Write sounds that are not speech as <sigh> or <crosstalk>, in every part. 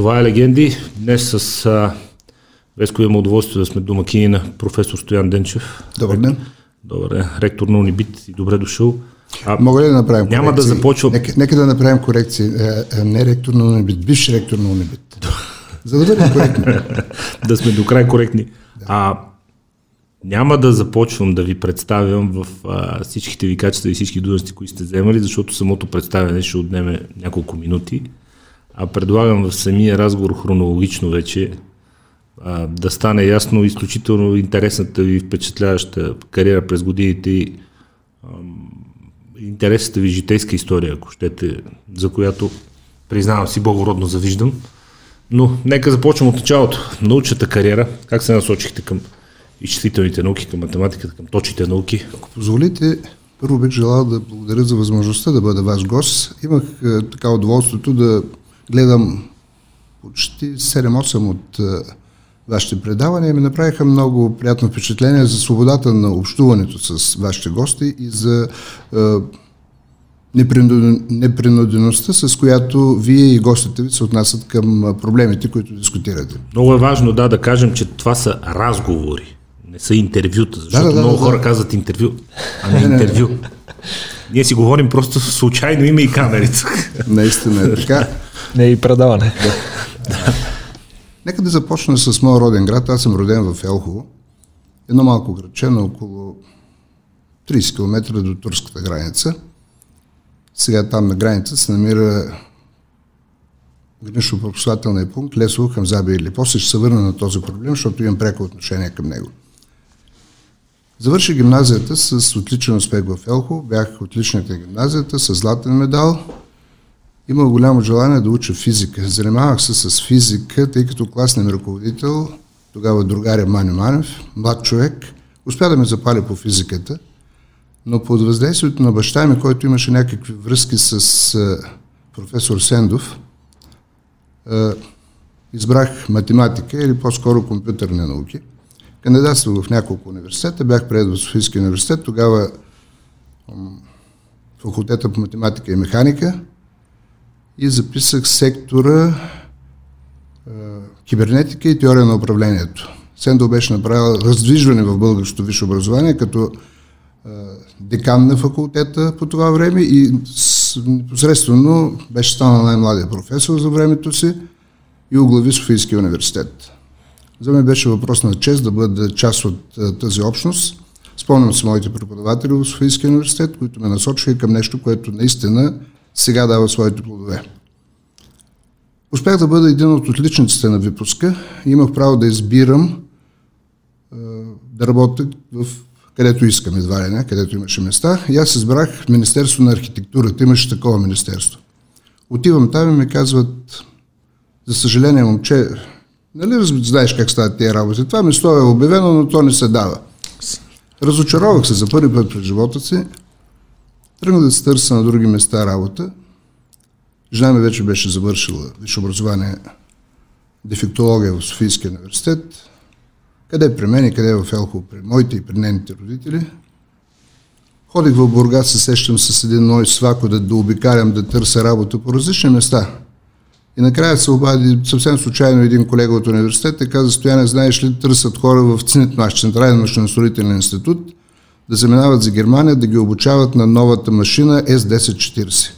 това е Легенди. Днес с а, Веско имам удоволствие да сме домакини на професор Стоян Денчев. Добър ден. Добър ден. Ректор на Унибит и добре дошъл. А, Мога ли да направим Няма корекции? да започвам. Нека, нека да направим корекции. Е, е, не ректор на Унибит, бивш ректор на Унибит. <laughs> За да бъдем коректни. <laughs> да сме до край коректни. Да. А, няма да започвам да ви представям в а, всичките ви качества и всички длъжности, които сте вземали, защото самото представяне ще отнеме няколко минути. А предлагам в самия разговор хронологично вече а, да стане ясно изключително интересната ви впечатляваща кариера през годините и интересната ви житейска история, ако щете, за която признавам си благородно завиждам. Но нека започнем от началото. Научната кариера, как се насочихте към изчислителните науки, към математиката, към точните науки? Ако позволите, първо бих желал да благодаря за възможността да бъда ваш гост. Имах е, така удоволствието да гледам почти 7-8 от е, вашите предавания ми направиха много приятно впечатление за свободата на общуването с вашите гости и за е, непринудеността, с която вие и гостите ви се отнасят към проблемите, които дискутирате. Много е важно да, да кажем, че това са разговори, не са интервюта, защото да, да, много да, хора да. казват интервю, а не, интервю. Ние си говорим просто случайно има и камерите. Наистина е така. Не е и предаване. Да. Нека да започна с моя роден град. Аз съм роден в Елхово. Едно малко градче на около 30 км до турската граница. Сега там на граница се намира гранично-пропускателния пункт Лесово към Заби или. После ще се върна на този проблем, защото имам пряко отношение към него. Завърших гимназията с отличен успех в Елхо. Бях отличник на гимназията с златен медал – Имах голямо желание да уча физика. Занимавах се с физика, тъй като класен ръководител, тогава другаря Мани Манев, млад човек, успя да ме запали по физиката, но под въздействието на баща ми, който имаше някакви връзки с професор Сендов, избрах математика или по-скоро компютърни науки. Кандидатствах в няколко университета, бях пред в Софийския университет, тогава факултета по математика и механика, и записах сектора кибернетика и теория на управлението. Сендо беше направил раздвижване в българското висше образование като декан на факултета по това време и непосредствено беше станал най-младия професор за времето си и оглави Софийския университет. За мен беше въпрос на чест да бъда част от тази общност. Спомням се моите преподаватели в Софийския университет, които ме насочваха към нещо, което наистина сега дава своите плодове. Успях да бъда един от отличниците на випуска. Имах право да избирам да работя в където искам едва ли не, където имаше места. И аз избрах Министерство на архитектурата. Имаше такова министерство. Отивам там и ми казват, за съжаление, момче, нали знаеш как стават тези работи? Това место е обявено, но то не се дава. Разочаровах се за първи път пред живота си. Тръгнах да се търся на други места работа. Жена ми вече беше завършила висше образование дефектология в Софийския университет. Къде при мен и къде в Елхово, при моите и при нейните родители. Ходих в Бургас, се сещам с един мой свако да, да обикалям, да търся работа по различни места. И накрая се обади съвсем случайно един колега от университета и каза, Стояне, знаеш ли, търсят хора в ЦНИТ, Централен машиностроителен институт, да заминават за Германия, да ги обучават на новата машина S1040.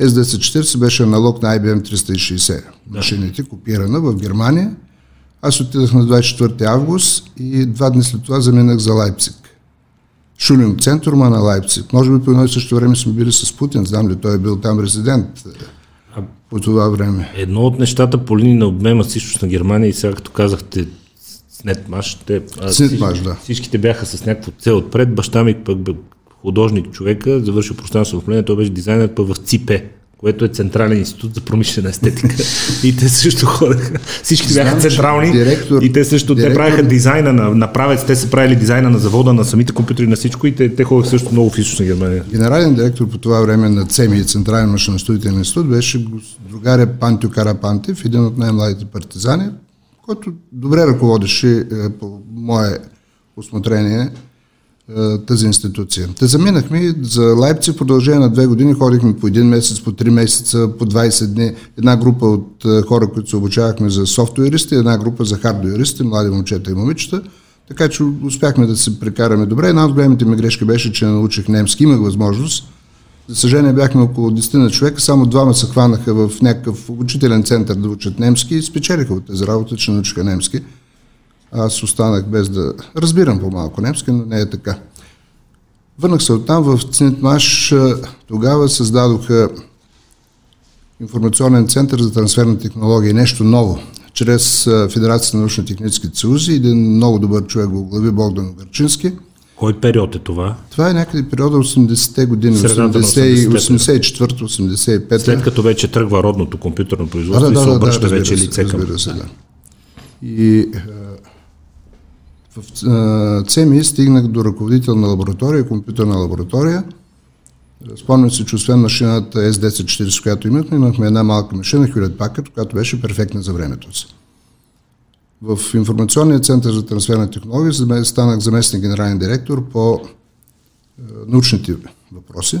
S1040 беше аналог на IBM 360 машините, копирана в Германия. Аз отидах на 24 август и два дни след това заминах за Лайпциг. Шулинг центрума на Лайпциг. Може би по едно и също време сме били с Путин, знам ли, той е бил там резидент по това време. Едно от нещата по линия на обмема с източна Германия и сега като казахте Снетмаш, те, Снетмаш, да. всичките бяха с някаква цел отпред. Баща ми пък художник човека, завършил пространство в той беше дизайнер пък в ЦИПЕ, което е Централен институт за промишлена естетика. <laughs> и те също ходеха. Всички бяха централни. Директор, и те също директор... те правиха дизайна на, на правец, те са правили дизайна на завода, на самите компютри, на всичко и те, те ходеха също много в източна Германия. Генерален директор по това време на ЦЕМИ, Централен машиностроителен институт, беше другаря Пантио Карапантев, един от най-младите партизани, който добре ръководеше е, по мое осмотрение тази институция. Те заминахме за Лайпциг в продължение на две години, ходихме по един месец, по три месеца, по 20 дни. Една група от хора, които се обучавахме за софтуеристи, една група за хардуеристи, млади момчета и момичета. Така че успяхме да се прекараме добре. Една от големите ми грешки беше, че научих немски. Имах възможност. За съжаление бяхме около 10 на човека, само двама се хванаха в някакъв обучителен център да учат немски и спечелиха от тази работа, че научиха немски. Аз останах без да разбирам по-малко немски, но не е така. Върнах се оттам в Цинтмаш. Тогава създадоха информационен център за трансферна технология. Нещо ново. Чрез Федерацията на научно-техническите съюзи. Един много добър човек го глави Богдан Гърчински. Кой период е това? Това е някъде периода 80-те години, 84-85. След като вече тръгва родното компютърно производство да, да, и се обръща да, вече лице към... Се, да. И в ЦЕМИ стигнах до ръководител на лаборатория, компютърна лаборатория. Спомням се, че освен машината S1040, която имахме, имахме една малка машина, Hewlett Packard, която беше перфектна за времето си. В информационния център за трансферна технология станах заместник генерален директор по научните въпроси.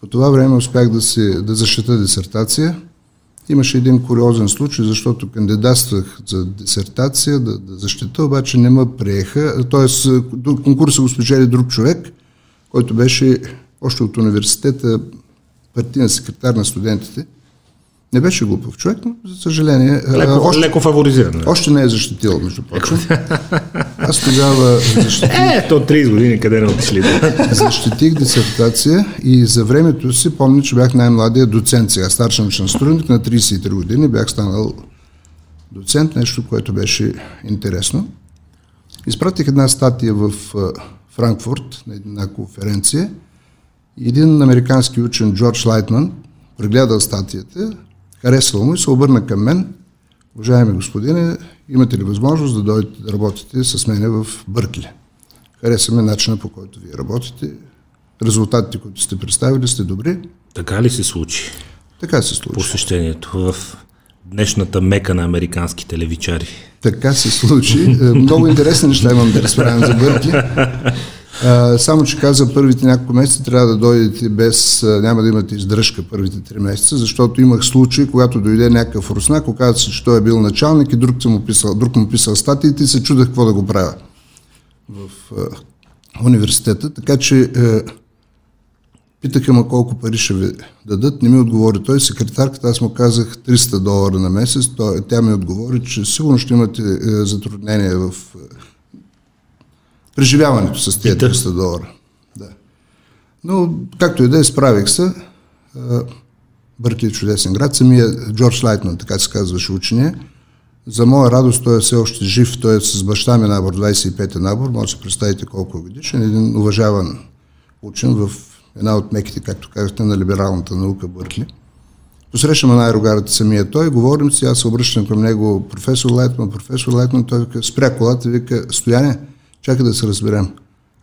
По това време успях да, си, да защита дисертация Имаше един куриозен случай, защото кандидатствах за дисертация да, да защита, обаче не ме приеха. Тоест, конкурса го спечели друг човек, който беше още от университета партиен секретар на студентите. Не беше глупав човек, но за съжаление... Леко, още, леко фаворизиран. Още не е защитил, между прочим. <laughs> Аз тогава защитих... Е, то 30 години къде не отишли. защитих дисертация и за времето си помня, че бях най-младия доцент сега, старши научен студент, на 33 години бях станал доцент, нещо, което беше интересно. Изпратих една статия в Франкфурт на една конференция. Един американски учен, Джордж Лайтман, прегледал статията Харесало му и се обърна към мен. Уважаеми господине, имате ли възможност да дойдете да работите с мене в Бъркли? Хареса ми начина по който вие работите. Резултатите, които сте представили, сте добри. Така ли се случи? Така се случи. Посещението в днешната мека на американските левичари. Така се случи. Е, много интересни неща имам да разправям за Бъркли. <laughs> Само, че каза, първите няколко месеца трябва да дойдете без, няма да имате издръжка първите три месеца, защото имах случай, когато дойде някакъв руснак, оказа се, че той е бил началник и друг, му писал, друг му писал статиите и се чудах какво да го правя в университета. Така че а, питаха ме колко пари ще ви дадат, не ми отговори той. Секретарката, аз му казах 300 долара на месец, той, тя ми отговори, че сигурно ще имате затруднения в преживяването с тези 300 долара. Да. Но, както и да е, справих се. Бърки е чудесен град. Самия Джордж Лайтман, така се казваше учене. За моя радост той е все още жив. Той е с баща ми набор, 25-те набор. Може да се представите колко е годишен. Един уважаван учен в една от меките, както казахте, на либералната наука Бъркли. Посрещаме най-рогарата самия той, говорим си, аз се обръщам към него, професор Лайтман, професор Лайтман, той вика, спря колата, вика, стояне, Чакай да се разберем.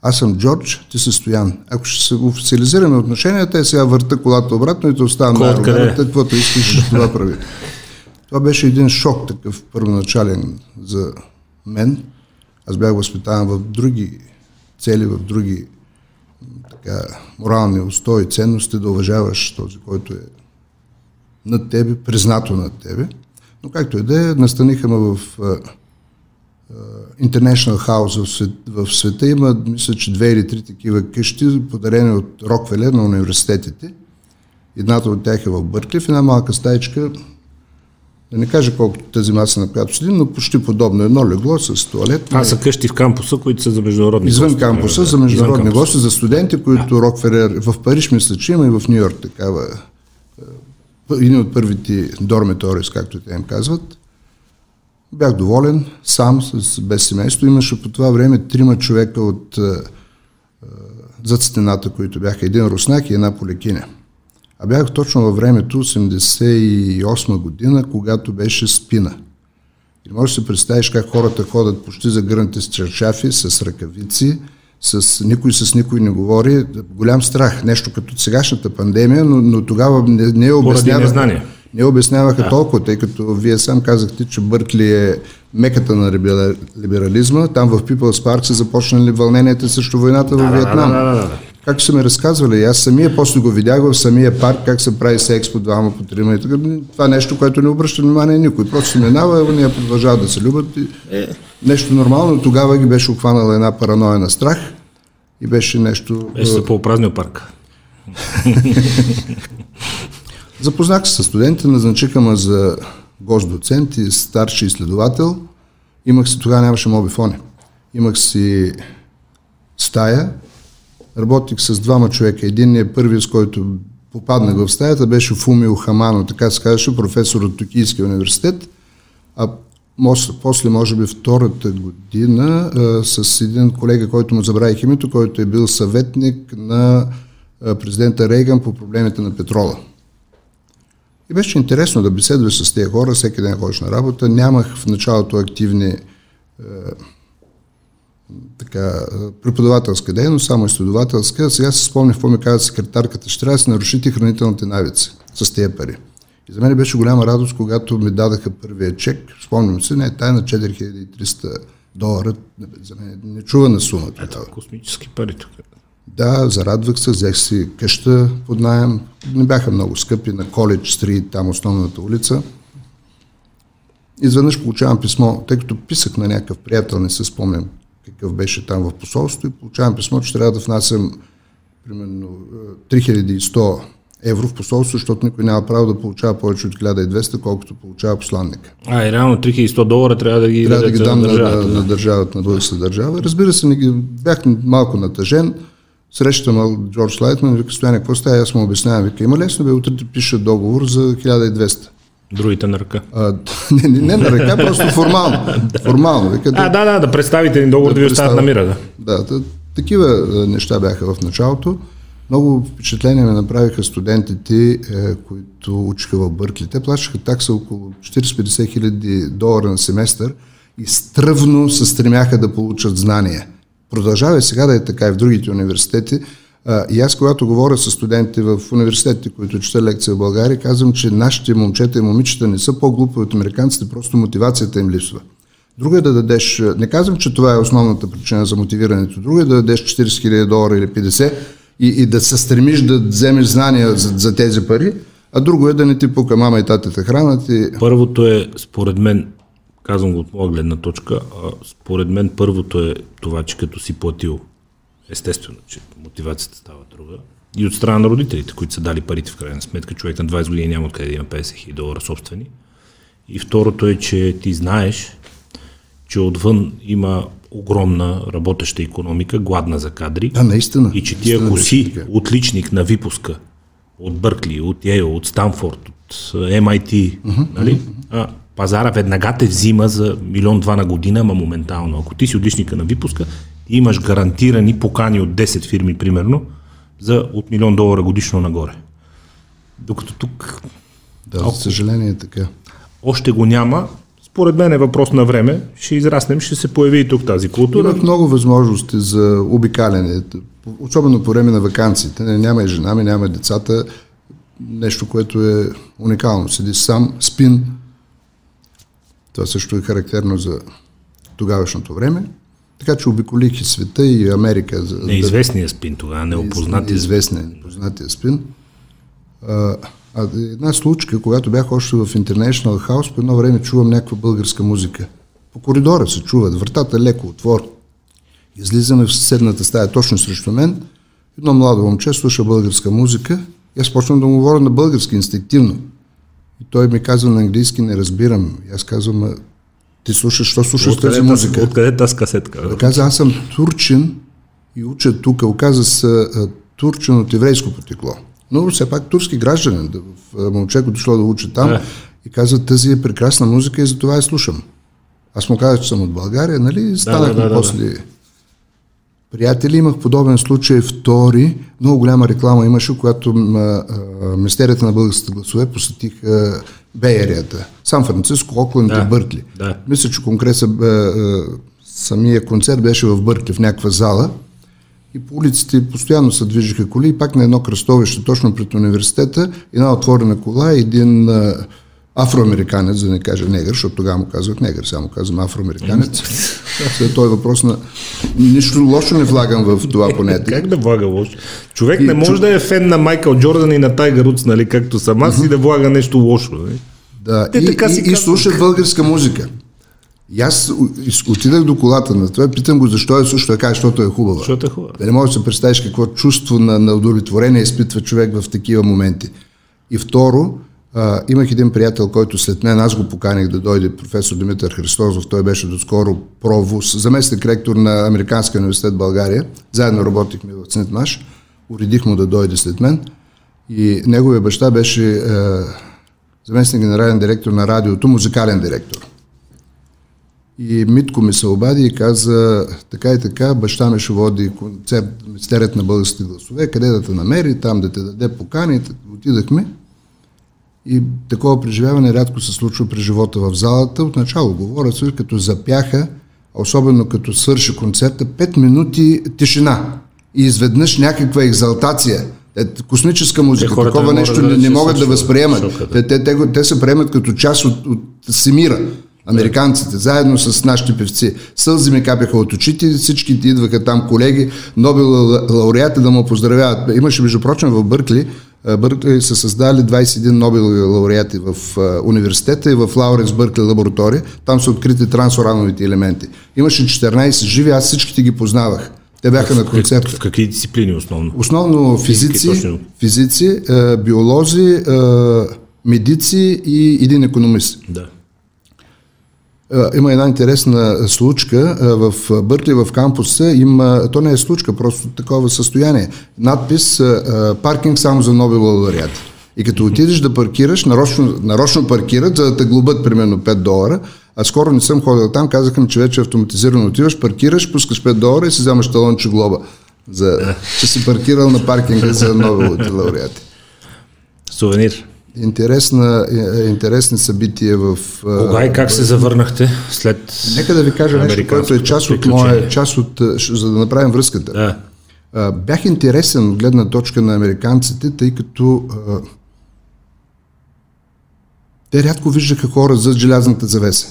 Аз съм Джордж, ти си Стоян. Ако ще се официализираме отношенията, е сега върта колата обратно и те оставам на арогата, каквото искаш, това прави. Това беше един шок такъв първоначален за мен. Аз бях възпитаван в други цели, в други така, морални устои, ценности, да уважаваш този, който е над тебе, признато над тебе. Но както и да е, настаниха ме в International House в, свет, в света има, мисля, че две или три такива къщи, подарени от Роквелер на университетите. Едната от тях е в Бъркли, в една малка стаечка, да не кажа колкото тази маса, на която седим, но почти подобно. Едно легло с туалет. Това са къщи в кампуса, които са за международни Извън гости. кампуса, да, за международни гости, за студенти, които да. Рокфелер в Париж мисля, че има и в Нью Йорк такава. Един от първите дормиторис, както те им казват. Бях доволен, сам, с, без семейство. Имаше по това време трима човека от а, зад стената, които бяха един руснак и една полекиня. А бях точно във времето, 88 година, когато беше спина. И можеш да си представиш как хората ходят почти загърнати с чершафи, с ръкавици, с никой с никой не говори. Голям страх, нещо като сегашната пандемия, но, но тогава не, не е обяснява. Не обясняваха да. толкова, тъй като вие сам казахте, че Бъркли е меката на либерализма. Там в People's Park са започнали вълненията срещу войната да, в Виетнам. Да, да, да, да. Как са ми разказвали, аз самия после го видях в самия парк, как се прави секс по двама, по трима и така. Това нещо, което не обръща внимание никой. Просто се минава, ние продължават да се любят. И... Е. Нещо нормално. Тогава ги беше обхванала една параноя на страх и беше нещо... Беше се по-празнил парк. <laughs> Запознах се с студенти, назначиха ме за гост доцент и старши изследовател. Имах си, тогава нямаше мобифони. Имах си стая, работих с двама човека. Един е първи, с който попаднах в стаята, беше Фумио Хамано, така се казваше, професор от Токийския университет. А после, може би, втората година а, с един колега, който му забравих името, който е бил съветник на президента Рейган по проблемите на петрола. И беше интересно да беседваш с тези хора, всеки ден ходиш на работа. Нямах в началото активни е, така, преподавателска дейност, само изследователска. Сега се спомня какво ми каза секретарката. Ще трябва да се нарушите хранителните навици с тези пари. И за мен беше голяма радост, когато ми дадаха първия чек. Спомням се, не, тая на 4300 долара. За мен не чува на сума. Ето, космически пари тук. Да, зарадвах се, взех си къща под найем. Не бяха много скъпи на Коледж Стрит, там основната улица. Изведнъж получавам писмо, тъй като писах на някакъв приятел, не се спомням какъв беше там в посолство и получавам писмо, че трябва да внасям примерно 3100 евро в посолство, защото никой няма право да получава повече от 1200, колкото получава посланника. А, и реално 3100 долара трябва да ги, трябва да ги дам на държавата, на, на държавата, на българската държава. Разбира се, не ги, бях малко натъжен, Срещам Джордж Лайтман, вика, Стояне, какво става? Аз му обяснявам, вика, има лесно, бе, утре ти пиша договор за 1200. Другите на ръка. А, <laughs> не, не, не на ръка, просто формално. <laughs> формално. Вика, а, да, да, да представите един договор да, да ви остават на мира. Да, да, да такива неща бяха в началото. Много впечатления ме направиха студентите, е, които учиха в Бъркли. Те плащаха такса около 40-50 хиляди долара на семестър и стръвно се стремяха да получат знания. Продължава сега да е така и в другите университети. И аз, когато говоря с студентите в университетите, които чета лекция в България, казвам, че нашите момчета и момичета не са по-глупи от американците, просто мотивацията им липсва. Друго е да дадеш, не казвам, че това е основната причина за мотивирането, друго е да дадеш 40 000 долара или 50 и, и да се стремиш да вземеш знания за, за тези пари, а друго е да не ти пука мама и татата хранат. И... Първото е, според мен, казвам го от моя гледна точка, а според мен първото е това, че като си платил, естествено, че мотивацията става друга, и от страна на родителите, които са дали парите в крайна сметка, човек на 20 години няма откъде да има 50 хиляди долара собствени. И второто е, че ти знаеш, че отвън има огромна работеща економика, гладна за кадри. Да, наистина. И че ти ако си отличник на випуска от Бъркли, от Йейл, от Станфорд, от MIT, uh-huh, нали? Uh-huh пазара веднага те взима за милион два на година, ама моментално. Ако ти си отличника на випуска, ти имаш гарантирани покани от 10 фирми, примерно, за от милион долара годишно нагоре. Докато тук... Да, за съжаление е така. Още го няма. Според мен е въпрос на време. Ще израснем, ще се появи и тук тази култура. Имах много възможности за обикаляне, особено по време на вакансиите. Няма и жена ми, няма децата. Нещо, което е уникално. Седи сам, спин, това също е характерно за тогавашното време. Така че обиколих и света и Америка. За, Неизвестният спин тогава, неопознатия Неизвестният, непознатия спин. А, а една случка, когато бях още в International House, по едно време чувам някаква българска музика. По коридора се чуват, вратата леко отвор. Излизаме в съседната стая точно срещу мен. Едно младо момче слуша българска музика и аз почвам да му говоря на български инстинктивно. И той ми казва на английски, не разбирам. И аз казвам, ти слушаш, що слушаш тази музика? Откъде тази касетка? Той каза, аз съм турчин и уча тук. Оказа се турчин от еврейско потекло. Но все пак турски гражданин, момче, което дошло да учи там. И казва, тази е прекрасна музика и затова я слушам. Аз му казах, че съм от България, нали? Станахме да, да, да, после. Да приятели. Имах подобен случай втори. Много голяма реклама имаше, когато Министерията на българските гласове посетих Бейерията. Сан Франциско, Окленд да, и Бъркли. Да. Мисля, че конкретно самия концерт беше в Бъркли, в някаква зала. И по улиците постоянно се движиха коли и пак на едно кръстовище, точно пред университета, една отворена кола и един афроамериканец, за да не кажа негър, защото тогава му казват негър, само казвам афроамериканец. След той е въпрос на... Нищо лошо не влагам в това понятие. Как да влага лошо? Човек и, не може чу... да е фен на Майкъл Джордан и на Тайгър Рудс, нали, както съм аз, mm-hmm. и да влага нещо лошо. Нали? Да, Те, и, така и, и слушат българска музика. И аз отидах до колата на това, питам го защо е също така, защото е хубава. Защото е хубава. Да не можеш да се представиш какво чувство на, на удовлетворение изпитва човек в такива моменти. И второ, имах един приятел, който след мен, аз го поканих да дойде, професор Димитър Христозов, той беше доскоро провоз, заместник ректор на Американския университет в България, заедно работихме в Центмаш, уредих му да дойде след мен. И неговия баща беше е, заместник генерален директор на радиото, музикален директор. И Митко ми се обади и каза, така и така, баща ми ще води концерт, мистерът на българските гласове, къде да те намери, там да те даде покани, отидахме. И такова преживяване рядко се случва при живота в залата. Отначало говоря се, като запяха, особено като свърши концерта, 5 минути тишина. И изведнъж някаква екзалтация. Е, космическа музика, те, такова нещо не, не могат да възприемат. Те, те, те, те се приемат като част от, от Семира. Американците, заедно с нашите певци. Сълзи ми капяха от очите, всички идваха там колеги, Нобел лауреати да му поздравяват. Имаше, между прочим, в Бъркли, Бъркли са създали 21 Нобелови лауреати в университета и в Лауренс Бъркли лаборатория. Там са открити трансурановите елементи. Имаше 14 живи, аз всичките ги познавах. Те бяха в, на концерта. В, какви дисциплини основно? Основно физици, физици, физици биолози, медици и един економист. Да. Е, има една интересна случка е, в Бъркли, в кампуса. Има, то не е случка, просто такова състояние. Надпис е, паркинг само за Нобел лауреати. И като отидеш да паркираш, нарочно, нарочно паркират, за да те глобят примерно 5 долара. А скоро не съм ходил там, казаха ми, че вече автоматизирано отиваш, паркираш, пускаш 5 долара и си вземаш талонче глоба, за, че си паркирал на паркинга за Нобеловите лауреати. Сувенир интересна, е, интересни събития в... Кога и как се завърнахте след Нека да ви кажа нещо, което е част от моя, част от, за да направим връзката. Да. Бях интересен от гледна точка на американците, тъй като те рядко виждаха хора зад желязната завеса.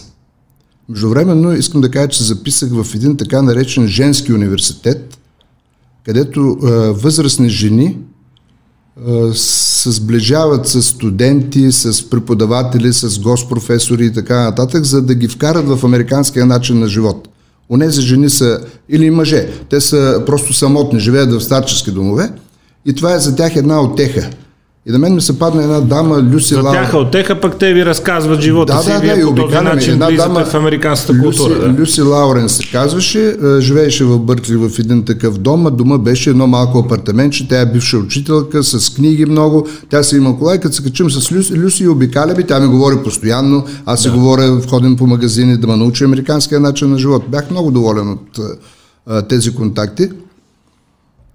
Междувременно искам да кажа, че записах в един така наречен женски университет, където възрастни жени се сближават с студенти, с преподаватели, с госпрофесори и така нататък, за да ги вкарат в американския начин на живот. Онези жени са, или мъже, те са просто самотни, живеят в старчески домове и това е за тях една отеха. И на мен ми се падна една дама, Люси Лаурен. За тях отеха, пък те ви разказват живота да, си, да, вие да, по този начин една дама, в американската Люси, култура. Да. Люси Лаурен се казваше, живееше в Бъркли в един такъв дом, а дома беше едно малко апартаментче, тя е бивша учителка, с книги много, тя се има кола и като се качим с Люси, Люси и обикаля би, тя ми говори постоянно, аз си да. говоря, входим по магазини да ме науча американския начин на живот. Бях много доволен от а, тези контакти.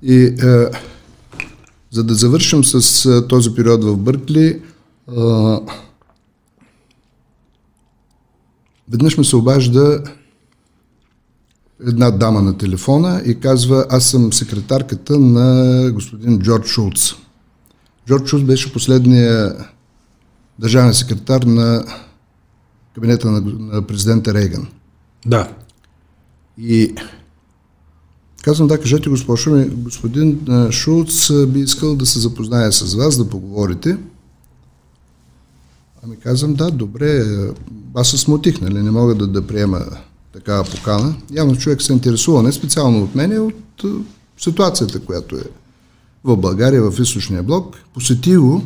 И а, за да завършим с а, този период в Бъркли, а, веднъж ме се обажда една дама на телефона и казва, аз съм секретарката на господин Джордж Шулц. Джордж Шулц беше последния държавен секретар на кабинета на, на президента Рейган. Да. И Казвам, да, кажете госпожо, ми, господин Шулц би искал да се запознае с вас, да поговорите. Ами казвам, да, добре, аз се смутих, нали, не мога да, да приема такава покана. Явно човек се интересува не специално от мен, а от ситуацията, която е в България, в източния блок. Посети го,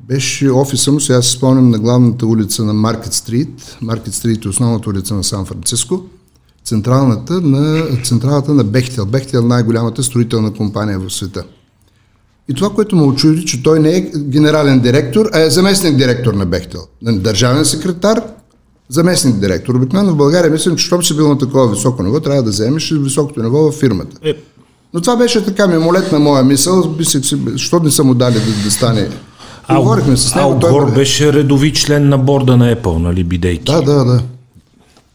беше офиса му, сега се спомням на главната улица на Маркет Стрит. Маркет Стрит е основната улица на Сан-Франциско централната на, централата на Бехтел. Бехтел е най-голямата строителна компания в света. И това, което ме очуди, че той не е генерален директор, а е заместник директор на Бехтел. Държавен секретар, заместник директор. Обикновено в България мислим, че щом си бил на такова високо ниво, трябва да вземеш високото ниво в фирмата. Е. Но това беше така мимолет на моя мисъл, защото не са му дали да, да стане Говорихме с него. А той беше редови член на борда на Apple, нали, бидейки? Да, да, да.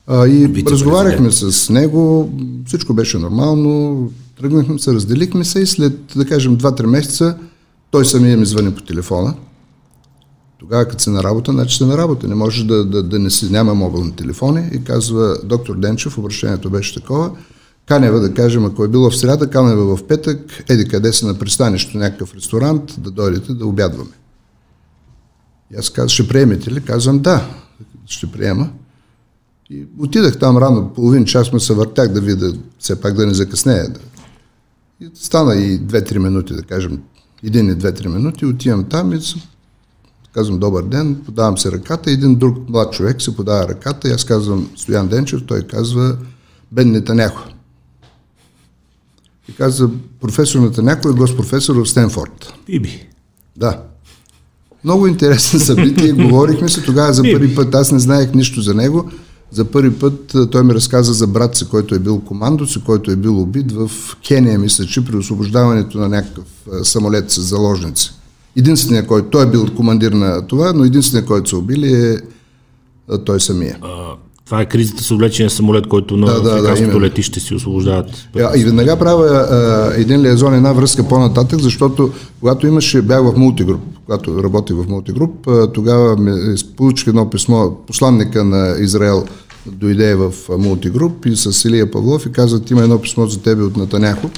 А, и разговаряхме с него, всичко беше нормално, тръгнахме се, разделихме се и след, да кажем, 2-3 месеца той самия ми звъни по телефона. Тогава, като си на работа, значи си на работа. Не може да, да, да не си няма мобилни телефони. И казва доктор Денчев, обращението беше такова, Канева, да кажем, ако е било в среда, Канева в петък, еди къде си на пристанището, някакъв ресторант, да дойдете да обядваме. И аз казах, ще приемете ли? Казвам, да, ще приема. И отидах там рано, половин час ме се въртях да видя, все пак да не закъснея. И стана и 2-3 минути, да кажем, един и две-три минути, отивам там и казвам добър ден, подавам се ръката, един друг млад човек се подава ръката и аз казвам Стоян Денчев, той казва Бен Нетаняхо. И каза професор Нетаняхо е госпрофесор в Стенфорд. Биби. Да. Много интересно събитие, говорихме се тогава за първи път, аз не знаех нищо за него, за първи път той ми разказа за брат си, който е бил командос и който е бил убит в Кения, мисля, че при освобождаването на някакъв самолет с заложници. Единственият, който той е бил командир на това, но единственият, който са убили е той самия. А, това е кризата с облечения самолет, който на да, да, африканското да, летище си освобождават. И веднага правя а, един лиазон, една връзка по-нататък, защото когато имаше, бях в мултигруп, когато работих в мултигруп, а, тогава ми получих едно писмо, посланника на Израел дойде в мултигруп и с Илия Павлов и каза, има едно писмо за тебе от Натаняхо.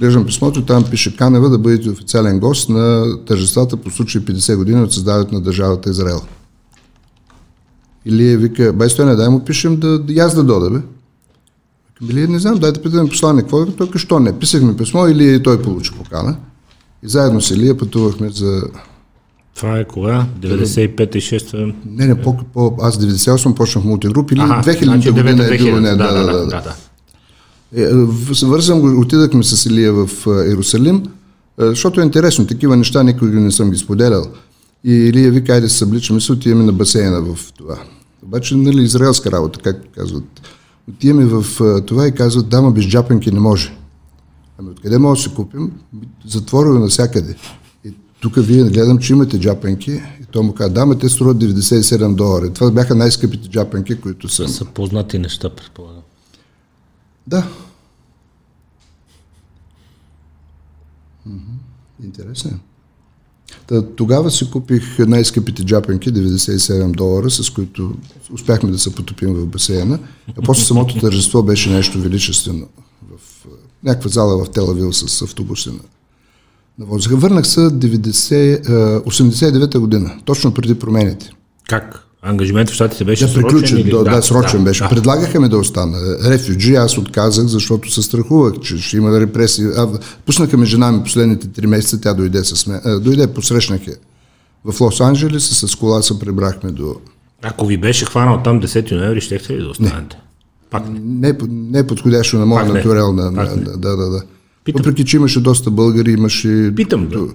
Глеждам писмото, там пише Канева да бъдете официален гост на тържествата по случай 50 години от създаването на държавата Израел. Или вика, бай не дай му пишем да, да аз да дода, бе. Или не знам, дайте питаме посланник, какво е, той що не. Писахме писмо или той получи покана. И заедно с Илия пътувахме за това е кога? 95 и 6 Не, не, по, по, аз 98 почнах мултигруп или ага, 2000 значи година е било. Не, да, да, да. да, да. да. Е, вързам го, отидахме с Илия в Иерусалим, защото е интересно, такива неща никога не съм ги споделял. И Илия вика, айде се събличаме се, отиваме на басейна в това. Обаче, нали, израелска работа, както казват. Отиваме в това и казват, дама без джапанки не може. Ами откъде може да се купим? Затворено навсякъде. Тук вие гледам, че имате джапанки. И той му каза, да, ма те струват 97 долара. Това бяха най-скъпите джапанки, които са. Са познати неща, предполагам. Да. Интересно. Тогава си купих най-скъпите джапанки, 97 долара, с които успяхме да се потопим в басейна. А после самото тържество беше нещо величествено. В някаква зала в Телавил с автобуси на на. Върнах се 89-та година, точно преди промените. Как? Ангажимент в щатите беше да, срочен? Или? Да, да, срочен да, беше. Да. Предлагаха ме да остана. Рефюджи, аз отказах, защото се страхувах, че ще има репресии. А, пуснаха ме жена ми последните три месеца, тя дойде с мен. А, дойде, посрещнах я. В Лос-Анджелес с кола се прибрахме до... Ако ви беше хванал там 10 ноември, щехте ли да останете? Не. Пак не. Не, не е подходящо на моя натурал. На, на, да, да, да. Питам. Въпреки, че имаше доста българи, имаше... Питам, да.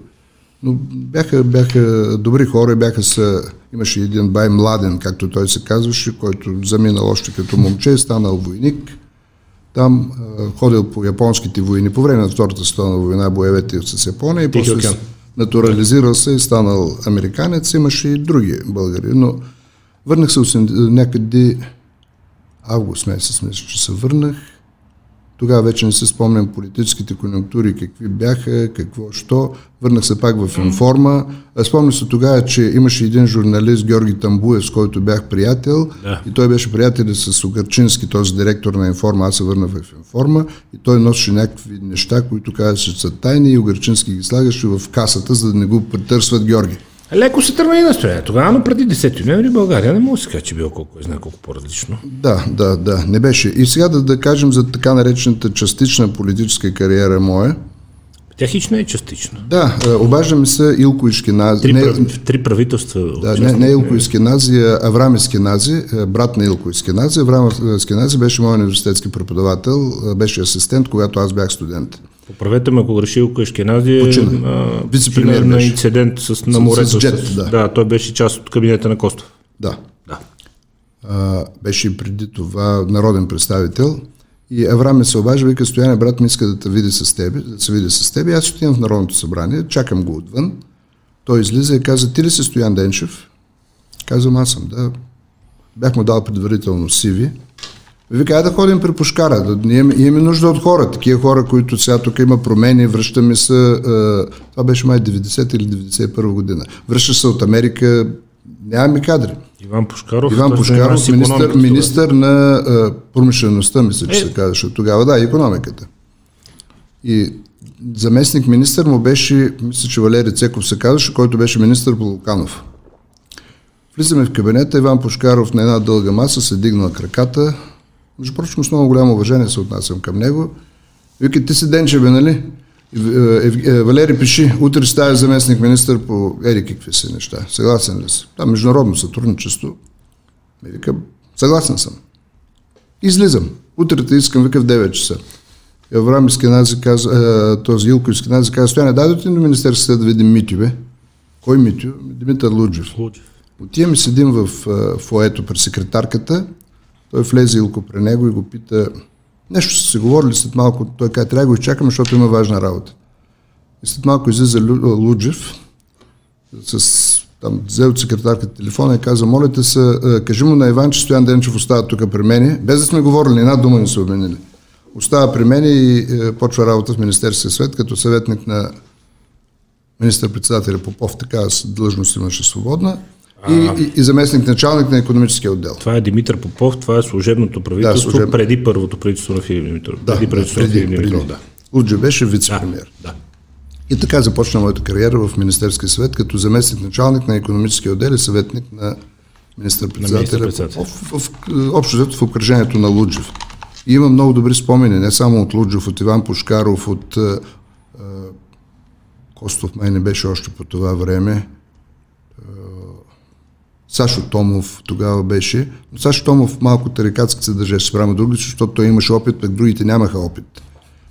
Но бяха, бяха добри хора, бяха са... Имаше един бай младен, както той се казваше, който заминал още като момче, станал войник. Там ходил по японските войни, по време на Втората световна война, боевете с Япония и после натурализирал се и станал американец. Имаше и други българи, но върнах се някъде август месец, мисля, че се върнах тогава вече не се спомням политическите конъюнктури, какви бяха, какво, що. Върнах се пак в информа. Спомням се тогава, че имаше един журналист, Георги Тамбуев, с който бях приятел. Да. И той беше приятел с Огарчински, този директор на информа. Аз се върнах в информа. И той носеше някакви неща, които казваше, че са тайни и Огарчински ги слагаше в касата, за да не го претърсват Георги. Леко се тръгна и настроение. Тогава, но преди 10 ноември България не може да се каже, че било колко е знае колко по-различно. Да, да, да, не беше. И сега да, да кажем за така наречената частична политическа кариера моя. Тя хич не е частична. Да, е, обаждаме се Илко Ишкенази. Три, не, три правителства. Да, не, не Илко Ишкенази, а Аврам Искенази, е, брат на Илко Искенази. Аврам Искенази беше мой университетски преподавател, е, беше асистент, когато аз бях студент. Поправете ме, ако греши Илко Ишкенази вице-премьер на инцидент с, на морето. С, с джет, да. да. той беше част от кабинета на Костов. Да. да. А, беше преди това народен представител. И Авраам ме се обажда, вика, Стояне, брат ми иска да те види с теб, да се види с теб. Аз отивам в Народното събрание, чакам го отвън. Той излиза и каза, ти ли си Стоян Денчев? Казвам, аз съм, да. Бях му дал предварително сиви. Вика, да ходим при пушкара, да, ние имаме нужда от хора, такива хора, които сега тук има промени, връщаме се, това беше май 90 или 91 година. Връща се от Америка, Нямаме кадри. Иван Пушкаров. Иван Пушкаров, министър, министър на а, промишлеността, мисля, че е. се казваше тогава. Да, економиката. И заместник министър му беше, мисля, че Валери Цеков се казваше, който беше министър по Луканов. Влизаме в кабинета, Иван Пушкаров на една дълга маса се дигнал краката. Между прочим, с много голямо уважение се отнасям към него. Вика, ти си Денчеве, нали? Е, е, Валери пиши, утре става заместник министър по еди какви си неща. Съгласен ли си? Да, международно сътрудничество. Ми вика, съгласен съм. Излизам. Утре те искам, вика в 9 часа. Авраам Искенази каза, е, този Илко Искенази каза, стояне, дай да на Министерството да видим Митю, бе. Кой Митю? Димитър Луджев. Луджев. Отиваме, седим в фоето при секретарката, той влезе Илко при него и го пита, нещо са се говорили след малко, той каза, трябва да го изчакаме, защото има важна работа. И след малко излиза Луджев, с, там, взе от секретарката телефона и каза, моля се, кажи му на Иван, че Стоян Денчев остава тук при мене, без да сме говорили, една дума не са обменили. Остава при мен и е, почва работа в Министерския свет като съветник на министър-председателя Попов, така длъжност имаше свободна и, и, и заместник началник на економическия отдел. Това е Димитър Попов, това е служебното правителство да, служеб... преди първото правителство на Филип Димитров. Да, преди правителството да, преди, на Филип Димитров, да. Луджа беше вице-премьер. Да, да. И така започна моята кариера в Министерския съвет като заместник началник на економическия отдел и съветник на министър-председателя. министър в, в, в, общо в обкръжението на Луджев. И има много добри спомени, не само от Луджев, от Иван Пушкаров, от а, Костов май не беше още по това време. Сашо Томов тогава беше. Но Сашо Томов малко тарикатски се държеше спрямо другите, защото той имаше опит, пък другите нямаха опит.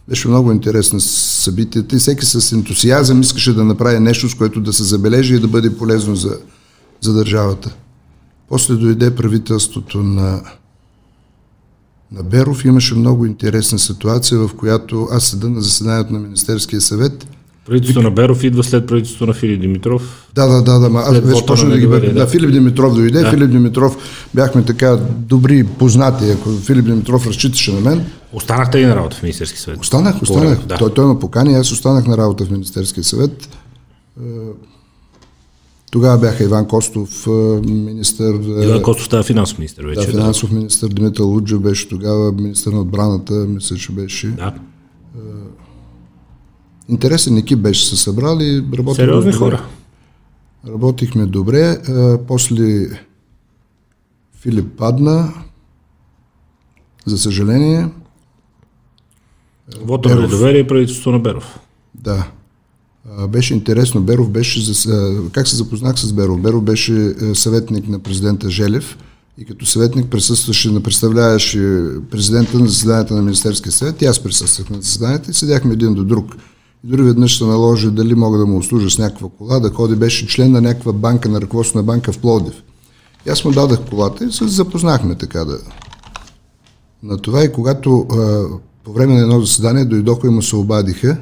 Беше много интересно събитията и всеки с ентусиазъм искаше да направи нещо, с което да се забележи и да бъде полезно за, за държавата. После дойде правителството на, на Беров. Имаше много интересна ситуация, в която аз седа на заседанието на Министерския съвет – Правителството на Беров идва след правителството на Филип Димитров. Да, да, да, да. Аз вече почна да ги бъде. Да. Филип Димитров дойде. Да. Филип Димитров бяхме така добри познати. Ако Филип Димитров разчиташе на мен. Останахте ли на работа в Министерски съвет? Останах, останах. Да. Той, той ме покани, аз останах на работа в Министерския съвет. Е, тогава бяха Иван Костов, е, министър. Е, Иван Костов става финансов министър вече. Да, финансов да. министър. Димитър Луджев беше тогава министър на отбраната, мисля, че беше. Да. Интересен екип беше се събрали. Сериозни добре. хора. Работихме добре. А, после Филип падна. За съжаление. Вот на недоверие правителството на Беров. Да. А, беше интересно. Беров беше. За, как се запознах с Беров? Беров беше съветник на президента Желев и като съветник присъстваше, представляваше президента на заседанията на Министерския съвет и аз присъствах на заседанията и седяхме един до друг. И дори веднъж се наложи дали мога да му услужа с някаква кола, да ходи, беше член на някаква банка, на ръководство на банка в Плодив. И аз му дадах колата и се запознахме така да на това. И когато а, по време на едно заседание дойдоха и му се обадиха,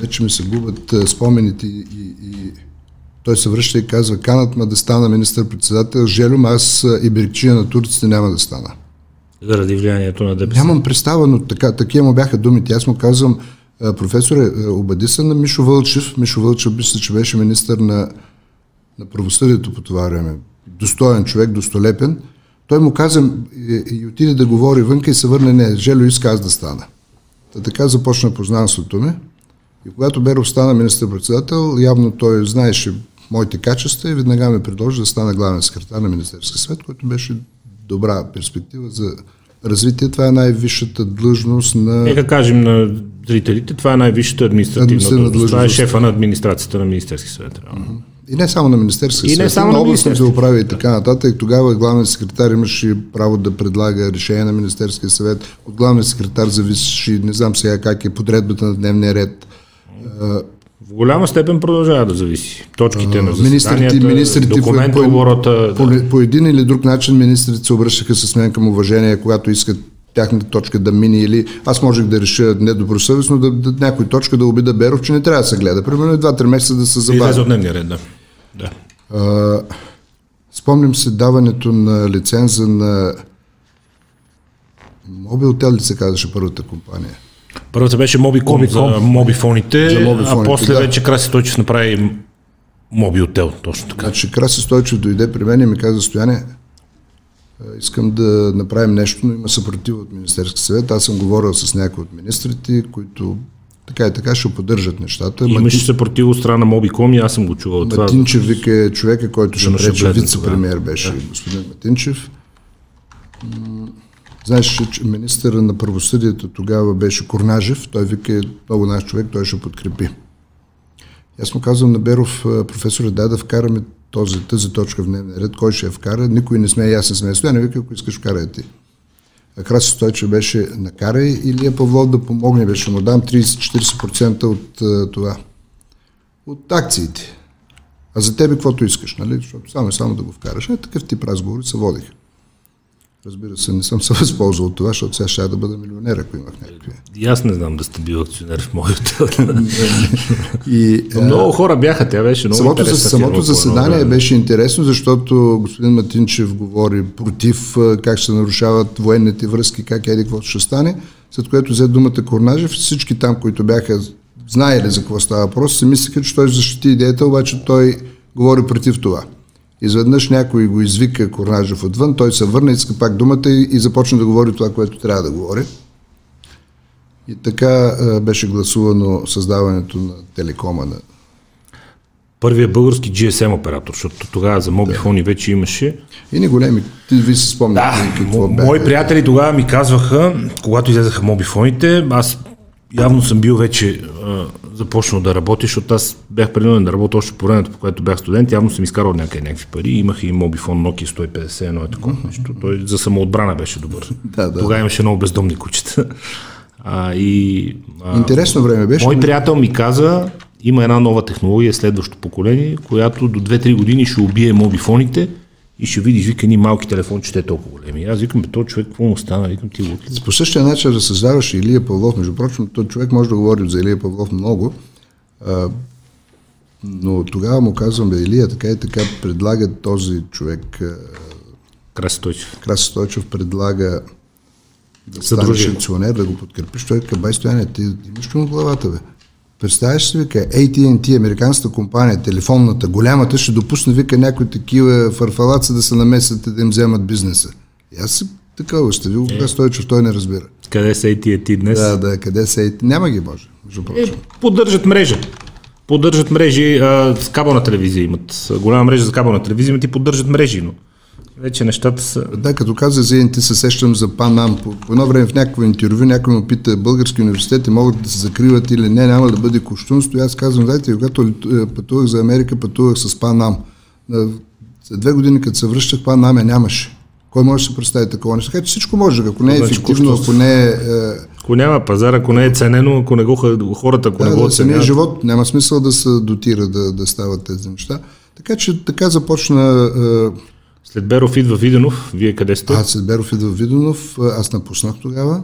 вече ми се губят а, спомените и, и, и той се връща и казва, канат ма да стана министър-председател, желюм аз и берегчия на турците няма да стана. Заради влиянието на ДПС. Нямам представа, но така, такива му бяха думите. Аз му казвам, професоре, обади се на Мишо Вълчев. Мишо Вълчев, мисля, че беше министър на, на правосъдието по това време. Достоен човек, достолепен. Той му каза и, и отиде да говори вънка и се върне, не, Жело иска аз да стана. Та така започна познанството ми. И когато Беров стана министър-председател, явно той знаеше моите качества и веднага ме предложи да стана главен секретар на Министерския съвет, който беше добра перспектива за развитие. Това е най-висшата длъжност на... Нека кажем на зрителите, това е най-висшата административна длъжност. длъжност. Това е шефа на администрацията на Министерски съвет. И не само на Министерския съвет, не само на областните управи и така нататък. Тогава главният секретар имаше право да предлага решение на Министерския съвет. От главния секретар зависи, не знам сега как е подредбата на дневния ред. В голяма степен продължава да зависи. Точките а, на заседанията, министрите, документа, по, оборота. По, да. по един или друг начин министрите се обръщаха с мен към уважение, когато искат тяхната точка да мине или аз можех да реша недобросъвестно да, да, някой точка да обида Беров, че не трябва да се гледа. Примерно 2-3 месеца да се забави. от дневния ред, да. да. А, спомням се даването на лиценза на Мобилтел ли се казваше първата компания? Първата беше Mobicom, Mobicom. за мобифоните, за мобифоните, а после да. вече Краси Тойчев направи Мобилтел, точно така. Значи Краси Стойчев дойде при мен и ми каза, Стояне, искам да направим нещо, но има съпротива от Министерски съвет. Аз съм говорил с някои от министрите, които така и така ще поддържат нещата. Имаше Мати... съпротива от страна на Мобиком и аз съм го чувал. Матинчев това... вика е човека, който ще пречи, вице-премьер беше да. господин Матинчев. Знаеш, че министъра на правосъдието тогава беше Корнажев. Той вика е много наш човек, той ще подкрепи. Аз му казвам на Беров, професор, да, да вкараме този, тази точка в дневния ред, кой ще я вкара, никой не сме, ясен сме. Стояне вика, ако искаш, вкарай ти. Краси Стойче беше накарай Илия Павлов да помогне, беше му дам 30-40% от uh, това. От акциите. А за тебе каквото искаш, нали? Защото само само да го вкараш. Е, такъв тип разговори се водиха. Разбира се, не съм се <laughs> възползвал от това, защото сега ще да бъда милионер, ако имах някакви. И аз не знам да сте бил акционер в моята. <laughs> и, много хора бяха, тя беше много самото, интересна Самото заседание да. беше интересно, защото господин Матинчев говори против как ще се нарушават военните връзки, как еди какво ще стане, след което взе думата Корнажев. Всички там, които бяха знаели за какво става въпрос, се мислеха, че той защити идеята, обаче той говори против това. Изведнъж някой го извика Корнажев отвън, той се върна, иска пак думата и, и започна да говори това, което трябва да говори. И така а, беше гласувано създаването на телекома на първият български GSM оператор, защото тогава за мобифони да. вече имаше. И не големи, ти ви си спомняте да, какво мо, Мои приятели тогава ми казваха, когато излезаха мобифоните, аз явно съм бил вече а, започнал да работя, защото аз бях принуден да работя още по времето, по което бях студент, явно съм изкарал някъде някакви пари. Имах и мобифон Nokia 150, едно е такова нещо. Той за самоотбрана беше добър. <laughs> да, да. Тогава имаше много бездомни кучета. А, и, а, Интересно време беше. Мой приятел ми каза, има една нова технология, следващото поколение, която до 2-3 години ще убие мобифоните и ще видиш, вика, ни малки телефончета е толкова големи. Аз викам, този човек, какво му стана? Викам, ти го По същия начин разсъждаваше Илия Павлов. Между прочим, този човек може да говори за Илия Павлов много, а, но тогава му казвам, бе, Илия, така и така предлага този човек. Краси Стойчев. Краси Стойчев предлага да станеш акционер, да го подкрепиш. Той казва, бай стояне, ти имаш му главата, бе. Представяш си, вика, AT&T, американската компания, телефонната, голямата, ще допусне, вика, някои такива фарфалаци да се намесят и да им вземат бизнеса. И аз си така още ви го е. Стойчев, той не разбира. Къде са AT&T днес? Да, да, къде са AT? Няма ги, може, прочим. Е, поддържат мрежа. Поддържат мрежи а, с кабелна телевизия имат. Голяма мрежа за кабелна телевизия имат и поддържат мрежи, но вече нещата са... Да, като каза за ЕНТ, се сещам за Панам. По, по едно време в някакво интервю някой му пита, български университети могат да се закриват или не, няма да бъде кощунство. И аз казвам, дайте, когато е, пътувах за Америка, пътувах с Панам. За две години, като се връщах, Панам я нямаше. Кой може да се представи такова нещо? Така че всичко може, ако не е значи, ефективно, ако не е... Ако няма пазар, ако не е ценено, ако не го хората, ако да, не го да, самия живот няма смисъл да се дотира да, да стават тези неща. Така че така започна след Беров идва Виденов, вие къде сте? Аз след Беров идва Виденов, аз напуснах тогава.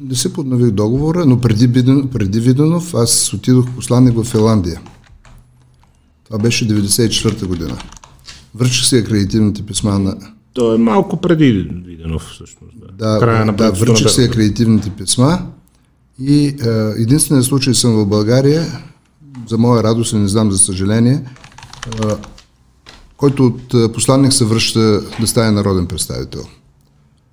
Не се поднових договора, но преди, Виденов, преди Виденов аз отидох посланник в Финландия. Това беше 94-та година. Връчих се акредитивните писма на... То е малко преди Виденов всъщност. Да, да, на да връчих се акредитивните писма и е, единственият случай съм в България, за моя радост, не знам за съжаление, е, който от посланник се връща да стане народен представител.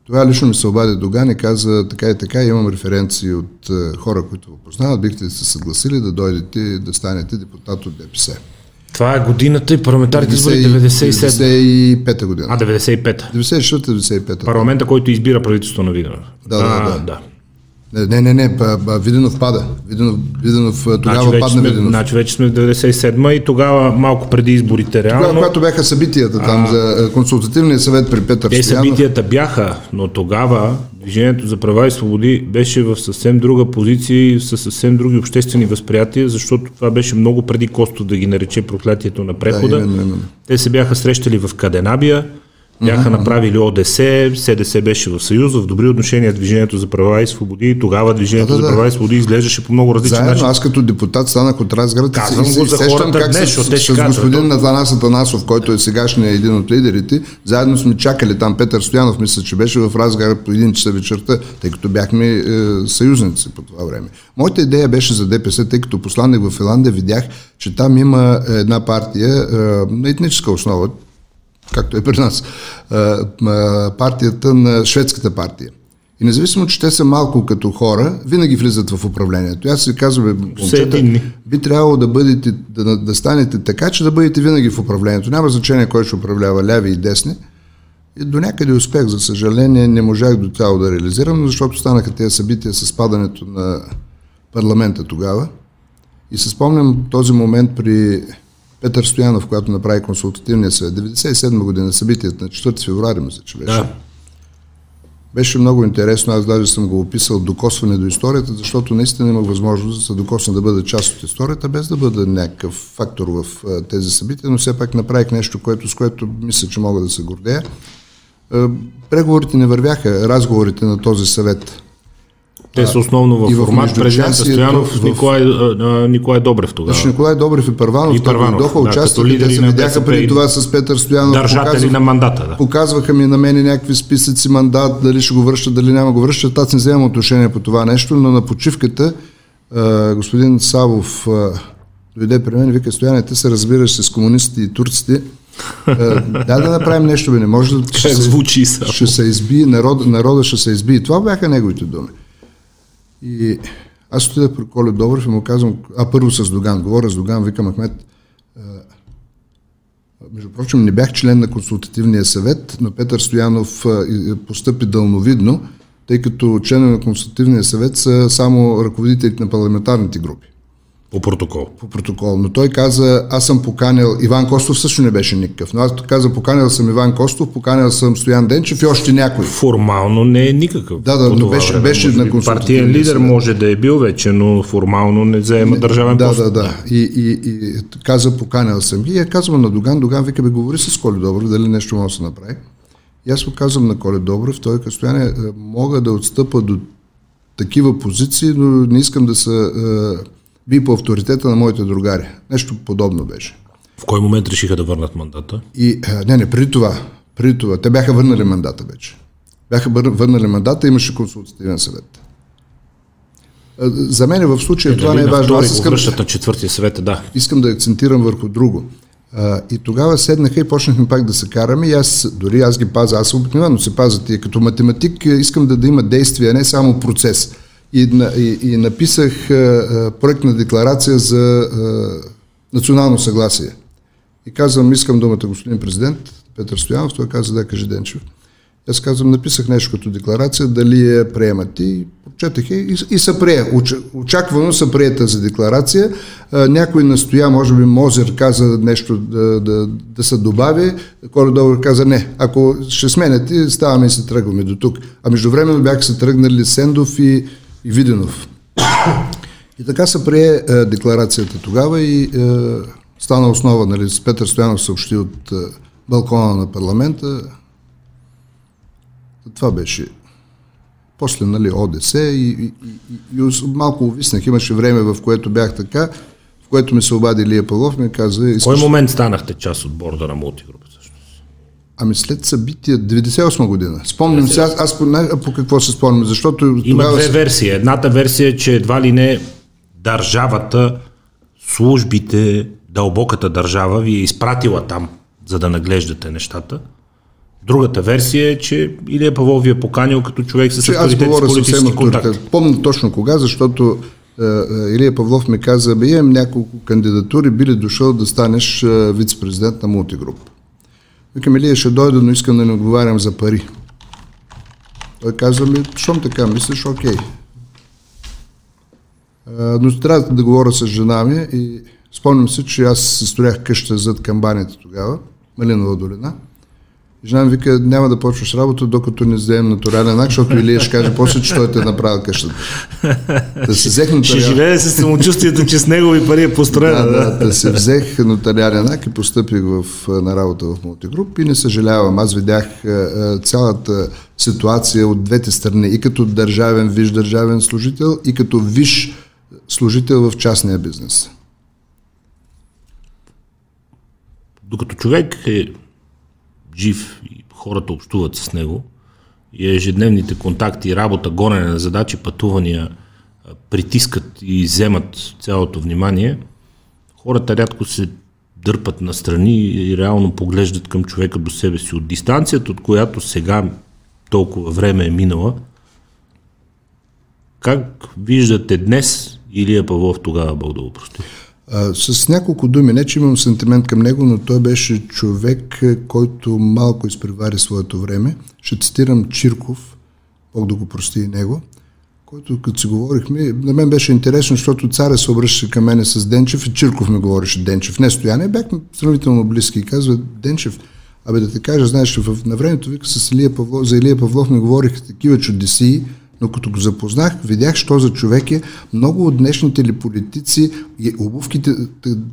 Тогава лично ми се обади Доган и каза така и така, имам референции от хора, които го познават, бихте се съгласили да дойдете да станете депутат от ДПС. Това е годината и парламентарните избори 97. 95-та година. А, 95-та. 94-95-та. Парламента, който избира правителството на Виденов. Да, да, да. да. Не, не, не, Виденов пада. Виденов, Виденов тогава значи падна сме, Виденов. Значи вече сме в 97 и тогава малко преди изборите реално. Тогава, когато бяха събитията там а, за консултативния съвет при Петър Те Стоянов. събитията бяха, но тогава Движението за права и свободи беше в съвсем друга позиция и със съвсем други обществени възприятия, защото това беше много преди Косто да ги нарече проклятието на прехода. Да, именно, именно. Те се бяха срещали в Каденабия, Бяха направили ОДС, СДС беше в Съюз, в добри отношения Движението за права и свободи. Тогава Движението Да, да, за права и свободи изглеждаше по много различен Заедно, начин. аз като депутат станах от Разград Казвам и се- го за сещам как днес, с, с, с господин Атанас Атанасов, който е сегашният един от лидерите, заедно сме чакали там Петър Стоянов, мисля, че беше в Разград по един часа вечерта, тъй като бяхме е, съюзници по това време. Моята идея беше за ДПС, тъй като посланник в Финландия видях, че там има една партия е, на етническа основа, както е при нас, а, а, партията на шведската партия. И независимо, че те са малко като хора, винаги влизат в управлението. И Аз си казвам, момчета, би трябвало да, бъдете, да, да станете така, че да бъдете винаги в управлението. Няма значение кой ще управлява ляви и десни. И до някъде успех, за съжаление, не можах до цяло да реализирам, защото станаха тези събития с падането на парламента тогава. И се спомням този момент при Петър Стоянов, когато направи консултативния съвет. 97 година събитието на 4 февруари, мисля, че беше. Да. Беше много интересно, аз даже съм го описал докосване до историята, защото наистина имах възможност да се докосна да бъда част от историята, без да бъда някакъв фактор в тези събития, но все пак направих нещо, което, с което мисля, че мога да се гордея. Преговорите не вървяха, разговорите на този съвет. Те са основно в и в формат междучасието, Стоянов в- Николай, а, Николай Добрев тогава. Беше Николай Добрев и Първанов, И Първанов, дойдоха, да, участваха, те се видяха преди това с Петър Стоянов. Държатели показах- на мандата. Да. Показваха ми на мене някакви списъци мандат, дали ще го връщат, дали няма го връщат. Аз не вземам отношение по това нещо, но на почивката а, господин Савов а, дойде при мен и вика, Стояне, ти се разбираш с комунистите и турците. Да, да направим нещо, бе, не може да... Как звучи са? ще се изби, народ, народа ще се изби. И това бяха неговите думи. И аз отидах при Коле Добрев и му казвам, а първо с Доган, говоря с Доган, викам Ахмет, между прочим не бях член на консултативния съвет, но Петър Стоянов постъпи дълновидно, тъй като членове на консултативния съвет са само ръководителите на парламентарните групи По протокол. по протокол. Но той каза, аз съм поканил, Иван Костов също не беше никакъв, но аз каза, поканил съм Иван Костов, поканил съм Стоян Денчев и още някой. Формално не е никакъв. Да, да, но беше- време. беше Може на би консултативния Партиен лидер съвет. може да е бил вече, но формално не заема държавен да, пост. да, да. И, и, и каза, поканил съм ги. И я казвам на Доган, Доган вика, бе, говори с Коли Добрев, дали нещо може да се направи. И аз го казвам на Коли Добрев, той като стояне, е, мога да отстъпа до такива позиции, но не искам да се е, би по авторитета на моите другари. Нещо подобно беше. В кой момент решиха да върнат мандата? И, е, не, не, преди това, преди това, те бяха върнали мандата вече. Бяха вър- върнали мандата, имаше консултативен съвет. Е, За мен в случая това не е важно. Аз искам, на четвъртия съвет, да. искам да акцентирам върху друго. А, и тогава седнаха и почнахме пак да се караме и аз, дори аз ги пазя, аз обикновено се пазя тия. Като математик е, искам да, да има действие, а не само процес. И, и, и написах а, а, проектна декларация за а, национално съгласие. И казвам, искам думата господин президент, Петър Стоянов, той каза, да, кажи Денчев. Аз казвам, написах нещо като декларация, дали я приемат и прочетах и, и се прие. Очаквано се прие тази декларация. А, някой настоя, може би Мозер каза нещо да, да, да се добави, Коля Добър каза не. Ако ще сменяте, ставаме и се тръгваме до тук. А междувременно бяха се тръгнали Сендов и, и Виденов. И така се прие е, декларацията тогава и е, стана основа, нали, с Петър Стоянов съобщи от е, балкона на парламента. Това беше после нали, ОДС и, и, и, и, малко увиснах. Имаше време, в което бях така, в което ми се обади Лия Павлов ми каза... В кой момент станахте част от борда на мултигрупа? Ами след събития, 98 година. Спомням се, аз, аз по, най- по какво се спомням, защото Има тогава... две версии. Едната версия е, че едва ли не държавата, службите, дълбоката държава ви е изпратила там, за да наглеждате нещата. Другата версия е, че Илия Павлов ви е поканил като човек с авторитет с политически контакт. Помня точно кога, защото е, е, Илия Павлов ми каза, бе имам няколко кандидатури, би ли дошъл да станеш е, вице-президент на мултигруп. Викам, Илия ще дойда, но искам да не отговарям за пари. Той каза ми, щом така мислиш, окей. Но трябва да говоря с жена ми и спомням се, че аз се строях къща зад камбаните тогава, Малинова долина. Жена ми вика, няма да почваш работа, докато не вземем натурален акт, защото Илия ще каже после, че той те е направил къщата. Да се взех нотариален... Ще живее с самочувствието, че с негови пари е построена. Да, да, да се взех нотариален акт и постъпих в, на работа в мултигруп и не съжалявам. Аз видях цялата ситуация от двете страни, и като държавен, виж държавен служител, и като виж служител в частния бизнес. Докато човек е жив и хората общуват с него и ежедневните контакти, работа, гонене на задачи, пътувания притискат и вземат цялото внимание, хората рядко се дърпат настрани и реално поглеждат към човека до себе си. От дистанцията, от която сега толкова време е минала, как виждате днес Илия Павлов тогава, Бог да го прости? С няколко думи, не че имам сантимент към него, но той беше човек, е, който малко изпревари своето време. Ще цитирам Чирков, Бог да го прости и него, който като си говорихме, на мен беше интересно, защото царя се обръщаше към мене с Денчев и Чирков ми говореше Денчев. Не стояне, бяхме сравнително близки и казва Денчев, абе да те кажа, знаеш, в, на времето вика с Илия Павлов, за Илия Павлов ми говориха такива чудеси, но като го запознах, видях, що за човек е. Много от днешните ли политици, обувките,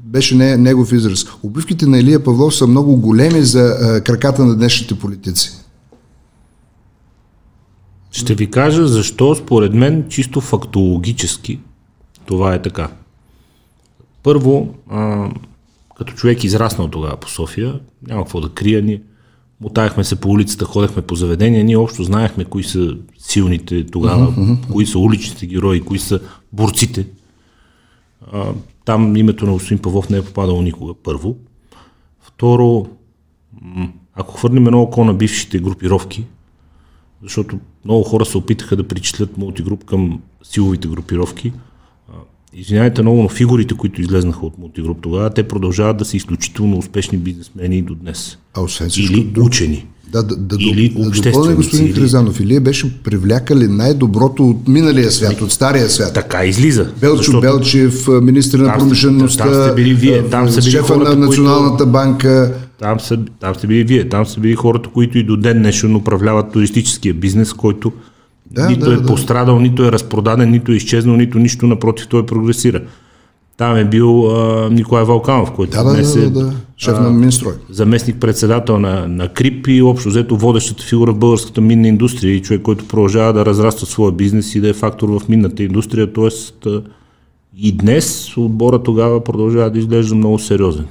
беше не, негов израз, обувките на Илия Павлов са много големи за а, краката на днешните политици. Ще ви кажа защо, според мен, чисто фактологически това е така. Първо, а, като човек израснал тогава по София, няма какво да крия ни. Мотаяхме се по улицата, ходехме по заведения, ние общо знаехме кои са силните тогава, uh-huh, кои са уличните герои, кои са борците. А, там името на господин Павлов не е попадало никога, първо. Второ, ако хвърнем едно око на бившите групировки, защото много хора се опитаха да причислят мултигруп към силовите групировки, Извинявайте много, но фигурите, които излезнаха от мултигруп тогава, те продължават да са изключително успешни бизнесмени и до днес. А освен всичко, Или учени. Да, да, да, или да допълня господин Трезанов. Илия беше привлякали най-доброто от миналия свят, от стария свят. Така излиза. Белчо защото... Белчев, министр на промишлеността, там сте били вие, там са били шефа хората, на Националната които... банка. Там са, там сте били вие, там са били хората, които и до ден днешен управляват туристическия бизнес, който да, нито да, е да. пострадал, нито е разпродаден, нито е изчезнал, нито нищо, напротив, той прогресира. Там е бил а, Николай Валканов, който да, днес да, да, е да, шеф на Минстрой. Заместник-председател на, на КРИП и общо взето водещата фигура в българската минна индустрия и човек, който продължава да разраства своя бизнес и да е фактор в минната индустрия. Тоест и днес отбора тогава продължава да изглежда много сериозен.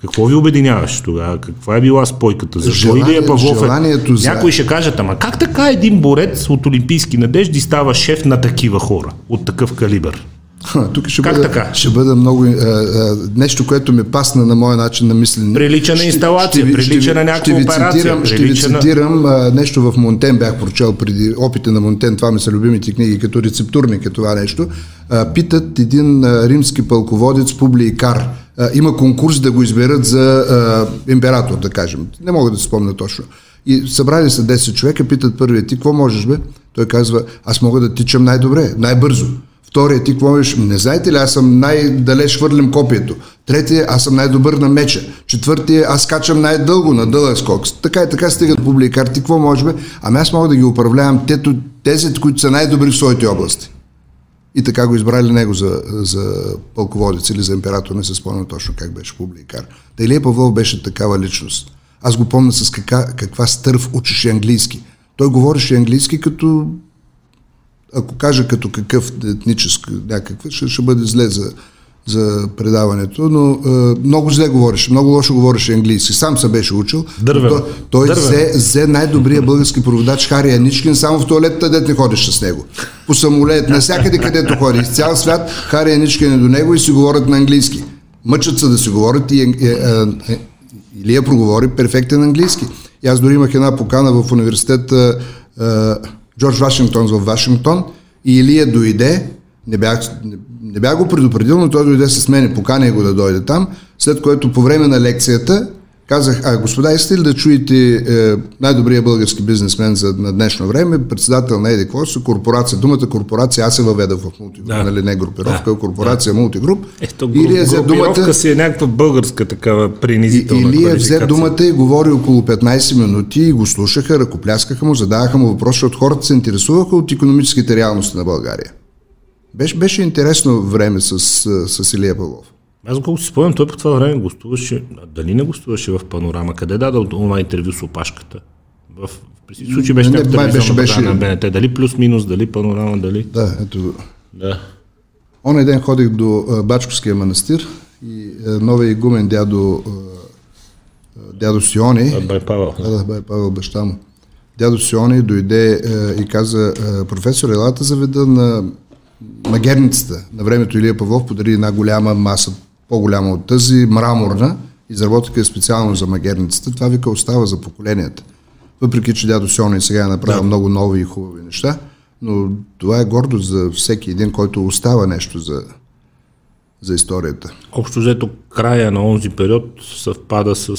Какво ви обединяваше тогава? Каква е била спойката? Защо Илия Павлов е... За... Някой ще кажат, ама как така един борец от Олимпийски надежди става шеф на такива хора, от такъв калибър? Ха, тук ще как бъда, така? Ще бъда много... А, а, нещо, което ме пасна на моя начин на мислене. Прилича на инсталация, ще, прилича ще, на някаква ще операция. Цитирам, ще ви цитирам а, нещо в Монтен, бях прочел преди опите на Монтен, това ми са любимите книги, като рецептурник е това нещо. А, питат един а, римски пълководец Публий Има конкурс да го изберат за а, император, да кажем. Не мога да се спомня точно. И събрали са 10 човека, питат първият ти, какво можеш бе? Той казва, аз мога да тичам най-добре, най-бързо. Вторият ти, какво можеш? Не знаете ли, аз съм най-далеч хвърлям копието. Третия, аз съм най-добър на меча. Четвъртия, аз качам най-дълго на дълъг скок. Така и така стигат публикарти. Какво може бе? Ами аз мога да ги управлявам тези, които са най-добри в своите области. И така го избрали него за, за пълководец или за император, не се спомням точно как беше публикар. Та Илия Павлов беше такава личност. Аз го помня с кака, каква стърв учеше английски. Той говореше английски като, ако кажа като какъв етнически някакъв, ще, ще бъде зле за, за предаването, но е, много зле говореше, много лошо говореше английски. Сам се беше учил. Дървен. Той, той Дървен. Взе, взе най-добрия български проводач Хари Аничкин, само в туалетта дет не ходиш с него. По самолет, навсякъде където ходи. Из цял свят Хари Аничкин е до него и си говорят на английски. Мъчат се да си говорят и е, е, е, Илия проговори перфектен английски. И аз дори имах една покана в университета е, Джордж Вашингтон в Вашингтон и Илия дойде, не бях, не, не бях го предупредил, но той дойде с мен, поканя го да дойде там, след което по време на лекцията Казах, а господа, искате ли да чуете е, най-добрия български бизнесмен за, на днешно време, председател на Еди какво корпорация, думата корпорация, аз се въведах в мултигруп, да. нали не групировка, да. корпорация да. мултигруп. Ето, или е взе думата, си е някаква българска такава принизителна Или е взе думата и говори около 15 минути и го слушаха, ръкопляскаха му, задаваха му въпроси, защото хората се интересуваха от економическите реалности на България. Беше, беше интересно време с, с Илия Павлов. Аз колко си спомням, той по това време гостуваше, дали не гостуваше в Панорама, къде даде това интервю с опашката? В, при всички случаи беше някаква беше, беше, на БНТ, дали плюс-минус, дали Панорама, дали... Да, ето. Да. Оня ден ходих до Бачковския манастир и новия игумен дядо, дядо Сиони. Бай Павел. Да, да, Бай Павел, баща му. Дядо Сиони дойде и каза, професор, елата заведа на магерницата. На времето Илия Павлов подари една голяма маса по-голяма от тази, мраморна, изработиха специално за магерницата. Това вика остава за поколенията. Въпреки, че дядо Сиони сега е направил да. много нови и хубави неща, но това е гордост за всеки един, който остава нещо за, за историята. Общо взето края на онзи период съвпада с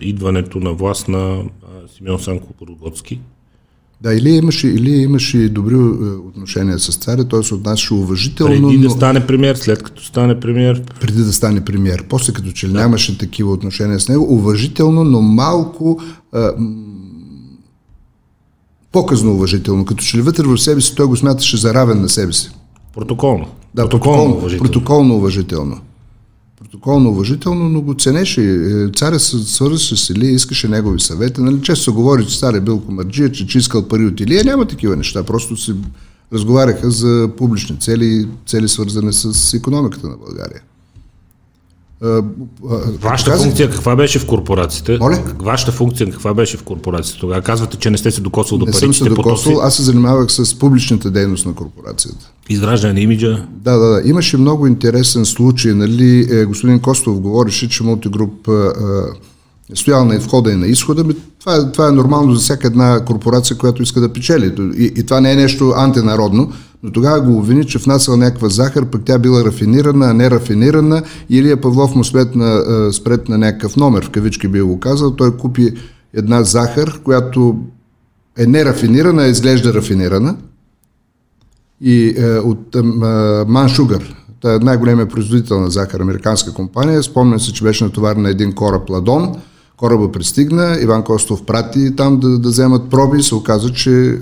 идването на власт на Симеон Санко Порогоцки, да, или имаше, или имаше добри е, отношения с царя, той се отнасяше уважително. Преди да стане премьер, след като стане премьер. Преди да стане премьер. После като че да. нямаше такива отношения с него, уважително, но малко а, по-късно уважително. Като че ли вътре в себе си той го смяташе за равен на себе си. Протоколно. Да, протоколно, протоколно уважително. Протоколно уважително протоколно уважително, но го ценеше. Е, царя се свързваше с Илия, искаше негови съвети. Нали, често се говори, че цар е бил комарджия, че, че искал пари от Илия. Няма такива неща. Просто си разговаряха за публични цели, цели свързани с економиката на България. Вашата казах... функция каква беше в корпорациите? Моля? Вашата функция каква беше в корпорацията? Тогава казвате, че не сте се докосвал до парите. Не съм се докосвал, аз се занимавах с публичната дейност на корпорацията. Изграждане на имиджа? Да, да, да. Имаше много интересен случай. Нали, е, господин Костов говореше, че мултигруп е стоял на входа и на изхода. Това е, това е нормално за всяка една корпорация, която иска да печели. И, и това не е нещо антинародно. Но тогава го обвини, че внасял някаква захар, пък тя била рафинирана, а не рафинирана. Илия Павлов му на, спред на някакъв номер, в кавички би го казал. Той купи една захар, която е нерафинирана, а изглежда рафинирана. И е, от е, е най-големия производител на захар, американска компания. Спомням се, че беше натоварен на един кораб Ладон. Кораба пристигна, Иван Костов прати там да, да вземат проби и се оказа, че е,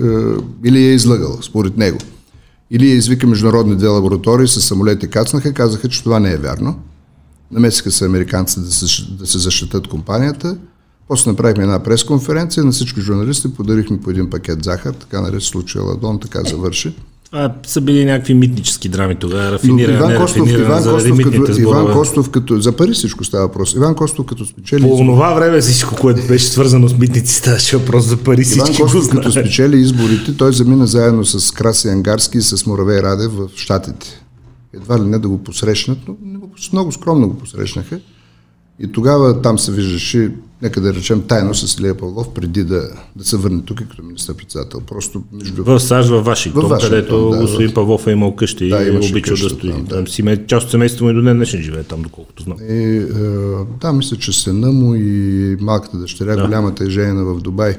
или е излъгал, според него. Или извика международни две лаборатории с самолети кацнаха, казаха, че това не е вярно. Намесиха се американците да се, да се защитат компанията. После направихме една пресконференция, на всички журналисти подарихме по един пакет захар, така нарече случая Ладон, така завърши. Това са били някакви митнически драми тогава, рафиниране, Иван Костов, Иван Костов, като, Иван Костов като, за пари всичко става въпрос. Иван Костов като спечели... По това време всичко, което беше свързано с митници, ставаше въпрос за пари, Иван Костов като спечели изборите, той замина заедно с Краси Ангарски и с Моравей Радев в Штатите. Едва ли не да го посрещнат, но много скромно го посрещнаха. И тогава там се виждаше, нека да речем, тайно с Илия Павлов, преди да, да се върне тук като министър-председател. Просто между... В САЩ, в Вашингтон, в Вашингтон където да, господин Павлов е имал къща да, и обичал да стои. Там, да. Си, част от семейството му и до днес днешен живее там, доколкото знам. И, е, да, мисля, че сена му и малката дъщеря, да. голямата е женена в Дубай.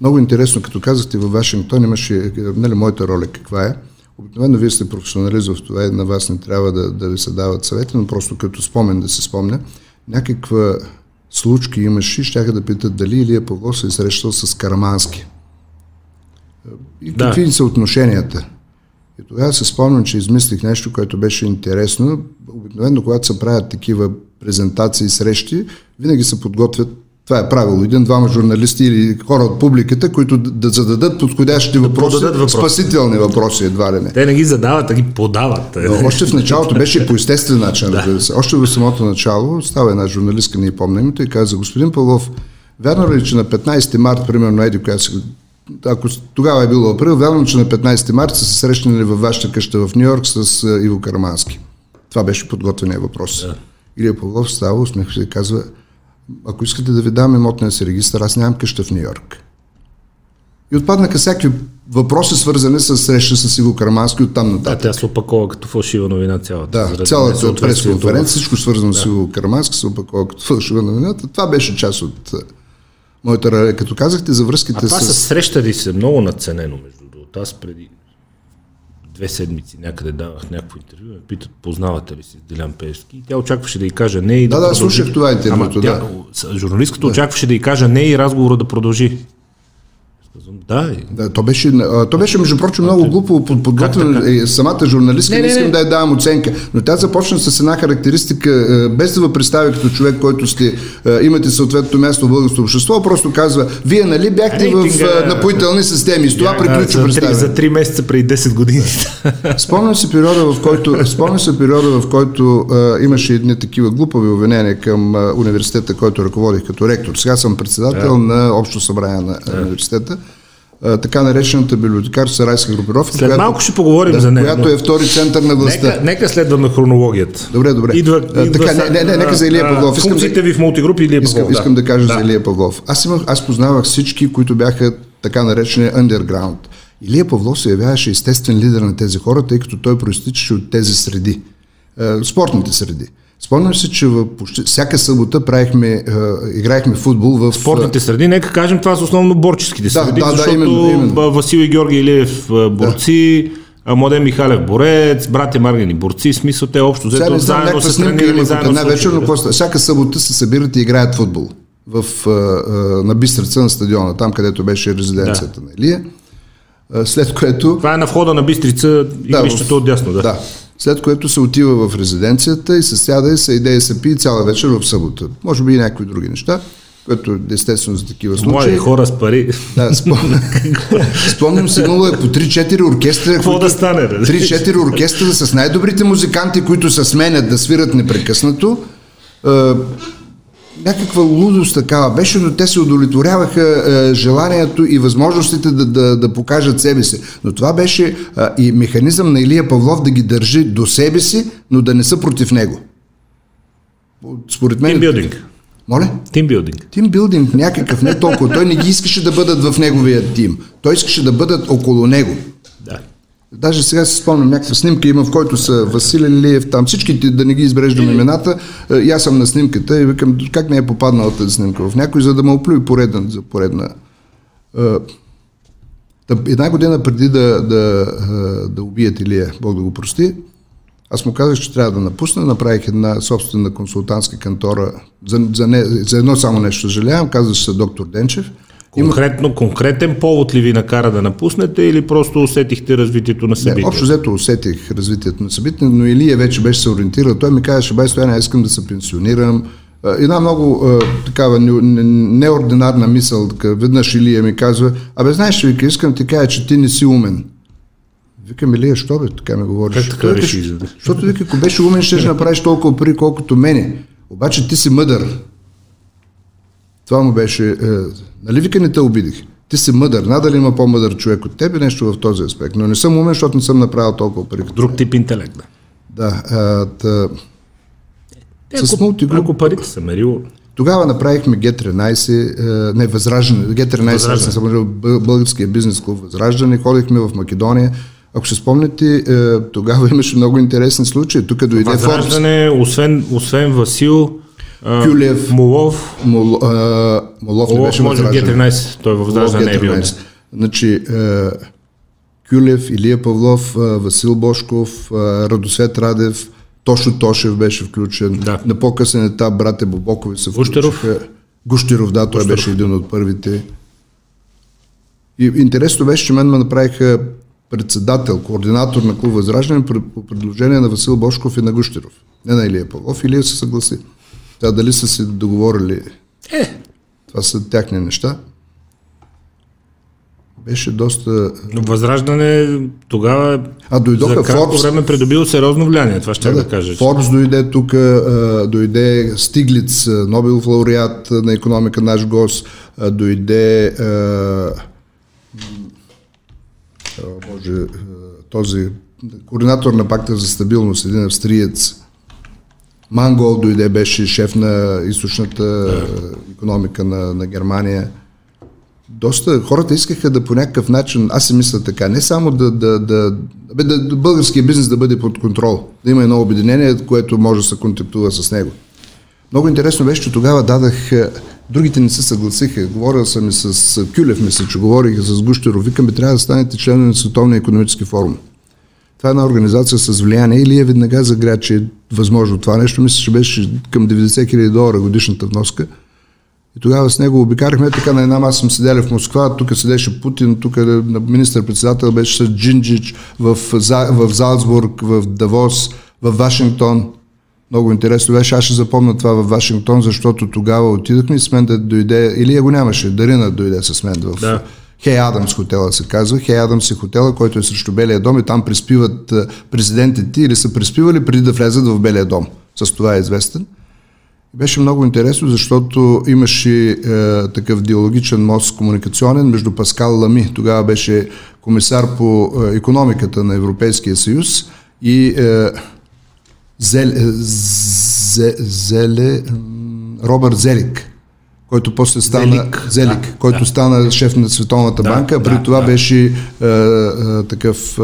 Много интересно, като казахте във Вашингтон, имаше, нали, моята роля каква е. Обикновено вие сте професионалист в това и на вас не трябва да, да ви се дават съвети, но просто като спомен да се спомня някаква случка имаше, щяха да питат дали Илия Павлов се е срещал с Карамански. И да. какви са отношенията? И тогава се спомням, че измислих нещо, което беше интересно. Обикновено, когато се правят такива презентации и срещи, винаги се подготвят това е правило. Един-двама журналисти или хора от публиката, които да зададат подходящи да въпроси, въпроси, спасителни въпроси едва ли не. Те не ги задават, а ги подават. Но още в началото беше по естествен начин, <laughs> да. се. Още в самото начало става една журналистка, не помня името, и каза, господин Павлов, вярно ли, че на 15 март, примерно, еди, коя се ако тогава е било април, вярно, че на 15 март са се срещнали във вашата къща в Нью Йорк с Иво Карамански. Това беше подготвения въпрос. Да. Илия Павлов става, усмеха се и казва, ако искате да ви дам имотния си регистър, аз нямам къща в Нью Йорк. И отпаднаха всякакви въпроси свързани с среща с Иго Карамански от там нататък. Да, тя се опакова като фалшива новина цялата. Да, цялата пресконференция, всичко свързано да. с Иго Карамански се опакова като фалшива новина. Това беше част от моята роля. Като казахте за връзките а това с... с срещали се много надценено, между другото. Аз преди две седмици някъде давах някакво интервю, ме питат, познавате ли си Дилян Певски? И тя очакваше да й каже не и да. Да, да, слушах това интервюто, да. Журналистката да. очакваше да й каже не и разговора да продължи. Да, да то, беше, то беше, между прочим, много глупо подготвено. Е, самата журналистка, не, не, не искам да я давам оценка, но тя започна с една характеристика, е, без да ви представи като човек, който сте, е, имате съответното място в българското общество, просто казва, вие нали бяхте Рейтинга, в напоителни системи, с това приключва представяне. За 3 месеца преди 10 години. <laughs> Спомням се периода, в който, спомням се периода, в който а, имаше едни такива глупави обвинения към а, университета, който ръководих като ректор. Сега съм председател да. на Общо събрание на да. университета така наречената библиотекарско-сарайска групировка. След която, малко ще поговорим да, за нея. Която е втори център на властта. Нека, нека следваме хронологията. Добре, добре. Идва, идва така, не, не, не, нека за Илия Павлов. Функциите ви в мултигрупи Илия Павлов. Искам, да. искам да кажа да. за Илия Павлов. Аз, имах, аз познавах всички, които бяха така наречени underground. Илия Павлов се явяваше естествен лидер на тези хора, тъй като той проистичаше от тези среди. Спортните среди. Спомням се, че в почти всяка събота правихме, е, играехме футбол в... Спортните среди, нека кажем, това са основно борческите среди, да, да, защото да, именно, именно. Васил и Георги Илиев борци, да. Младен Михалев борец, братя Маргани борци, смисъл те общо взето знам, заедно се тренирали, заедно една вечер, но просто, всяка събота се събират и играят футбол в, на Бистрица на стадиона, там където беше резиденцията да. на Илия. След което... Това е на входа на Бистрица, игрището да, отдясно, да. да след което се отива в резиденцията и се сяда и се иде и се пие цяла вечер в събота. Може би и някакви други неща, което естествено за такива случаи. Млади хора с пари. Да, спомням, <laughs> спомням си, имало е по 3-4 оркестра. Какво да стане? 3-4 оркестра с най-добрите музиканти, които се сменят да свират непрекъснато някаква лудост такава беше, но те се удовлетворяваха е, желанието и възможностите да, да, да покажат себе си. Но това беше е, и механизъм на Илия Павлов да ги държи до себе си, но да не са против него. Според мен... Тимбилдинг. Моля? Тимбилдинг. Тимбилдинг някакъв, не толкова. Той не ги искаше да бъдат в неговия тим. Той искаше да бъдат около него. Да. Даже сега си спомням някаква снимка има, в който са Василен Лиев, там всичките, да не ги избреждам имената, е, и аз съм на снимката и викам, как не е попаднала тази снимка в някой, за да ме оплюи пореден, за поредна. Е, една година преди да, да, е, да убият Илия, Бог да го прости, аз му казах, че трябва да напусна, направих една собствена консултантска кантора, за, за, не, за едно само нещо съжалявам, казваше се доктор Денчев – Конкретно, конкретен повод ли ви накара да напуснете или просто усетихте развитието на събитието? Не, общо взето усетих развитието на събитието, но Илия вече беше се ориентирал. Той ми казаше, бай Стояне, искам да се пенсионирам. Една много такава неординарна мисъл, така, веднъж Илия ми казва, абе знаеш, вика, искам ти кажа, че ти не си умен. Викам, Илия, що бе, така ми говориш? Как така реши? Защото, вика, ако беше умен, ще направиш толкова пари, колкото мене. Обаче ти си мъдър. Това му беше... Е, нали вика не те обидих? Ти си мъдър. Надали има по-мъдър човек от теб и нещо в този аспект. Но не съм умен, защото не съм направил толкова пари. Друг тип интелект, да. Да. А, та, е, с мултигруп... Ако парите са мерило... Тогава направихме G13, не, Възраждане, G13, аз съм българския бизнес клуб Възраждане, ходихме в Македония, ако ще спомняте, е, тогава <laughs> имаше много интересни случаи. Тук дойде Възраждане, освен, освен Васил, Кюлев. Молов. Мол, а, Молов не беше може би 13 той в не е бил. Значи, а, Кюлев, Илия Павлов, Васил Бошков, Радосвет Радев, Тошо Тошев беше включен. Да. На по-късен етап брате Бобокови са Гущеров. Гущеров, да, той Гущеров. беше един от първите. И интересно беше, че мен ме направиха председател, координатор на клуб Възраждане по предложение на Васил Бошков и на Гущеров. Не на Илия Павлов. Илия се съгласи. Та дали са си договорили. Е. Това са тяхни неща. Беше доста... Но Възраждане тогава а, дойдоха за кратко Форбс... време придобило сериозно влияние, това ще да, да кажа. Форбс дойде тук, дойде Стиглиц, Нобел лауреат на економика, наш гост, дойде може този координатор на пакта за стабилност, един австриец, Мангол дойде, беше шеф на източната да. економика на, на Германия. доста хората искаха да по някакъв начин, аз си мисля така, не само да, да, да, да, да българския бизнес да бъде под контрол, да има едно обединение, което може да се контактува с него. Много интересно беше, че тогава дадах, другите не се съгласиха, говорил съм и с Кюлев, мисля, че говорих с Гущеров, викам, би трябва да станете член на Световния економически форум. Това е една организация с влияние или е веднага загря, че е възможно това нещо. Мисля, че беше към 90 000 долара годишната вноска. И тогава с него обикарахме така на една маса съм седяли в Москва, тук седеше Путин, тук министър-председател беше с Джинджич в, в Залцбург, в Давос, в Вашингтон. Много интересно беше, аз ще запомня това в Вашингтон, защото тогава отидахме и с мен да дойде, или я го нямаше, Дарина дойде с мен в да. Хей Адамс хотела се казва. Хей Адамс е хотела, който е срещу Белия дом и там приспиват президентите или са приспивали преди да влезат в Белия дом. С това е известен. Беше много интересно, защото имаше е, такъв диалогичен мост комуникационен между Паскал Лами, тогава беше комисар по е, економиката на Европейския съюз и е, е, Зеле, Робърт Зелик, който после стана Зелик, Зелик да, който да. стана шеф на Световната да, банка, а преди да, това да. беше е, е, такъв е,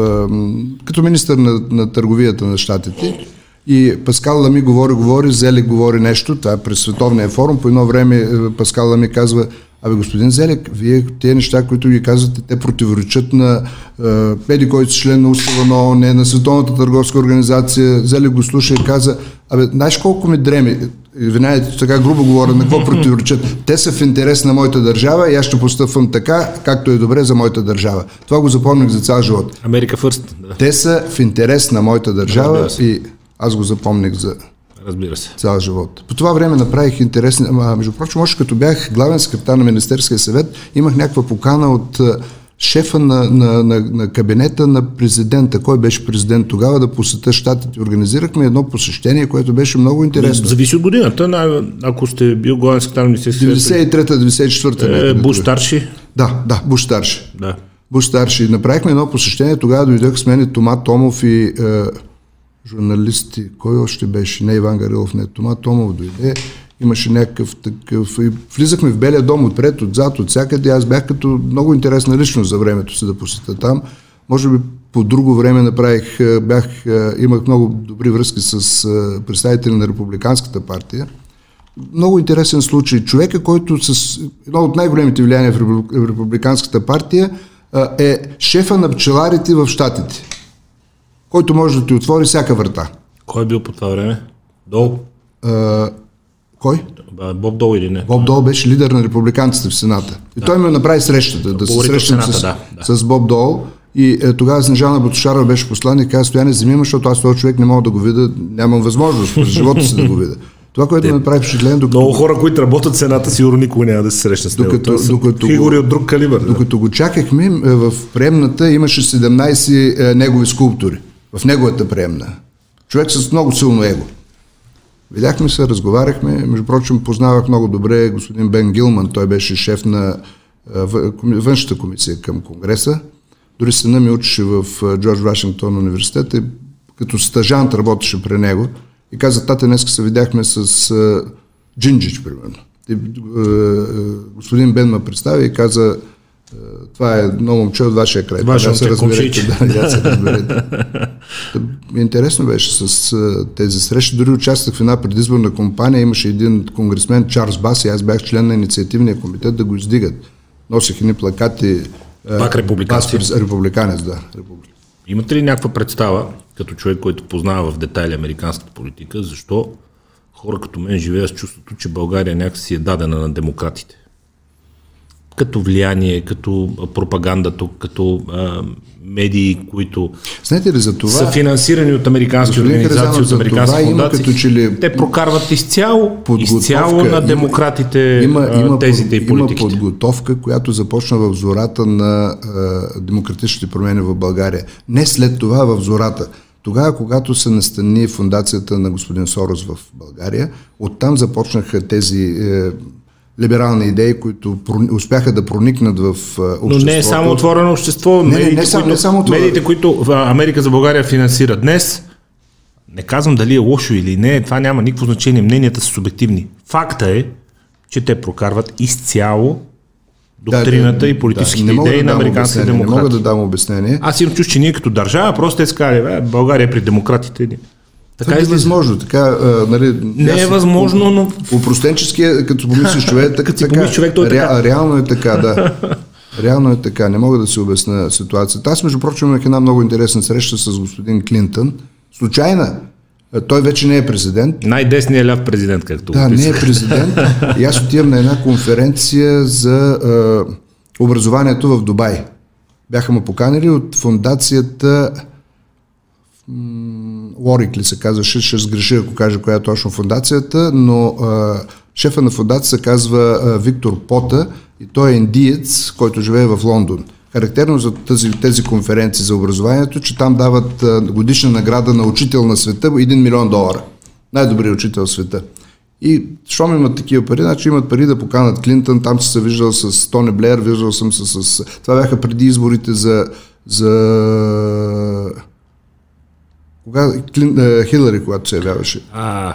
като министър на, на търговията на щатите. И Паскал Лами говори, говори, Зелик говори нещо, това е през Световния форум, по едно време е, Паскал Лами казва, Абе, господин Зелек, вие тези неща, които ги казвате, те противоречат на е, Педи, който е член на устава на ООН, на Световната търговска организация. Зелек го слуша и каза, абе, знаеш колко ми дреми? Извинявайте, така грубо говоря, на какво противоречат? Те са в интерес на моята държава и аз ще постъпвам така, както е добре за моята държава. Това го запомних за цял живот. Америка фърст. Да. Те са в интерес на моята държава и аз го запомних за Разбира се. Цял живот. По това време направих интересни... А, между прочим, още като бях главен секретар на Министерския съвет, имах някаква покана от шефа на, на, на, на кабинета на президента, кой беше президент тогава, да посета щатите. Организирахме едно посещение, което беше много интересно. Зависи от годината. Ако сте бил главен секретар на Министерския съвет. 93-94. Е, Буш старши? Да, да, Буш старши. Да. Буш старши. Направихме едно посещение, тогава дойдох с мен Тома Томов и е, журналисти, кой още беше, не Иван Гарилов, не Тома Томов дойде, имаше някакъв такъв... И влизахме в Белия дом отпред, отзад, от всякъде. Аз бях като много интересна личност за времето си да посетя там. Може би по друго време направих, бях, имах много добри връзки с представители на Републиканската партия. Много интересен случай. Човека, който с едно от най-големите влияния в Републиканската партия е шефа на пчеларите в Штатите който може да ти отвори всяка врата. Кой е бил по това време? Дол? Кой? Боб Дол или не? Боб Дол беше лидер на републиканците в Сената. И да. той ме направи срещата, да се срещам с, да, да. с Боб Дол. И е, тогава Снежана Батушарова беше посланник, каза, стояне, вземи защото аз този човек не мога да го видя, нямам възможност през живота си да го видя. Това, което ме прави впечатление, докато... Много хора, които работят цената, сигурно никога няма да се срещнат с него. Докато, докато фигури от друг калибър. Докато да. го чакахме, е, в приемната имаше 17 е, негови скулптури в неговата приемна. Човек с много силно его. Видяхме се, разговаряхме. Между прочим, познавах много добре господин Бен Гилман. Той беше шеф на външната комисия към Конгреса. Дори сина ми учеше в Джордж Вашингтон университет и като стажант работеше при него. И каза, тата, днес се видяхме с Джинджич, примерно. И, господин Бен ме представи и каза, това е едно момче от вашия край. Ваше да се разберете. <laughs> Да, да се разберете. Интересно беше с тези срещи. Дори участвах в една предизборна кампания. Имаше един конгресмен Чарлз Бас и аз бях член на инициативния комитет да го издигат. Носех едни плакати. Пак републиканци. Бас, републиканец, да. Републик. Имате ли някаква представа, като човек, който познава в детайли американската политика, защо хора като мен живеят с чувството, че България някакси е дадена на демократите? Като влияние, като пропаганда тук, като а, медии, които Знаете ли за това, са финансирани от американски организации, от американски фундации. Като че ли... Те прокарват изцяло, изцяло на демократите има, има, тезите и политиките. Има подготовка, която започна в зората на а, демократичните промени в България. Не след това в зората. Тогава, когато се настани фундацията на господин Сорос в България, оттам започнаха тези е, либерални идеи, които успяха да проникнат в обществото. Но не е само отворено общество. Не, медиите, не, не, които, не само това. Медиите, които Америка за България финансира днес, не казвам дали е лошо или не, това няма никакво значение, мненията са субективни. Факта е, че те прокарват изцяло доктрината да, и политическите да, идеи да на американските демократи. Не мога да дам обяснение. Аз имам чуш, че ние като държава просто те скали, България при демократите Така е възможно. Така, а, нали, не е възможно, но... Упростенчески, като помислиш <laughs> човек, така, така, човек, той е така. Ре, реално е така, да. <laughs> Реално е така. Не мога да си обясна ситуацията. Аз, между прочим, имах една много интересна среща с господин Клинтън. Случайна. Той вече не е президент. Най-десният ляв президент, както Да, не е президент. <laughs> И аз отивам на една конференция за е, образованието в Дубай. Бяха му поканили от фундацията Лорик ли се казваше, ще сгреша, ако кажа коя е точно фундацията, но а, шефа на фундацията казва а, Виктор Пота и той е индиец, който живее в Лондон. Характерно за тези, тези конференции за образованието, че там дават а, годишна награда на учител на света 1 милион долара. Най-добрият учител в света. И щом имат такива пари, значи имат пари да поканат Клинтън, там се виждал с Тони Блеер, виждал съм се с... Това бяха преди изборите за, за кога Клин, е, Хилари, когато се явяваше а,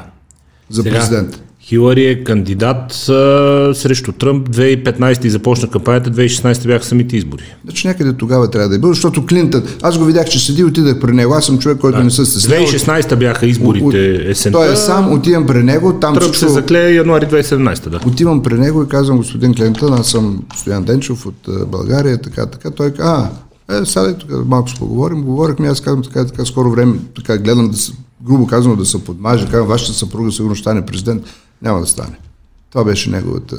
за сега, президент. Хилари е кандидат а, срещу Тръмп. 2015 започна кампанията, 2016 бяха самите избори. Значи някъде тогава трябва да е бил, защото Клинтън, аз го видях, че седи, отидах при него, аз съм човек, който да. не се стеснява. 2016 бяха изборите есента. Той е сам, отивам при него, там Тръмп всичко... се заклея януари 2017, да. Отивам при него и казвам, господин Клинтън, аз съм Стоян Денчев от България, така, така. Той каза, а, е, сега тук малко ще поговорим. Говорихме, аз казвам така, така скоро време, така гледам да се, грубо казвам да се подмаже, казвам, вашата съпруга сигурно ще стане президент. Няма да стане. Това беше неговата.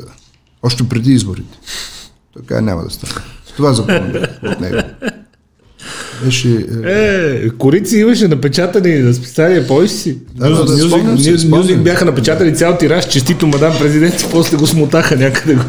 Още преди изборите. Така няма да стане. Това запомня от него. Беше... Е, е корици имаше напечатани на списание, помниш си? Да, Мюзик, да, бяха напечатали цял тираж, честито мадам президент и после го смотаха някъде го.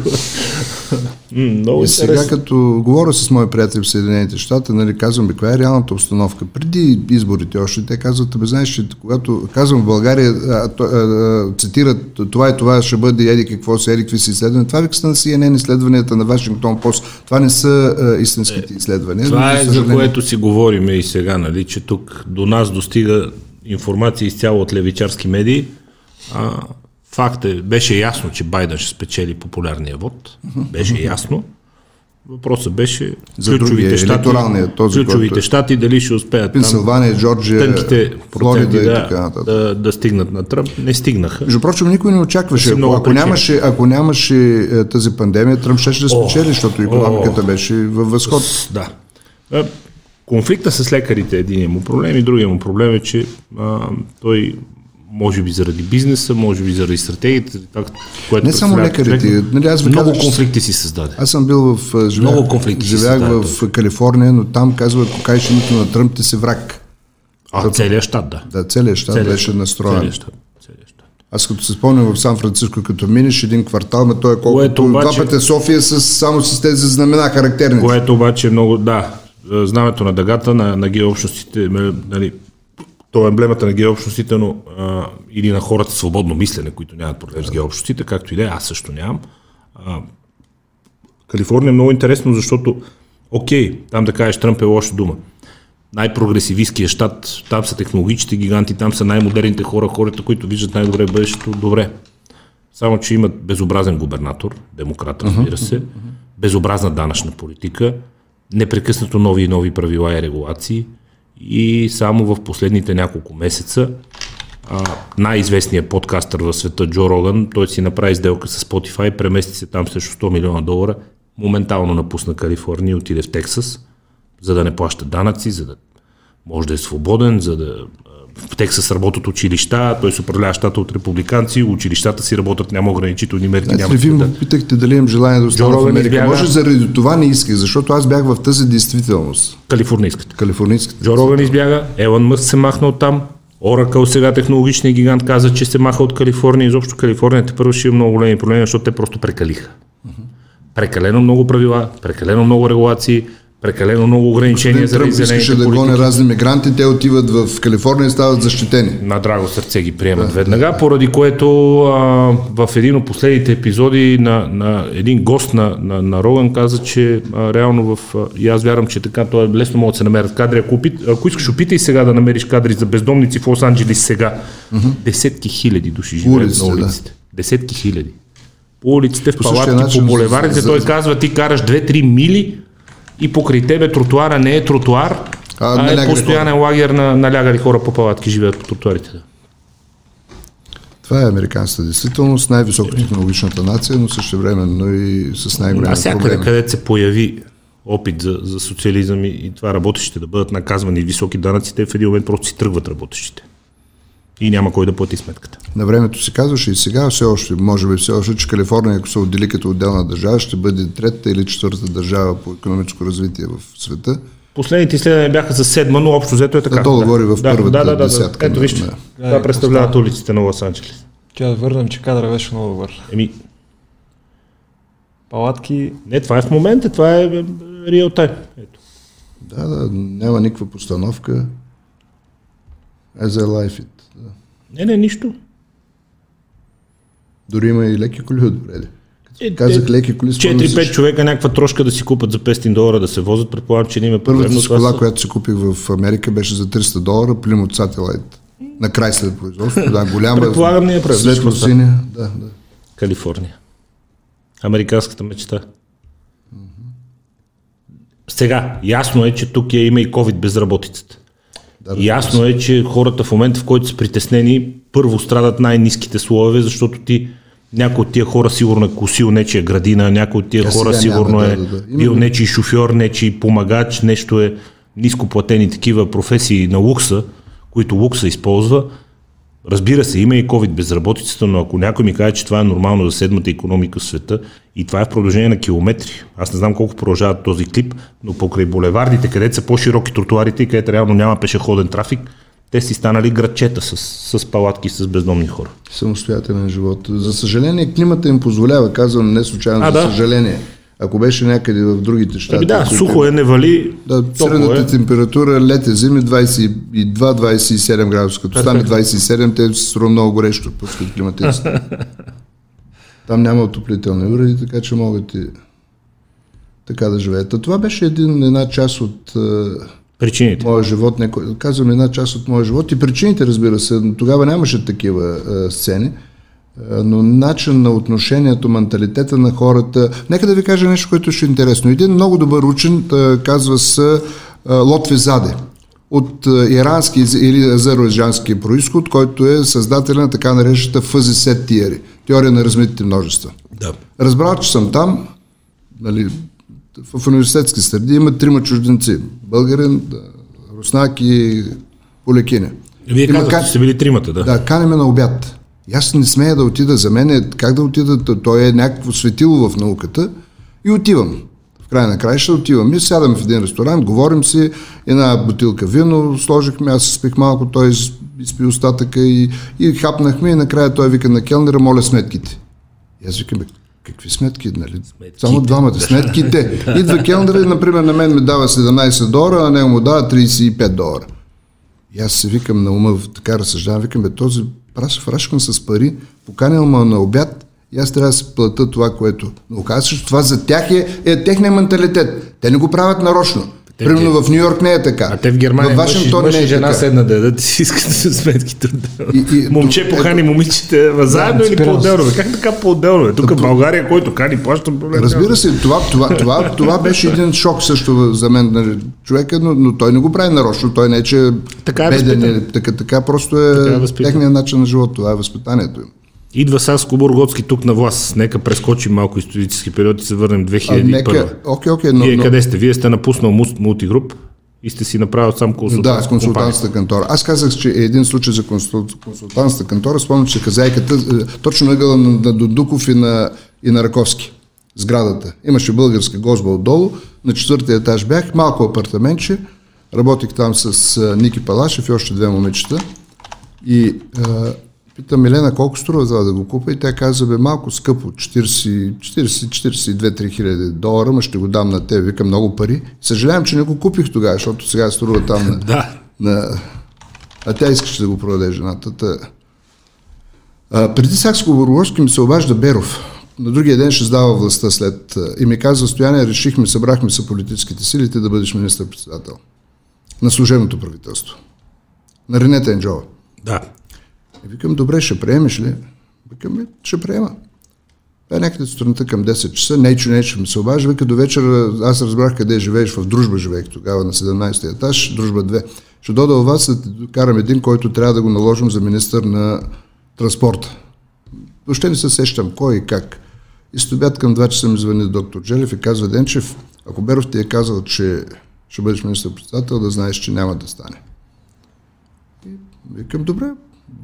Много и сега, като говоря с мои приятели в Съединените щати, нали, казвам, бе, каква е реалната обстановка? Преди изборите още, те казват, бе, знаеш, че когато казвам в България, а, а, а, цитират това и това ще бъде, еди какво си, еди какви си изследвания. Това вика са на CNN изследванията на Вашингтон Пост. Това не са а, истинските е, изследвания. Това е за което си говорим и сега, нали, че тук до нас достига информация изцяло от левичарски медии. А, Факт е, беше ясно, че Байден ще спечели популярния вод. Беше ясно. Въпросът беше за ключовите щати, този, ключовите щати дали ще успеят Пенсилвания, Джорджия, тънките Флорида да, и така Да, да, стигнат на Тръмп. Не стигнаха. Между прочим, никой не очакваше. Ако, ако, нямаше, ако нямаше е, тази пандемия, Тръмп ще да спечели, защото економиката о, беше във възход. Да. Е, конфликта с лекарите е един му проблем и другия му проблем е, че а, той може би заради бизнеса, може би заради стратегията, това, което Не само лекарите. Нали, аз много казах, конфликти си създаде. Аз съм бил в... Живях, много конфликти живях в в Калифорния, но там казва, ако кажеш името на Тръмп, ти си враг. А, целият щат, да. Да, целият щат целият беше настроен. Целият щат. Аз като се спомням в Сан Франциско, като минеш един квартал, ме той е колкото обаче, два пъти София с, само с тези знамена характерни. Което обаче е много, да, знамето на дъгата на, на геообщностите, нали, то е емблемата на геообщностите, но а, или на хората свободно мислене, които нямат проблем с геообщностите, както и да е, аз също нямам. А, Калифорния е много интересно, защото, окей, там да кажеш Тръмп е лоша дума. Най-прогресивистския щат, там са технологичните гиганти, там са най-модерните хора, хората, които виждат най-добре бъдещето, добре. Само, че имат безобразен губернатор, демократ, разбира се, безобразна данъчна политика, непрекъснато нови и нови правила и регулации – и само в последните няколко месеца най-известният подкастър в света Джо Роган, той си направи сделка с Spotify, премести се там срещу 100 милиона долара, моментално напусна Калифорния и отиде в Тексас, за да не плаща данъци, за да може да е свободен, за да в Тексас работят училища, той се управлява щата от републиканци, училищата си работят, няма ограничителни мерки. Значи, няма вие ме питахте дали имам желание да остана в Америка. Избяга... Може заради това не исках, защото аз бях в тази действителност. Калифорнийската. Калифорнийската. Джо Роган избяга, Елън Мъс се махна от там, Оракъл сега технологичният гигант каза, че се маха от Калифорния. Изобщо Калифорния те първо ще има много големи проблеми, защото те просто прекалиха. Прекалено много правила, прекалено много регулации, прекалено много ограничения за Тръмп искаше да гони разни мигранти, те отиват в Калифорния и стават защитени. На драго сърце ги приемат да, веднага, да. поради което а, в един от последните епизоди на, на един гост на, на, на Роган каза, че а, реално в... А, и аз вярвам, че така, то е лесно могат да се намерят кадри. Ако, опит, ако искаш, опитай сега да намериш кадри за бездомници в Лос-Анджелес сега. Uh-huh. Десетки хиляди души живеят на улиците. Да. Десетки хиляди по улиците, в палатки, по булевардите. за- Той казва, ти караш 2-3 мили и покрай тебе тротуара не е тротуар, А, а, а е постоянен лагер на налягали хора по палатки, живеят по тротуарите. Това е американската действителност, най-високотехнологичната нация, но също времено и с най-големи проблеми. където се появи опит за, за социализъм и, и това работещите да бъдат наказвани високи данъци, те в един момент просто си тръгват работещите. И няма кой да плати сметката. На времето се казваше и сега все още, може би все още, че Калифорния, ако се отдели като отделна държава, ще бъде третата или четвърта държава по економическо развитие в света. Последните изследвания бяха за седма, но общо взето е така. Да, долу говори в да, първата да, да, да, десятка Ето вижте, на- това Да, представляват остава. улиците на Лос-Анджелес. Тя да върнем, че кадъра беше много добър. Еми, Палатки, не, това е в момента, това е е, реал тайм. Ето. Да, да, няма никаква постановка. As I life it. Не, не, нищо. Дори има и леки коли отпреди. Е, Казах леки коли, спомням си, 4-5 че човека някаква трошка да си купат за 500 долара да се возят, предполагам, че не има проблем. Първата си кола, са- която си купих в Америка, беше за 300 долара, Plymouth Satellite. На край след производство, да, голяма. Предполагам, не е правда, Светло всичко синя, да, да. Калифорния. Американската мечта. Сега, ясно е, че тук я има и COVID безработицата. Да, ясно е, че хората в момента, в който са притеснени, първо страдат най-низките слоеве, защото ти някой от тия хора сигурно е косил нечия градина, някой от тия А хора сигурно няма, е да, да, да. Бил нечий шофьор, нечий помагач, нещо е ниско платени такива професии на лукса, които лукса използва. Разбира се, има и COVID безработицата, но ако някой ми каже, че това е нормално за седмата економика в света и това е в продължение на километри, аз не знам колко продължава този клип, но покрай булевардите, където са по-широки тротуарите и където реално няма пешеходен трафик, те си станали градчета с, с палатки с бездомни хора. Самостоятелен живот. За съжаление, климата им позволява, казвам не случайно, А, за да. съжаление. Ако беше някъде в другите щати. Ами да, които- сухо е, не вали, Да, средната е. температура лет е зими 22-27 градуса. Като стане 27, те се струва много горещо, пускат климатиците. <laughs> Там няма отоплителни уреди, така че могат и така да живеят. А това беше един, една част от Причините. моя живот, некой, казвам една част от моя живот и причините, разбира се, тогава нямаше такива е, сцени, но начин на отношението, менталитета на хората. Нека да ви кажа нещо, което ще е интересно. Един много добър учен е, казва се е, Лотви Заде от е, ирански или азербайджански происход, който е създателя на така наречената фъзи сет теория, теория на размитите множества. Да. Разбрал, че съм там, нали, в университетски среди има трима чужденци. Българин, руснак и полекиня. Вие казахте, че сте били тримата, да. Да, канеме на обяд. И аз не смея да отида. За мен е как да отида. Той е някакво светило в науката. И отивам. В края на краища отивам. И сядам в един ресторант, говорим си, една бутилка вино, сложихме, аз спих малко, той из- изпи остатъка и, и хапнахме и накрая той вика на келнера, моля сметките. И аз викам, «Бе, какви сметки, нали? Само двамата. Сметките. <laughs> Идва келнера и, например, на мен ми дава 17 долара, а него му дава 35 долара. И аз се викам на ума, така разсъждавам, викам, бе, този праш, фрашкан с пари, поканил ме на обяд и аз трябва да си плата това, което... Но оказва че това за тях е, е техния менталитет. Те не го правят нарочно. Те- Примерно в Нью Йорк не е така. А те в Германия в мъж, Вашингтон мъж не и е жена така. седна да дадат и си искат да се сметките. И- и- Момче ето- покани момичите ма заедно или по-отделно? Как така по-отделно? Тук в България, който кани, плаща проблем. Разбира се, това, това, това, това беше един шок също за мен, нали, човека, но, но той не го прави нарочно, той не е, че Така е беден, или така, така просто е, Така е техният начин на живот, това е възпитанието им. Идва Саско Бургоцки тук на власт. Нека прескочим малко исторически период и се върнем А, 2001. нека, окей, окей, но, Вие но, къде сте? Вие сте напуснал мултигруп и сте си направил сам Да, консултантска компания. консултантската кантора. Аз казах, че е един случай за консул, консултантската кантора. Спомням, че казайката, е, точно на ъгъла на, на Дудуков и на, и на Раковски. Сградата. Имаше българска гозба отдолу. На четвъртия етаж бях, малко апартаментче. Работих там с а, Ники Палашев и още две момичета. И а, питам Милена колко струва това да го купа и тя каза, бе малко скъпо, 40, 40 42-3 хиляди долара, ма ще го дам на теб. Викам много пари. Съжалявам, че не го купих тогава, защото сега струва там <laughs> на, Да. на... А тя искаше да го продаде жената. Та... А, преди Сакско Бургоски ми се обажда Беров. На другия ден ще сдава властта след... И ми каза, Стояне, решихме, събрахме се политическите сили, ти да бъдеш министър-председател. На служебното правителство. На Ренета Енджова. Да. И викам, добре, ще приемеш ли? Викам, «Ми, ще приема. Е някъде сутринта към 10 часа, нечо, нечо ми се обажда, вика до вечера, аз разбрах къде живееш, в Дружба живеех тогава на 17 етаж, Дружба 2. Ще дода у вас да карам един, който трябва да го наложим за министър на транспорта. Въобще не се сещам кой и как. И след към 2 часа ми звъни доктор Джелев и казва, Денчев, ако Беров ти е казал, че ще бъдеш министър-председател, да знаеш, че няма да стане. И викам, добре,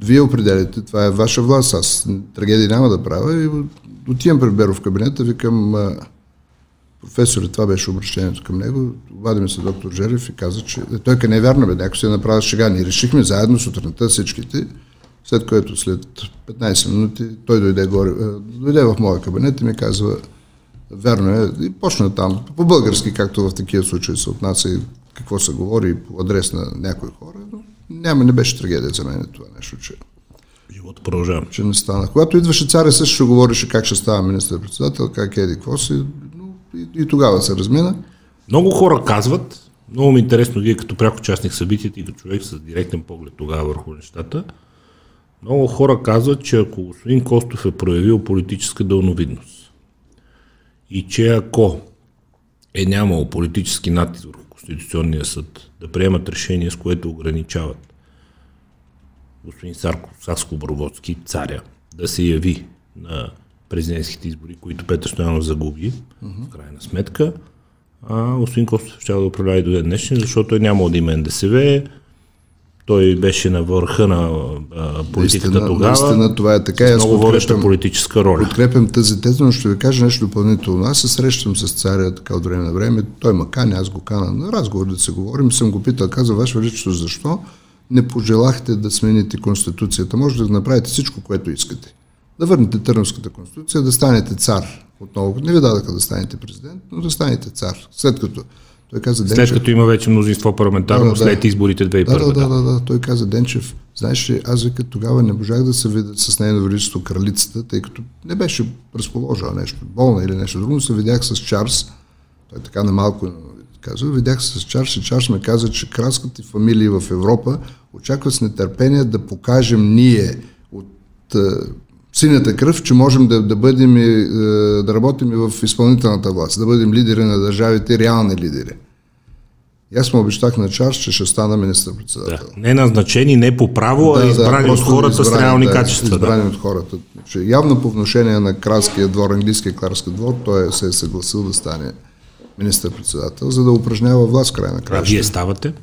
вие определяте, това е ваша власт, аз трагедия няма да правя. И отивам при Беров в кабинета, викам, професор, това беше обращението към него, обадиме се доктор Желев и каза, че той къде не е вярно, бе, някой се направи шега. Ние решихме заедно сутринта всичките, след което след 15 минути той дойде, горе, дойде в моя кабинет и ми казва, верно е, и почна там, по-български, както в такива случаи се отнася и какво се говори по адрес на някои хора, но няма, не беше трагедия за мен това нещо, че Живот продължава. Че не стана. Когато идваше царя, също ще говореше как ще става министър-председател, как еди, какво си, но и, и тогава се размина. Много хора казват, много ми е интересно, вие като пряко участник в събитията и като човек с директен поглед тогава върху нещата, много хора казват, че ако господин Костов е проявил политическа дълновидност и че ако е нямало политически натиск върху Конституционния съд да приемат решение, с което ограничават господин Сарко, Саско Броводски, царя, да се яви на президентските избори, които Петър Стоянов загуби, uh-huh. в крайна сметка, а господин Костов ще да управлява и до ден днешен, защото е нямало да има НДСВ, той беше на върха на а, политиката наистина, тогава. Наистина това е така. С много водеща политическа роля. Подкрепям тази теза, но ще ви кажа нещо допълнително. Аз се срещам с царя така от време на време. Той ма кани, аз го кана на разговор да се говорим. Съм го питал, каза, Ваше Величество, защо не пожелахте да смените Конституцията? Може да направите всичко, което искате. Да върнете Търновската конституция, да станете цар. Отново не ви дадаха да станете президент, но да станете цар. След като той каза Денчев... След като има вече мнозинство парламентарно, да, да, след изборите 2001. Да, да, да, да, да. Той каза Денчев, знаеш ли, аз вика тогава не можах да се видя с нейно величество кралицата, тъй като не беше разположила нещо, болна или нещо друго, но се видях с Чарлз, той така на малко казва, видях се с Чарлз и Чарлз ме каза, че кралските фамилии в Европа очакват с нетърпение да покажем ние от е, синята кръв, че можем да, да бъдем и, е, да работим и в изпълнителната власт, да бъдем лидери на държавите, реални лидери. И аз му обещах на Чарлз, че ще стана министър-председател. Да. Не назначени, не по право, да, а избрани да, от хората избрани, с реални да, качества. Избрани да. от хората. Че явно по вношение на кралския двор, английския кралски двор, той се е съгласил да стане министър-председател, за да упражнява власт край на края. А вие ставате?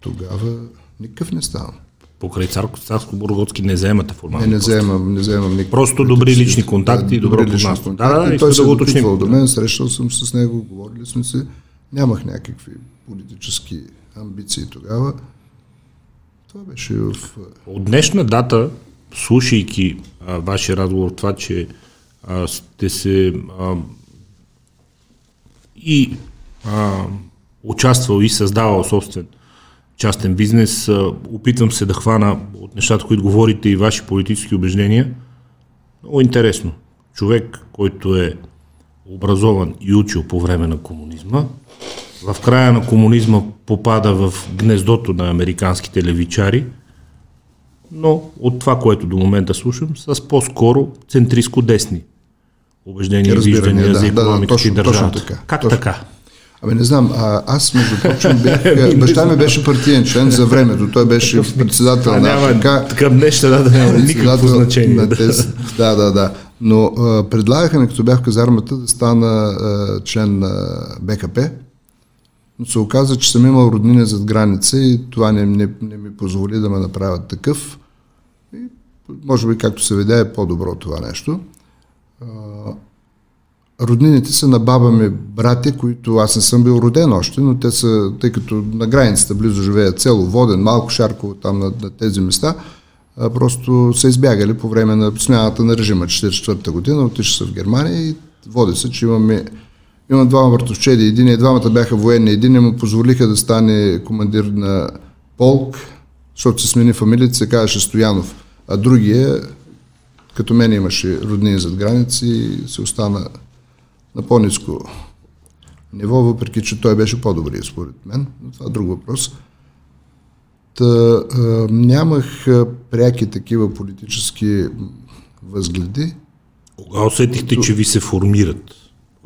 Тогава никакъв не ставам. Покрай Царско-Бурготски не вземате формално. Не, не вземам, не вземам никакъв. Просто добри лични контакти да, и добро познанство. Да, да, да, той се да го уточним. до мен, срещал съм с него, говорили сме се. Нямах някакви политически амбиции тогава. Това беше в... От днешна дата, слушайки а, вашия разговор, това, че а, сте се а, и а, участвал и създавал собствен частен бизнес. Опитвам се да хвана от нещата, които говорите и ваши политически убеждения. Много интересно. Човек, който е образован и учил по време на комунизма, в края на комунизма попада в гнездото на американските левичари, но от това, което до момента слушам, с по-скоро центристко-десни убеждения и виждания да, за економиката да, да, и държавата. Точно така. Как точно. така? Абе не знам, а, аз между <laughs> прочим бях, баща ми беше партиен член за времето, той беше председател а, на АФК. Днешна да няма никакво значение. На тези, да, да, да. Но а, предлагаха ми, като бях в казармата, да стана а, член на БКП, но се оказа, че съм имал роднини зад граница и това не, не, не ми позволи да ме направят такъв. И, може би, както се видя, е по-добро това нещо роднините са на баба ми братя, които аз не съм бил роден още, но те са, тъй като на границата близо живеят село Воден, Малко Шарково, там на, на тези места, а, просто са избягали по време на смяната на режима. 44-та година, отишли са в Германия и води се, че имаме Имам двама братовчеди, един и двамата бяха военни, един му позволиха да стане командир на полк, защото се смени фамилията, се казваше Стоянов, а другия, като мен имаше роднини зад граници, се остана на по-низко ниво, въпреки че той беше по-добрия според мен, но това е друг въпрос. Та, а, нямах а, пряки такива политически възгледи, Кога усетихте, че ви се формират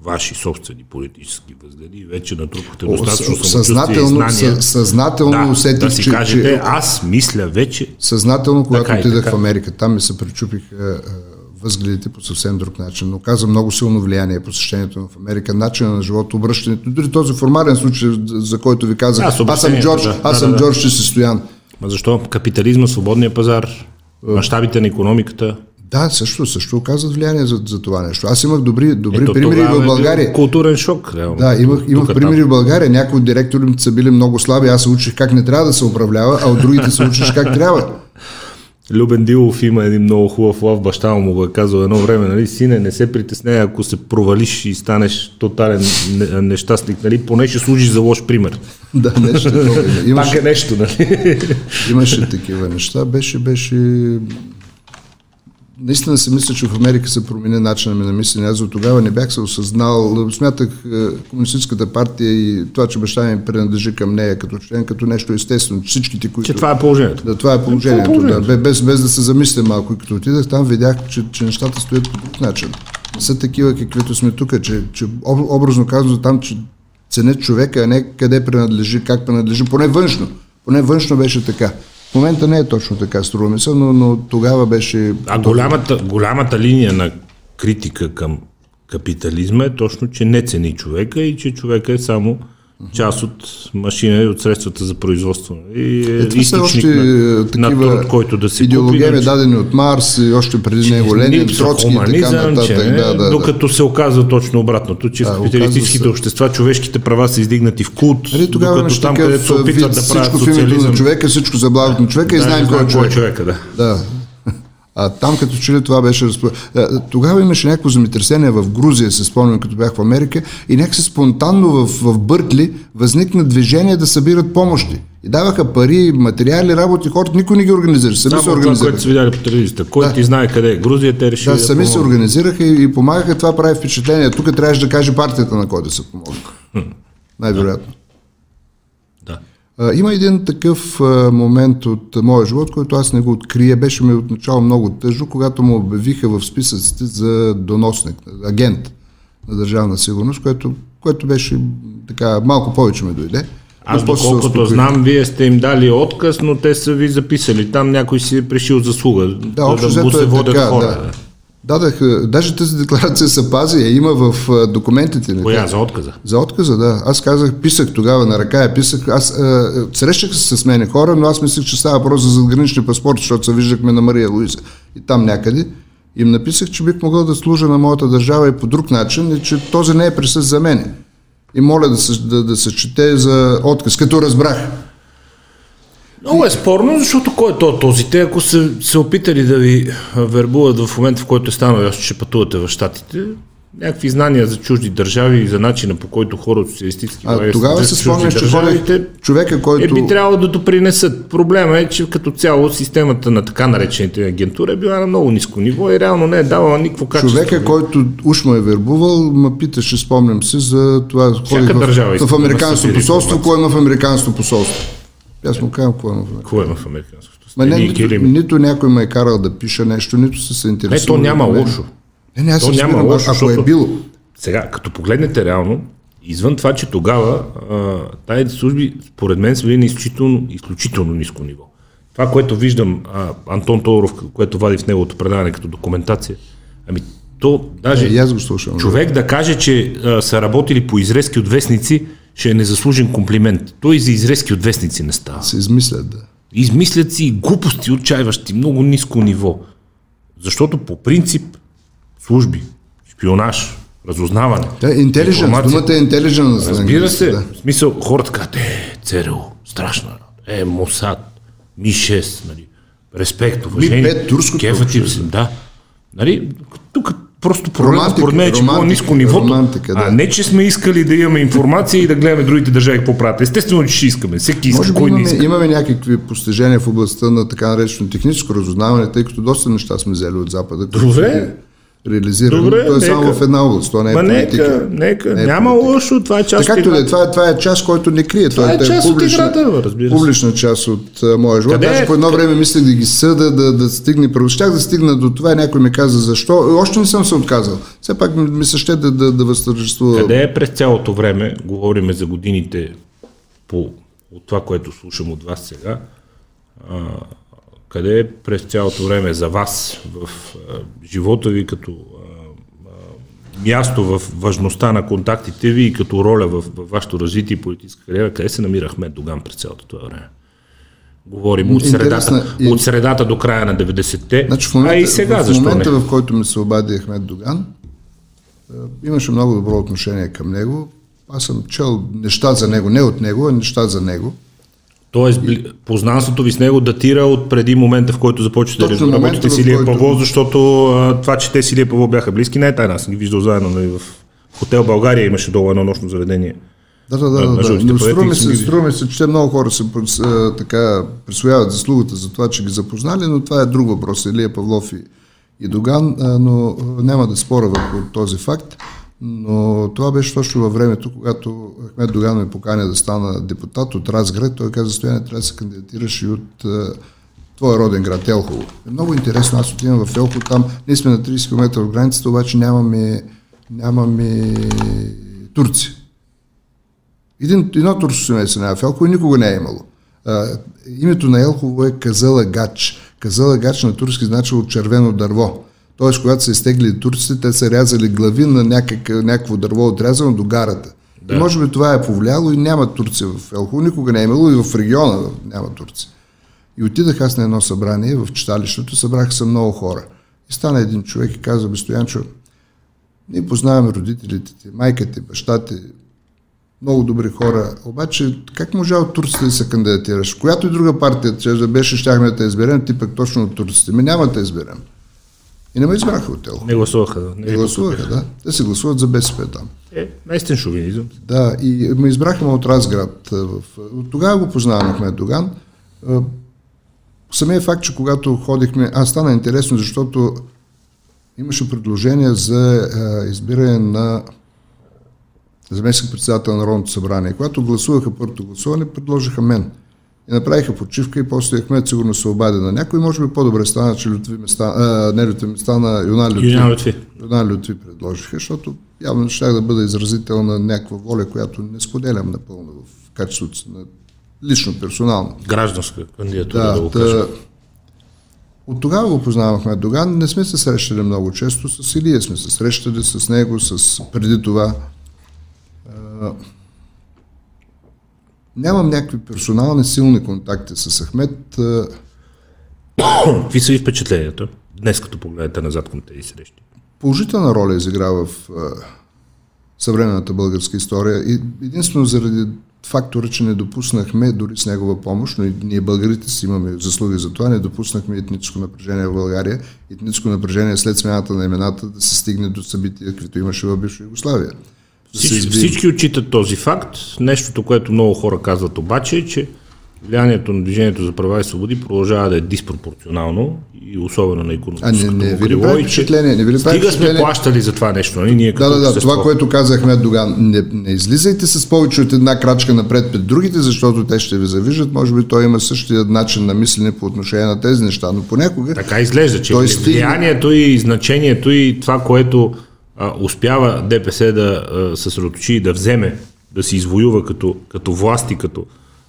ваши собствени политически възгледи и вече натрупахте достатъчно самочувствие и знания. Съзнателно да, усетих, да си че, кажете, че... аз мисля вече... Съзнателно, когато Така и отидах така. в Америка, там ми се пречупиха е, възгледите по съвсем друг начин, но каза много силно влияние посещението в Америка, начина на живота, обръщането, дори този формален случай, за който ви казах, Да, с аз съм Джордж, да. аз Да, съм да, да. Джордж, ще си стоян. Ма защо? Капитализма, свободния пазар, мащабите на економиката. Да, също, също оказват влияние за, за това нещо. Аз имах добри, добри Ето примери в е България. Културен шок, реално. Да, имах, имах Тук, примери там. в България. Някои от директорите са били много слаби, аз се учих как не трябва да се управлява, а от другите се учиш как трябва. Любен Дилов има един много хубав лав, баща му го е казал едно време, нали, сине, не се притесняй, ако се провалиш и станеш тотален не- нещастник, нали, поне ще служиш за лош пример. да, нещо <laughs> такова. има. Пак Имаше, е нещо, нали? имаше такива неща. Беше, беше... Наистина си мисля, че в Америка се промени начина ми на мислене. Аз от тогава не бях се осъзнал. Смятах е, Комунистическата партия и това, че баща ми принадлежи към нея като член, като нещо естествено. Всичките, които... Че това е положението. Да, това е положението. Това е положението. Да, без, без да се замисля малко. И като отидах там, видях, че, че нещата стоят по друг начин. Не са такива, каквито сме тук, че, че об- образно казано там, че ценят човека, а не къде принадлежи, как принадлежи, поне външно. Поне външно беше така. В момента не е точно така, струва ми се, но, но тогава беше... А голямата, голямата линия на критика към капитализма е точно, че не цени човека и че човека е само част от машина и от средствата за производство. И е, Е, това са още на, е, на такива труд, който да се идеологеми, купи. значи, дадени от Марс и още преди него Ленин, Троцки и така нататък. че да, да, да. докато се оказва точно обратното, че Да, в капиталистическите се. общества човешките права са издигнати в култ, Нали, тогава докато там, където се опитват да правят всичко в името на човека, всичко за благото на човека и даже знаем не кой е човек. човека. Да. Да. А там като че ли това беше разпо... Тогава имаше някакво земетресение в Грузия, се спомням, като бях в Америка, и някакси спонтанно в, в Бъркли възникна движение да събират помощи. И даваха пари, материали, работи, хората, никой не ги организира. Сами Само се организираха. което са видяли по телевизията. Кой Да. ти знае къде е Грузия, те решили Да, да, сами се помогнат. организираха и, и помагаха. Това прави впечатление. Тук трябваше да каже партията на кой да се помогне. Най-вероятно. Да. Има един такъв момент от моя живот, който аз не го открия. Беше ми отначало много тъжно, когато му обявиха в списъците за доносник, агент на държавна сигурност, което, което беше така, малко повече ми дойде. Аз доколкото знам, вие сте им дали отказ, но те са ви записали. Там някой си е пришил заслуга. Да, общо да се е водят така, хора. да. Дадах, даже тази декларация се пази, я има в документите. не Коя те? за отказа? За отказа, да. Аз казах, писах тогава на ръка, я писах. Аз а, срещах се с мене хора, но аз мислех, че става въпрос за задгранични паспорти, защото се виждахме на Мария Луиза и там някъде. Им написах, че бих могъл да служа на моята държава и по друг начин, и че този не е присъст за мене. И моля да се, да, да се чете за отказ, като разбрах. Много е спорно, защото кой е то този? Те, ако са се опитали да ви вербуват в момента, в който е станало ясно, че пътувате в Штатите, някакви знания за чужди държави и за начина по който хора от социалистически А тогава се в спомняш, че държави, ходех те човека, е, който... би трябвало да допринесат. Проблема е, че като цяло системата на така наречените агентура е била на много ниско ниво и реално не е давала никакво качество. Човека, който уж ме е вербувал, ме питаше, спомням се, за това. ходих държава в, иска в да Американско събира посолство, кое има в Американско посолство. Аз му казвам, кое има в Американско Какво е в американското? Ма не, нито, нито някой ме е карал да пиша нещо, нито се се Не, интересува. то няма лошо. Не, не, аз То няма лошо, ако защото- е било. Сега, като погледнете реално, извън това, че тогава тази служби, според мен, са били на изключително, изключително ниско ниво. Това, което виждам а, Антон Тодоров, което вади в неговото предаване като документация, ами то даже Е, аз го слушам. човек да каже, че а, са работили по изрезки от вестници, ще е незаслужен комплимент. Той за изрезки от вестници не става. Се измислят, да. Измислят си глупости, отчаиващи, много ниско ниво. Защото по принцип служби, шпионаж, разузнаване, Да, информация- думата е интелиженс. Разбира се, Да. в смисъл, хората казват, е, ЦРУ, страшно, е, Мосад, Ми-6, нали, респект, уважение. Ми-5, турското кефът им се, да. Нали, тук просто проблема според мен е, че било ниско нивото, романтика, да. а не, че сме искали да имаме информация и да гледаме другите държави какво правят. Естествено, че ще искаме. Всеки иска, Може кой не имаме, иска. имаме някакви постижения в областта на така наречено техническо разузнаване, тъй като доста неща сме взели от Запада. Добре. Реализирано. Добре, то е само нека. в една област, то не е Ма политика. нека, нека. Не е Няма политика. лошо, това е част Така от да е, играта. това, е- това е част, който не крие. Това е Той част от играта, разбира се. публична част от а, моя живот. Къде Даже е- по едно време мислех да ги съда, да, да стигне. Щях да стигна до това и някой ми каза защо. Още не съм се отказал. Все пак ми, ми се ще да, да, да възтържествува. Къде е през цялото време, говориме за годините по, от това, което слушам от вас сега, а, къде е през цялото време за вас в а, живота ви като а, място в важността на контактите ви и като роля в, в вашето развитие и политическа кариера, къде се намира Ахмед Доган през цялото това време? Говорим от средата, и- от средата до края на 90-те, Значи в момента, а и сега, в момента не? в който ми се обади Ахмед Доган, имаше много добро отношение към него. Аз съм чел неща за него, не от него, а неща за него. Тоест, познанството ви с него датира от преди момента, в който започвате да работите с Илия който- Павлов, защото а, това, че те с Илия Павлов бяха близки, не е тайна. Аз ги виждал заедно нали, в Хотел България, имаше долу едно нощно заведение. Да, да, да. Да, жълтите Но струва ми, се, струва ми се, че много хора се а, така присвояват заслугата за това, че ги запознали, но това е друг въпрос. Илия Павлов и, и Доган, а, но няма да спора върху този факт. Но това беше точно във времето, когато Ахмед Доган ме поканя да стана депутат от Разград. Той каза, Стояне, трябва да се кандидатираш и от а, твоя роден град Елхово. Е много интересно, аз отивам в Елхово, там ние сме на 30 км от границата, обаче нямаме, нямаме турци. Един, едно турско семейство в Елхово никога не е имало. А, името на Елхово е Казала Гач. Казала на турски значило червено дърво. Тоест, когато са изтегли турците, те са рязали глави на някак, някакво дърво отрязано до гарата. Да. И може би това е повлияло и няма турци в Елхово. Никога не е имало и в региона няма турци. И отидах аз на едно събрание в читалището, събраха се много хора. И стана един човек и каза, бе, Стоянчо, ние познаваме родителите ти, майка ти, баща ти, много добри хора. Обаче, как можа от турците да се кандидатираш? Която и друга партия, че да беше, щяхме да те изберем, ти пък точно от турците. Ми няма да те изберем. И не ме избраха от тело. Не гласуваха. да. Не Не гласуваха, да. Те се гласуват за БСП там. Е, наистина шовинизъм. Да, и ме избрахме от Разград. В... Тогава го познавам Ахмед Доган. Самия факт, че когато ходихме, аз стана интересно, защото имаше предложение за а, избиране на заместник председател на Народното събрание. Когато гласуваха първото гласуване, предложиха мен. И направиха почивка и после Ахмед сигурно се обади на някой. Може би по-добре стана, че Лютви ме стана, а, не Лютви ме стана, Юнал Лютви. Юнал Лютви. Предложиха, защото явно щях да бъда изразител на някаква воля, която не споделям напълно в качеството на лично, персонално. Гражданска кандидатура, да, Да, го кажем. да, от тогава го познавахме Доган. Не сме се срещали много често с Илия, сме се срещали с него, с преди това. Нямам някакви персонални силни контакти с Ахмед. А, Какви са ви впечатленията? Днес, като погледнете назад към тези срещи. положителна роля изигра в съвременната българска история и единствено заради фактора, че не допуснахме дори с негова помощ, но и ние българите си имаме заслуги за това, не допуснахме етническо напрежение в България, етническо напрежение след смяната на имената да се стигне до събития, каквито имаше в бивша Югославия. Всички, всички отчитат този факт. Нещото, което много хора казват обаче е, че влиянието на Движението за права и свободи продължава да е диспропорционално и особено на економическото не, не ви и че впечатление? Не ви Стига сме плащали за това нещо, нали? Ние Да, да, да. Това, което каза Ахмед Доган, не, не излизайте с повече от една крачка напред пред другите, защото те ще ви завиждат. Може би той има същия начин на мислене по отношение на тези неща, но понякога Така изглежда, че Той Той стигна- влиянието и значението и това, което а, успява ДПС да а, съсредоточи и да вземе, да си извоюва като, като власт и като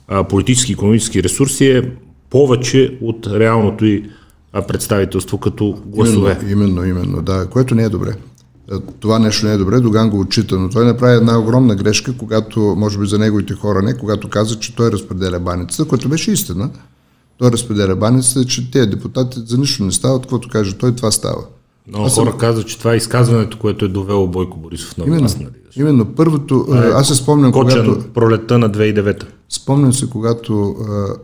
а, политически и економически ресурси е повече от реалното и а, представителство като гласове. Именно, именно, именно, да, което не е добре. Това нещо не е добре, Доган го отчита, но той направи една огромна грешка, когато, може би за неговите хора не, когато каза, че той разпределя баницата, което беше истина. Той разпределя баницата, че тези депутати за нищо не стават, каквото каже той, това става. Много хора казват, че това е изказването, което е довело Бойко Борисов на Именно, власт. Нали? именно първото, е, аз се спомням, Кочан, когато, пролетта на 2009. спомням се, когато а,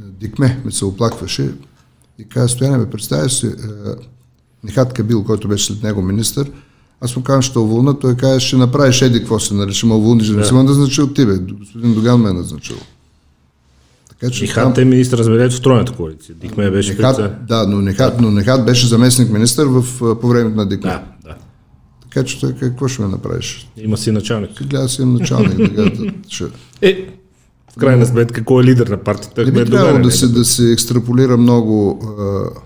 Дикме ми се оплакваше и каза, Стояне, ме представя си, а, Нихат Кабил, който беше след него министър, аз му казвам, ще уволна, той каза, ще направиш еди какво се, ще ме уволниш, да. не съм назначил тебе, господин Доган ме е назначил. Така че Нихат е министър на земеделието в тройната коалиция. Дихме беше Нехат, пред... да, но Нехат, но Нехат беше заместник министър в, по времето на Дикма. Да, да. Така че той какво ще ме направиш? Има си началник. Гледа си имам началник. така, да, ще... Е, в крайна сметка, кой е лидер на партията? Не би трябвало е, да се, да се екстраполира много а,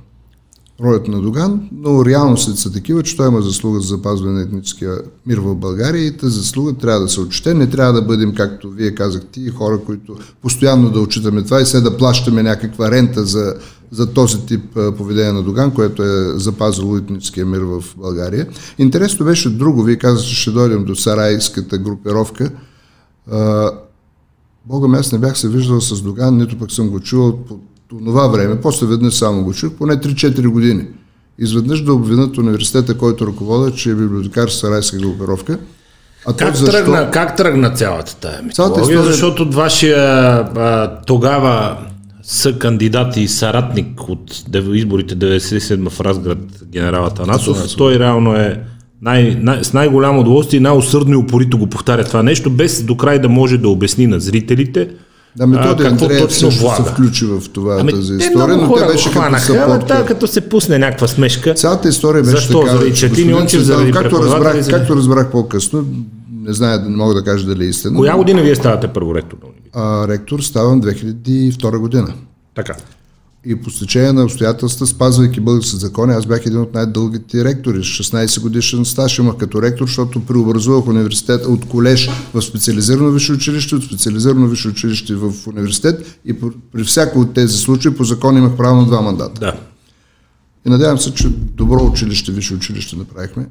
ролята на Доган, но реалностите са такива, че той има заслуга за запазване на етническия мир в България и тази заслуга трябва да се отчете. Не трябва да бъдем, както вие казахте, хора, които постоянно да отчитаме това и се да плащаме някаква рента за, за този тип поведение на Доган, което е запазило етническия мир в България. Интересно беше друго. Вие казахте, че ще дойдем до сарайската групировка. Бога ми, аз не бях се виждал с Доган, нито пък съм го чувал по това време. После веднъж само го чух, поне 3-4 години. Изведнъж да обвинат университета, който ръководя, че е библиотекар с сарайска групировка. А Как, тръгна, как тръгна цялата тая Цялата митология? история- Защото от вашия а, тогава съкандидат и съратник от изборите 97 в Разград, генерал Атанасов, той реално е най, най, с най-голямо удоволствие и най-усърдно и упорито го повтаря това нещо, без до край да може да обясни на зрителите Да, Методи а, какво Андреев точно също се включи в това Ами, тази те история, но те беше като хванаха, та, като се пусне някаква смешка. Цялата история беше Защо? така. Заради че Четин Цветанов, заради както разбрах, заради- както разбрах по-късно, не знае, не мога да кажа дали е истина. Коя година вие ставате на университета? А, ректор ставам 2002 година. Така. И по стечение на обстоятелства, спазвайки българските закони, аз бях един от най-дългите ректори. С 16 годишен стаж имах като ректор, защото преобразувах университет от колеж в специализирано висше училище, от специализирано висше училище в университет и при всяко от тези случаи по закон имах право на два мандата. Да. И надявам се, че добро училище, висше училище направихме.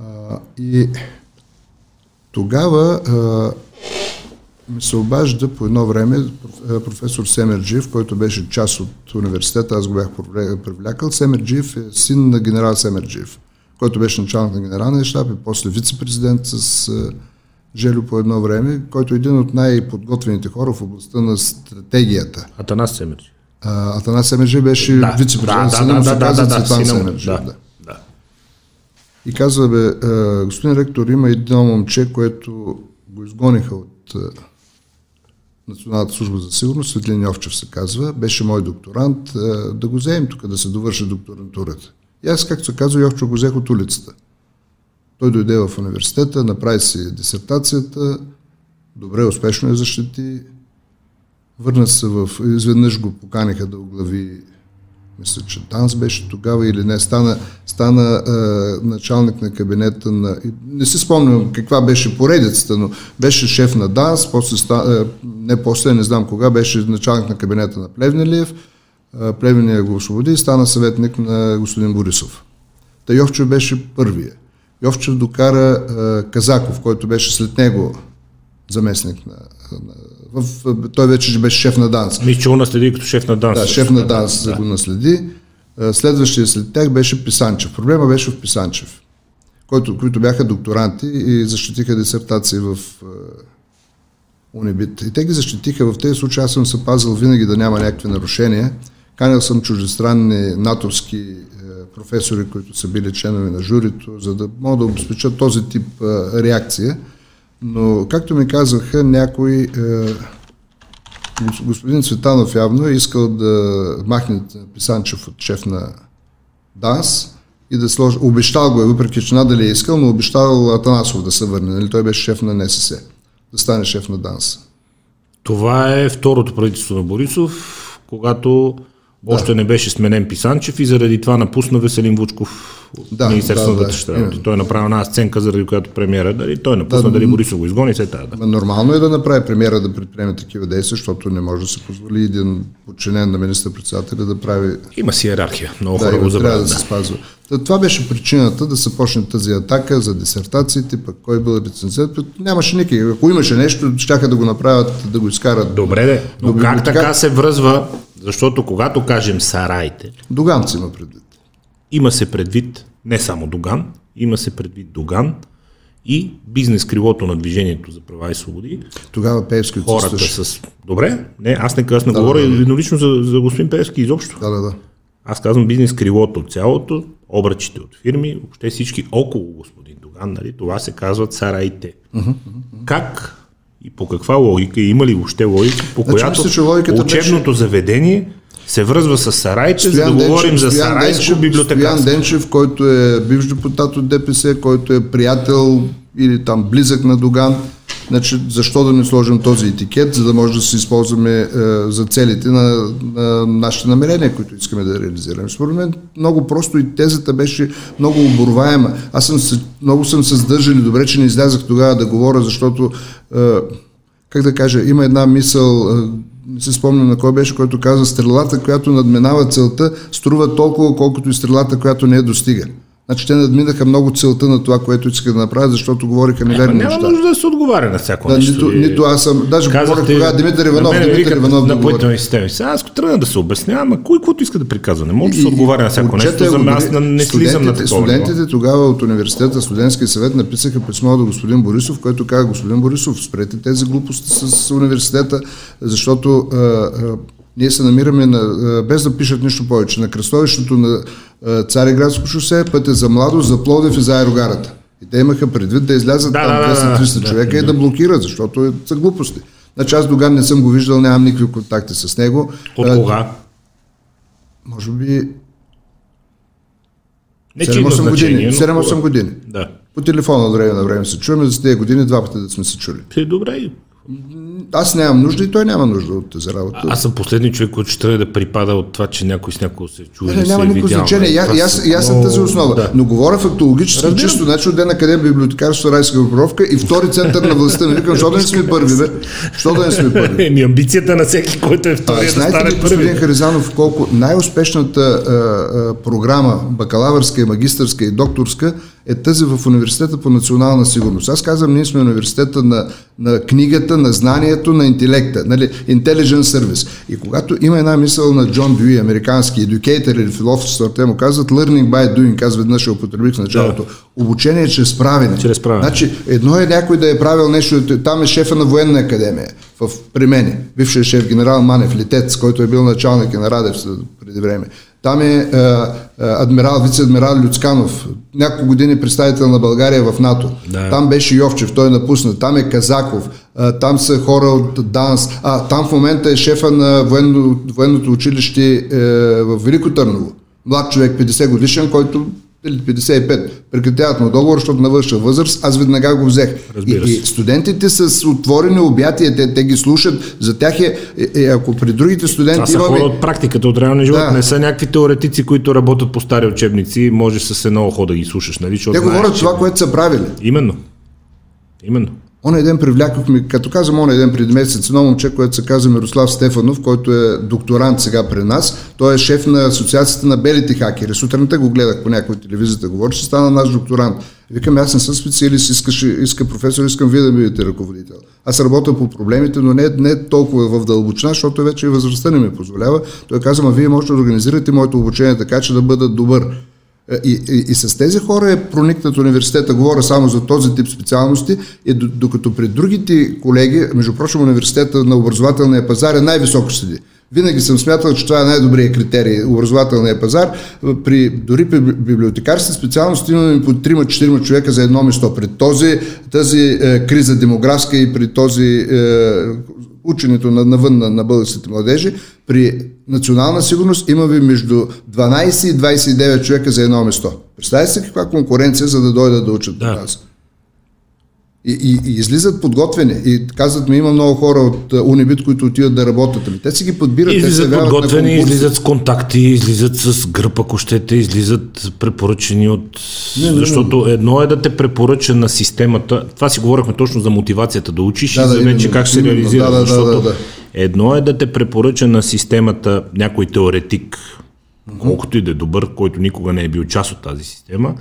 А, и тогава а, се обажда по едно време а, професор Семерджиев, който беше част от университета, аз го бях привлякал. Семерджиев е син на генерал Семерджиев, който беше началник на генералния щаб и после вице-президент с а, Желю по едно време, който е един от най-подготвените хора в областта на стратегията. Атанас Семерджи. А, Атанас Семерджи беше Да, вице-президент, да, сина да, му се да, казва да, да, Цветан да, да. да. И казва, бе, а, господин ректор, има едно момче, което го изгониха от Националната служба за сигурност, Светлин Йовчев се казва, беше мой докторант, а, да го вземем тук да се довърши докторантурата. И аз, както се казва, Йовчев го взех от улицата. Той дойде в университета, направи си дисертацията, добре, успешно я защити, върна се в... Изведнъж го поканиха да оглави мисля, че Данс беше тогава или не, стана, стана а, началник на кабинета на... Не си спомням каква беше поредицата, но беше шеф на ДАНС, после а, не после, не знам кога, беше началник на кабинета на Плевнелиев, а, Плевнелиев го освободи и стана съветник на господин Борисов. Та Йовчев беше първия. Йовчев докара а, Казаков, който беше след него заместник на... на в, той вече беше шеф на ДАНС. Мисля, че го наследи като шеф на ДАНС. Да, шеф на ДАНС да. го наследи. А, Следващия след тях беше Писанчев. Проблема беше в Писанчев, който, които бяха докторанти и защитиха дисертации в а, Унибит. И те ги защитиха в тези случаи. Аз съм се пазил винаги да няма някакви нарушения. Канял съм чуждестранни натовски е, професори, които са били членове на журито, за да могат да обезпечат този тип реакция. Но, както ми казаха, някой е, Гос- Господин Цветанов явно е искал да махне Писанчев от шеф на ДАНС и да сложи... Обещал го е, въпреки че надали е искал, но обещал Атанасов да се върне. Нали? Той беше шеф на НСС. Да стане шеф на ДАНС. Това е второто правителство на Борисов, когато още не беше сменен Писанчев и заради това напусна Веселин Вучков Да, Министерство да, на да, вътрешните работи. именно. Той направи една сценка, заради която премиера, дали той напусна, дали Борисов го изгони, се тая. Да. Ма Нормално е да направи премиера да предприеме такива действия, защото не може да се позволи един подчинен на министър-председателя да прави Има си иерархия, много Да, хора го забравят. да Да. се спазва. Та, това беше причината да се почне тази атака за дисертациите, пък кой бил рецензент. Нямаше никакви. Ако имаше нещо, щяха да го направят, да го изкарат. Добре, де, но Добре, как така се връзва, защото когато кажем сараите, Доганци има предвид. има се предвид не само Доган, има се предвид Доган и бизнес крилото на движението за права и свободи, Тогава Певски хората отсъстваше. с... Добре, не, аз не, аз не говоря еднолично за, за господин Певски изобщо. Да, да, да. Аз казвам бизнес крилото цялото, обръчите от фирми, въобще всички около господин Доган, нали, това се казват сараите. Как и по каква логика, има ли въобще логика, по Значи, която мисля, че учебното заведение се връзва с сарайче, за да Стоян говорим за Стоян сарайско Стоян библиотекарство. Денчев, който е бивш депутат от ДПС, който е приятел или там близък на Доган. Значи, защо да не сложим този етикет, за да може да се използваме е, за целите на, на нашите намерения, които искаме да реализираме. Според мен много просто и тезата беше много оборваема. Аз съм много съм се и добре, че не излязах тогава да говоря, защото е, как да кажа, има една мисъл, е, не се спомням на кой беше, който каза, стрелата, която надминава целта, струва толкова, колкото и стрелата, която не е достига. Значи те надминаха много целта на това, което искаха да направят, защото говориха неверни няма неща. нужда да се отговаря на всяко Да, нещо. нито, И- нито аз съм. Даже говорих тогава Димитър Иванов, Димитър викат Иванов да говори. системи. Сега аз тръгна да се обяснявам, а кой каквото иска да приказва, не може да се отговаря на всяко нещо, за мен аз не слизам на студентите- такова. Студентите тогава от университета, студентския съвет написаха писмо до господин Борисов, който каза, господин Борисов, спрете тези глупости с университета, защото а, а, ние се намираме на, а, без да пишат нищо повече, на кръстовището на а, Цареградско шосе, пътя за младост, за Пловдив и за аерогарата. И те имаха предвид да излязат Да, там да, да, 200-300 да, човека да, и да блокират, защото е, са глупости. Значи аз Доган не съм го виждал, нямам никакви контакти с него. От кога? Може би Не, че има 7-8 значение, години. но 7-8 кога? години. Да. По телефона от време на време се чуваме, за тези години два пъти да сме се чули. Е, добре. Аз нямам нужда и той няма нужда от тази работа. Аз съм последният човек, който ще трябва да припада от това, че някой с някого се чуе. Не, не, няма е никакво значение. И, Това и, аз, са и аз съм тази основа. Да. Но говоря фактологически, Разбирам. чисто, значи от ден на къде е библиотекарство, райска групировка и втори център на властта. Не викам, защо да не сме първи, бе? Защо да не сме първи? <laughs> Еми, амбицията на всеки, който е А, втори, е да знаете стане ли, господин първи. Харизанов, колко най-успешната а, а, програма, бакалавърска, и магистърска и докторска, е тази в университета по национална сигурност. Аз казвам, ние сме университета на, на книгата, на знанието, на интелекта, нали, intelligence service. И когато има една мисъл на Джон Дюи, американски educator или философ, те му казват learning by doing, казва веднъж ще употребих в началото. Обучение чрез правене. Чрез правене. Значи, едно е някой да е правил нещо, там е шефа на военна академия, в, при мене, бившия шеф генерал Манев, летец, който е бил началник на Радев преди време. Там е а, а, адмирал, вице-адмирал Люцканов, няколко години представител на България в НАТО. Да. Там беше Йовчев, той напусна. Там е Казаков, а, там са хора от ДАНС. А, там в момента е шефа на военно, военното училище е, в Велико Търново. Млад човек, 50 годишен, който или 55, прекратяват му договор, защото навърша възраст, аз веднага го взех. Разбира И, се. и студентите с отворени обятия, те, те ги слушат, за тях е, е, е ако при другите Това студенти са имаме... хора от практиката, от реалния живот. Да. Не са някакви теоретици, които работят по стари учебници. Може с едно ухо да ги слушаш, нали? Те говорят това, което са правили. Именно. Именно. Оня ден привлякохме, като казвам оня ден преди месец, едно момче, което се казва Мирослав Стефанов, който е докторант сега при нас. Той е шеф на Асоциацията на белите хакери. Сутринта го гледах по някои телевизията, говори, че стана наш докторант. Викам, аз не съм специалист, искаш, иска професор, искам вие да ми бъдете ръководител. Аз работя по проблемите, но не, не толкова в дълбочина, защото вече и възрастта не ми позволява. Той каза, а вие можете да организирате моето обучение така, че да бъда добър. И, и, и с тези хора е проникнат университета, говоря само за този тип специалности, и докато при другите колеги, между прочим университета на образователния пазар е най-високо седи. Винаги съм смятал, че това е най-добрият критерий, образователния пазар. При, дори при библиотекарски специалности имаме по 3-4 човека за едно место. При този, тази е, криза демографска и при този е, ученето на, навън на, на българските младежи, при национална сигурност имаме между 12 и 29 човека за едно место. Представете се каква конкуренция, за да дойдат да учат Да. да. нас. И, и, и излизат подготвени. И казват ми, има много хора от а, Унибит, които отиват да работят. Ами те си ги подбират. те Излизат на подготвени, конкурси. излизат с контакти, излизат с гръб, ако щете, излизат препоръчени от... Не, не, Защото едно е да те препоръча на системата. Това си говорихме точно за мотивацията да учиш Да, и да, за вече именно, как се реализира. да, да, да, защото да, да. Едно е да те препоръча на системата някой теоретик, колкото и да е добър, който никога не е бил част от тази система.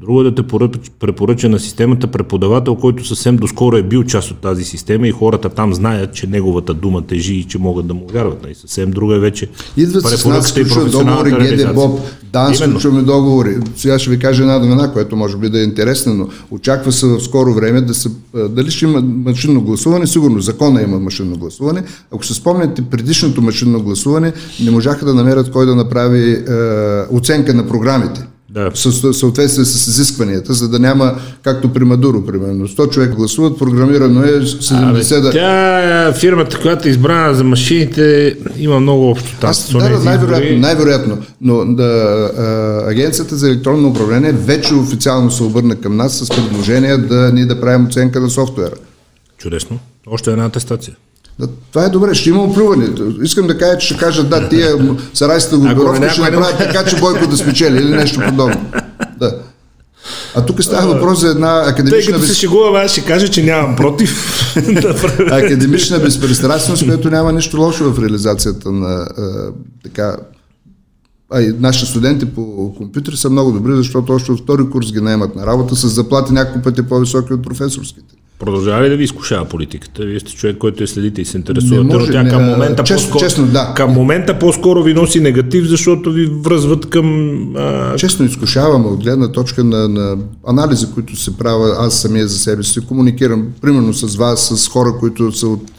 Друго е да те поръч- препоръча на системата преподавател, който съвсем доскоро е бил част от тази система и хората там знаят, че неговата дума тежи и че могат да му вярват. И съвсем друго е вече Идват с нас, сключват договори, ГД. Боб, Именно. сключваме договори. Сега ще ви кажа една новина, която може би да е интересна, но очаква се в скоро време да се... Дали ще има машинно гласуване? Сигурно закона има машинно гласуване. Ако се спомняте предишното машинно гласуване, не можаха да намерят кой да направи е, оценка на програмите. Да. С съответствие с изискванията, за да няма, както при Мадуро, примерно. 100 човека гласуват, програмирано е 70 да... Тя фирмата, която е избрана за машините, има много общо там. Аз, да, да, най-вероятно, най-вероятно. Но да, а, Агенцията за електронно управление вече официално се обърна към нас с предложение да ни да правим оценка на софтуера. Чудесно. Още една атестация. Да, това е добре, ще има оплюване. Искам да кажа, че ще кажат, да, тия сарайската групировка ще направят така, че Бойко да спечели или нещо подобно. Да. А тук става въпрос за една академична... Тъй като се шегувам, аз ще кажа, че нямам против. <laughs> академична безпристрастност, която няма нищо лошо в реализацията на а, така... А и нашите студенти по компютри са много добри, защото още от втори курс ги наемат на работа с заплати няколко пъти по-високи от професорските. Продължава ли да ви изкушава политиката? Вие сте човек, който е следите и се интересува. Но тя към момента, честно, по-скоро, честно, да. към момента по-скоро ви носи негатив, защото ви връзват към... А... Честно изкушавам от гледна точка на, на анализи, които се правя аз самия за себе си. Комуникирам примерно с вас, с хора, които са от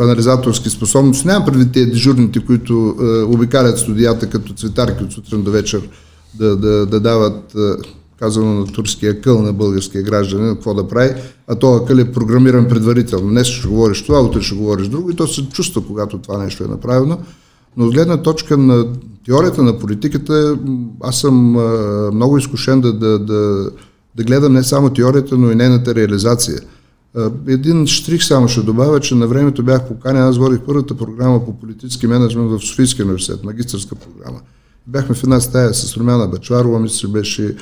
анализаторски способности. Нямам предвид тези дежурните, които а, обикалят студията като цветарки от сутрин до вечер да, да, да дават а, казано на турския къл на българския гражданин, какво да прави, а този къл е програмиран предварително. Днес ще говориш това, утре ще говориш друго и то се чувства, когато това нещо е направено. Но от гледна точка на теорията на политиката, аз съм много изкушен да, да, да, да гледам не само теорията, но и нейната реализация. Един штрих само ще добавя, че на времето бях поканен, аз водих първата програма по политически менеджмент в Софийския университет, магистърска програма. Бяхме в една стая с Румяна Бачварова, мисля, беше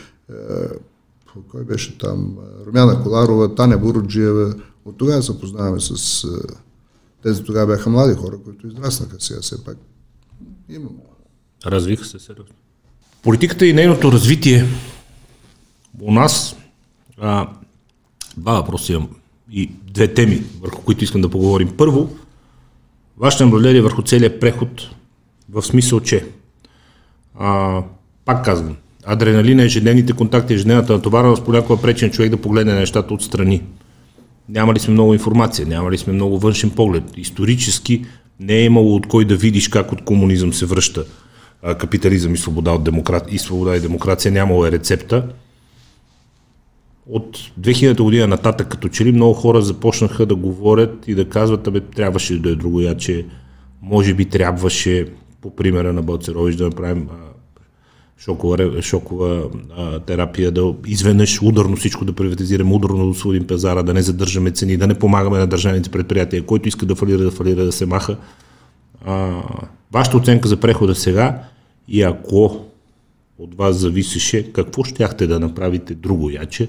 кой беше там, Румяна Коларова, Таня Буруджиева. От тогава се познаваме с е, тези тогава бяха млади хора, които израснаха сега все пак. Имам. Развиха се сериозно. Политиката и нейното развитие у нас а, два въпроса имам и две теми, върху които искам да поговорим. Първо, вашето наблюдение върху целият преход в смисъл, че а, пак казвам, адреналина, ежедневните контакти, ежедневната натовареност понякога пречи на човек да погледне нещата отстрани. Няма ли сме много информация, няма ли сме много външен поглед. Исторически не е имало от кой да видиш как от комунизъм се връща капитализъм и свобода, от демократ... и свобода и демокрация, нямало е рецепта. От 2000 година нататък, като че ли много хора започнаха да говорят и да казват, абе, трябваше да е друго, че може би трябваше, по примера на Бълцерович, да направим шокова, шокова а, терапия, да изведнъж ударно всичко да приватизираме, ударно да освободим пазара, да не задържаме цени, да не помагаме на държавните предприятия, който иска да фалира, да фалира, да се маха. А, вашата оценка за прехода сега и ако от вас зависеше, какво щяхте да направите друго яче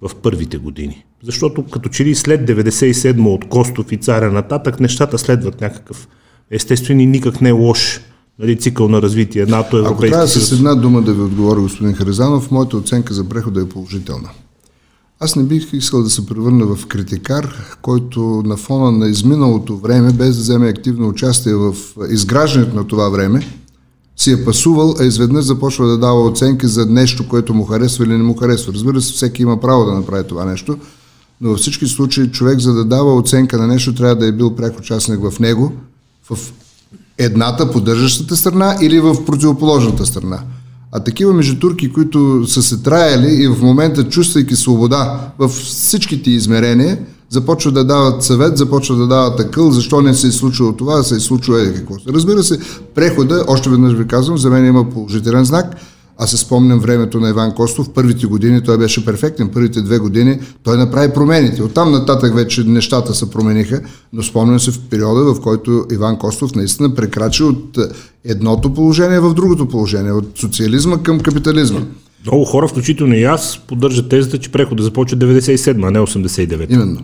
в първите години? Защото като че ли след 97 от Костов и царя нататък, нещата следват някакъв естествен и никак не лош нали, цикъл на развитие, НАТО, Европейски Ако трябва с една дума да ви отговоря, господин Харизанов, моята оценка за прехода е положителна. Аз не бих искал да се превърна в критикар, който на фона на изминалото време, без да вземе активно участие в изграждането на това време, си е пасувал, а изведнъж започва да дава оценки за нещо, което му харесва или не му харесва. Разбира се, всеки има право да направи това нещо, но във всички случаи човек, за да дава оценка на нещо, трябва да е бил пряк участник в него, в едната поддържащата страна или в противоположната страна. А такива между турки, които са се траяли и в момента чувствайки свобода в всичките измерения, започват да дават съвет, започват да дават акъл, защо не се е случило това, се е случило е какво. Разбира се, прехода, още веднъж ви казвам, за мен има положителен знак – аз се спомням времето на Иван Костов. Първите години той беше перфектен. Първите две години той направи промените. Оттам нататък вече нещата се промениха, но спомням се в периода, в който Иван Костов наистина прекрачи от едното положение в другото положение, от социализма към капитализма. Много хора, включително и аз, поддържат тезата, че прехода започва 97, а не 89. Именно.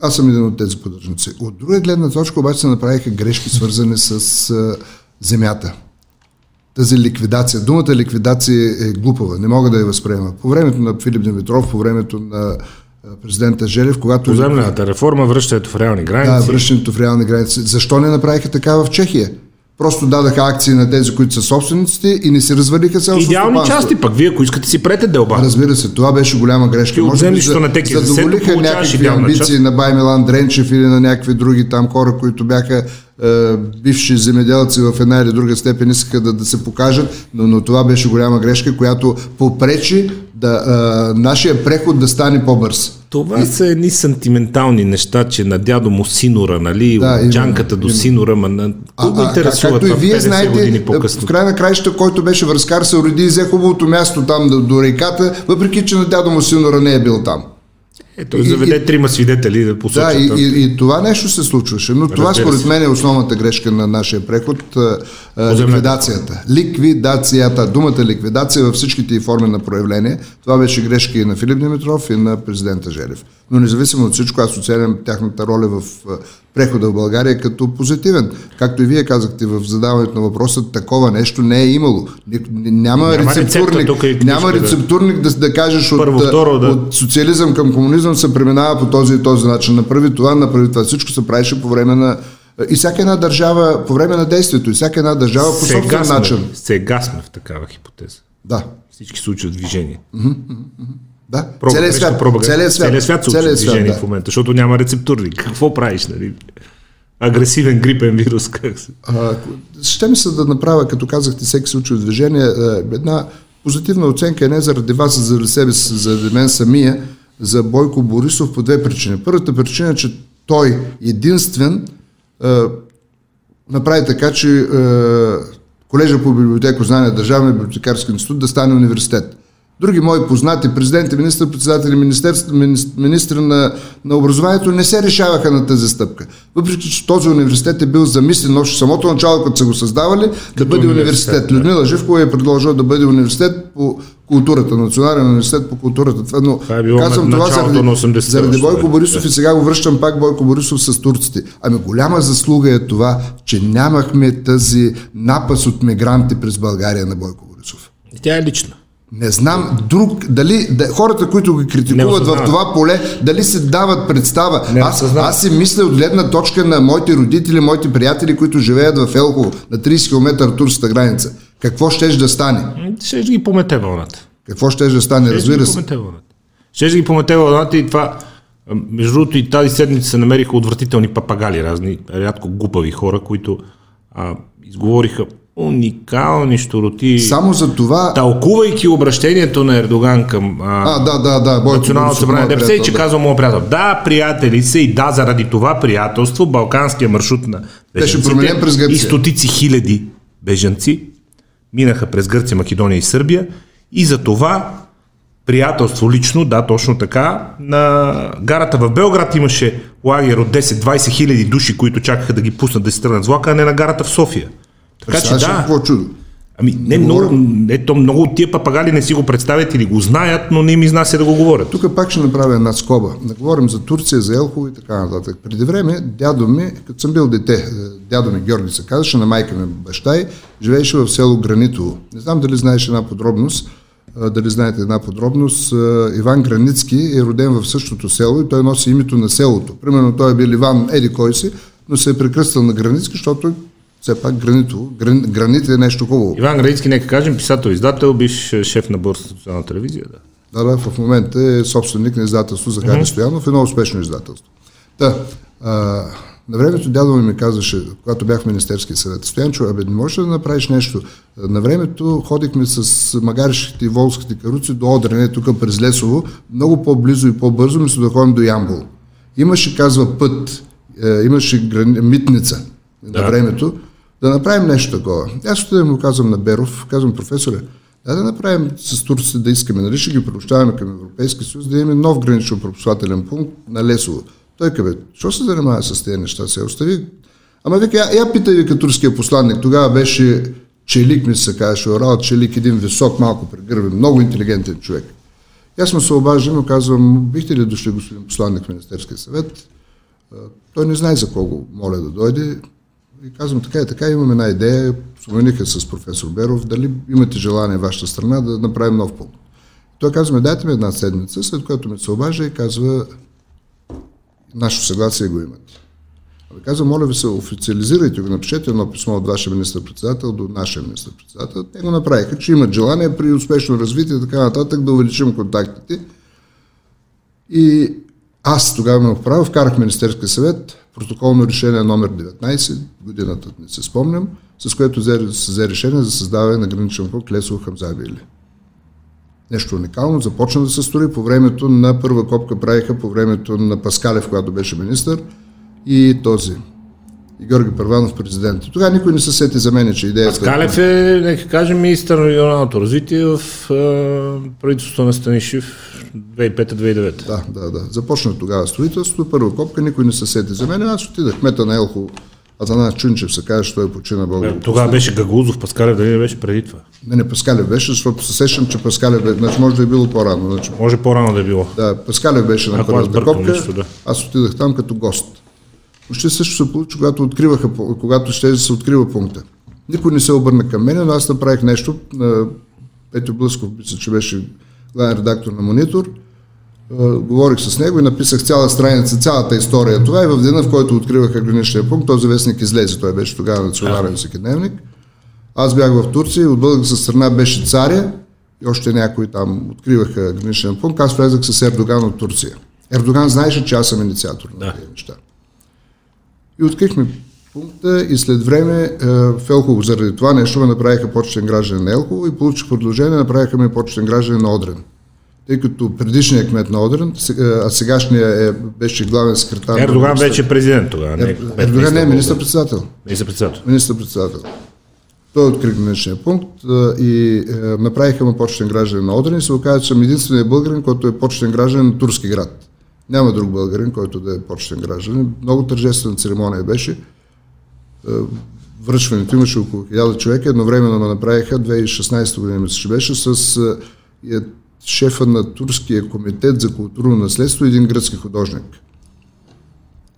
Аз съм един от тези поддържници. От друга гледна точка обаче се направиха грешки, свързани с земята тази ликвидация. Думата ликвидация е глупава, не мога да я възприема. По времето на Филип Димитров, по времето на президента Желев, когато... Поземлената реформа, връщането в реални граници. Да, връщането в реални граници. Защо не направиха така в Чехия? Просто дадаха акции на тези, които са собствениците и не си развалиха селското Идеални части, пък вие, ако искате си прете делба. Разбира се, това беше голяма грешка. Ти от землището на теки за задоволиха някакви амбиции част. на Бай Милан Дренчев или на някакви други там хора, които бяха е, бивши земеделци в една или друга степен, искаха да, да се покажат, но, но това беше голяма грешка, която попречи да, е, нашия преход да стане по-бърз. Това са едни сантиментални неща, че на дядо му синора, нали, Да, от джанката до синора, ма на... Кого го а, интересува както и това вие 50 знаете, години в по-късно? край на краища, който беше връзкар, се уреди и взе хубавото място там до, до реката, въпреки че на дядо му синора не е бил там. Ето, и- заведе трима свидетели да Да, посочат. и, там. и, и това нещо се случваше. Но това според мен е основната грешка на нашия преход. а. Ликвидацията. Ликвидацията. Думата ликвидация във всичките й форми на проявление. Това беше грешка и на Филип Димитров, и на президента Желев. Но независимо от всичко, аз оценям тяхната роля в прехода в България като позитивен. Както и вие казахте в задаването на въпроса, такова нещо не е имало. Няма, Няма рецептурник, тук няма рецептурник да, да кажеш от, Първо, второ, да. от социализъм към комунизъм се преминава по този и този начин. Направи това, направи това. Всичко се правеше по време на... И всяка една държава, по време на действието, и всяка една държава по собствен начин. сега сме в такава хипотеза. Да. Всички случаи от движение. Да. Проба, целият свят. проба- Целият свят. Целият свят Целият движение свят, в да. момента, защото няма рецептурник. Какво правиш, нали? Агресивен грипен вирус, как се... А, Ще ми се да направя, като казахте, всеки се учи от движение, е, една позитивна оценка е не заради вас, а заради себе заради мен самия, за Бойко Борисов по две причини. Първата причина е, че той единствен е, направи така, че е, колежа по библиотеко знание, Държавния библиотекарски институт да стане университет. Други мои познати, президенти, министър-председатели, министерств- мини- министри на, на образованието не се решаваха на тази стъпка. Въпреки, че този университет е бил замислен още самото начало, като са го създавали, да бъде университет, университет. да. Людмила Живкова е предложила да бъде университет по културата, национален университет по културата. Това, но Това е било казвам това заради, на 80-те заради Бойко да. Борисов и сега го връщам пак Бойко Борисов с турците. Ами голяма заслуга е това, че нямахме тази напас от мигранти през България на Бойко Борисов. Тя е лична. Не знам друг, дали да, хората, които ги критикуват в това поле, дали се дават представа. Не аз, аз си мисля от гледна точка на моите родители, моите приятели, които живеят в Елхово, на 30 км от турската граница. Какво щеш да стане? М, Ще ги помете вълната. Какво щеш да стане? Ще Разбира се. помете вълната. Ще ги помете вълната и това... Между другото и тази седмица се намериха отвратителни папагали, разни, рядко глупави хора, които а, изговориха уникални щуроти, Само за това... тълкувайки обращението на Ердоган към а, А, да, да, да. Бойко Националното събрание ДПС, приятел, че да. казва моят приятел. Да, приятели са и да, заради това приятелство, балканския маршрут на бежанците през Гърция. и стотици хиляди бежанци минаха през Гърция, Македония и Сърбия и за това приятелство лично, да, точно така, на гарата в Белград имаше лагер от 10-20 хиляди души, които чакаха да ги пуснат да си тръгнат с влака, а не на гарата в София. Така че да, Какво чудо? ами не, много, ето, много от тия папагали не си го представят или го знаят, но не им изнася да го говорят. Тук пак ще направя една скоба. Да говорим за Турция, за Елхово и така нататък. Преди време дядо ми, като съм бил дете, е, дядо ми Георги се казваше, на майка ми баща й, живееше в село Гранитово. Не знам дали знаеш една подробност, дали знаете една подробност. Иван Границки е роден в същото село и той носи името на селото. Примерно той е бил Иван Еди кой си, но се е прекръстил на Границки, защото все пак Гранитово, гран, гранит е нещо хубаво. Иван Границки, нека кажем, писател, издател, биш шеф на Борса социална телевизия. Да. Да, да, в момента е собственик на издателство Захари mm-hmm. Стоянов, едно успешно издателство. Та, а, на времето дядо ми ми казваше, когато бях в Министерския съвет, Стоянчо, абе, не можеш ли да направиш нещо? На времето ходихме с магаришките и волските каруци до Одрене, тук през Лесово, много по-близо и по-бързо, мисля да ходим до Ямбол. Имаше, казва, път, е, имаше грани... митница да. на времето, да направим нещо такова. Аз отидем му казвам на Беров, казвам професоре, да да направим с турците да искаме, нали ще ги приобщаваме към Европейския съюз, да имаме нов гранично пропускателен пункт на Лесово. Той казва, що се занимава с тези неща? Се остави. Ама вика, я, я питай ви като турския посланник. Тогава беше Челик, ми се казваше, Орал Челик, един висок, малко прегърбен, много интелигентен човек. И аз му се обаждам и казвам, бихте ли дошли господин посланник в Министерския съвет? Той не знае за кого моля да дойде. И казвам така и така, имам една идея, спомениха с професор Беров, дали имате желание вашата страна да направим нов пункт. Той казва, дайте ми една седмица, след което ме се обажда и казва, нашето съгласие го имат. Абе каза, моля ви се, официализирайте го, напишете едно писмо от вашия министър-председател до нашия министър-председател. Те го направиха, че имат желание при успешно развитие и така нататък да увеличим контактите. И аз тогава ме вправя, вкарах Министерския съвет, протоколно решение номер 19, годината не се спомням, с което взе, се взе решение за създаване на граничен пункт Лесово Хамзабили. Нещо уникално, започна да се строи по времето на първа копка правиха по времето на Паскалев, когато беше министър и този и Георги Първанов президент. Тогава никой не се сети за мен, че идеята... Паскалев е, нека кажем, министър на регионалното развитие в е, правителството на Станишев 2005-2009. Да, да, да. Започна тогава строителството, първа копка, никой не се сети за мен. Аз отидах кмета на Елхо, Атанас Чунчев се каже, че той е почина България. Тогава беше Гагузов, Паскалев, дали не беше преди това? Не, не, Паскалев беше, защото се сещам, че Паскалев беше, значи може да е било по-рано. Значи, Може по-рано да е било. да, Паскалев беше на първата копка, нещо, да. аз отидах там като гост. Почти също се получи, когато, откриваха, когато ще се открива пункта. Никой не се обърна към мен, но аз направих нещо. Петю Блъсков, мисля, че беше главен редактор на Монитор. Говорих с него и написах цяла страница, цялата история. Това е в деня, в който откриваха граничния пункт. Този вестник излезе. Той беше тогава национален всекидневник. Аз бях в Турция и от българска страна беше царя и още някои там откриваха граничен пункт. Аз влезах с Ердоган от Турция. Ердоган знаеше, че аз съм инициатор на Да. тези неща. И открихме пункта и след време е, в Елхово заради това нещо ме направиха почтен граждан на Елхово и получих предложение, направиха ме почтен граждан на Одрен. Тъй като предишният кмет на Одрен, сега- а сегашният е, беше главен секретар. Ердоган беше президент тогава. Не, Ердоган не е министър-председател. Министър-председател. Министър-председател. Той откри граничния пункт а, и е, направиха му почтен граждан на Одрин и се оказа, че съм единственият българин, който е почтен граждан на турски град. Няма друг българин, който да е почтен граждан. Много тържествена церемония беше. Е, Връчването имаше около 1000 човека. Едновременно ме направиха 2016 година, мисля, че беше, с е, е, шефа на Турския комитет за културно наследство един гръцки художник.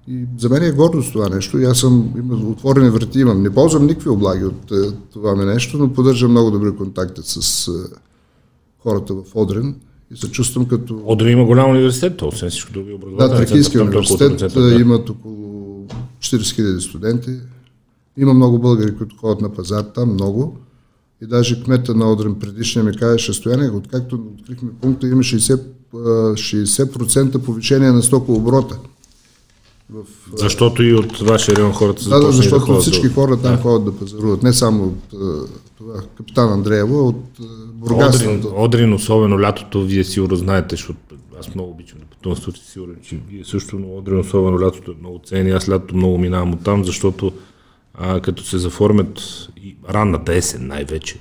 И за мен е гордост това нещо. Аз съм има отворени врати имам. Не ползвам никакви облаги от това ми нещо, но поддържам много добри контакти с хората в Одрен и се чувствам като... Одрин има голям университет, то освен всичко друго е Да, Тракийския университет да. имат около 40 000 студенти. Има много българи, които ходят на пазар там, много. И даже кмета на Одрен предишния ми каже, състояние, откакто открихме пункта, има 60, а, 60% повишение на стоковоборота. В, Защото и от вашия район хората са Да, да, защото ходят всички хора там ходят да пазаруват. Не само от това, капитан Андреева, от Бургас. Одрин, Одрин, особено лятото, вие сигурно знаете, защото аз много обичам да пътувам, си сигурен, че вие също, но Одрин, особено лятото е много цени. Аз лятото много минавам от там, защото а, като се заформят и ранната есен най-вече,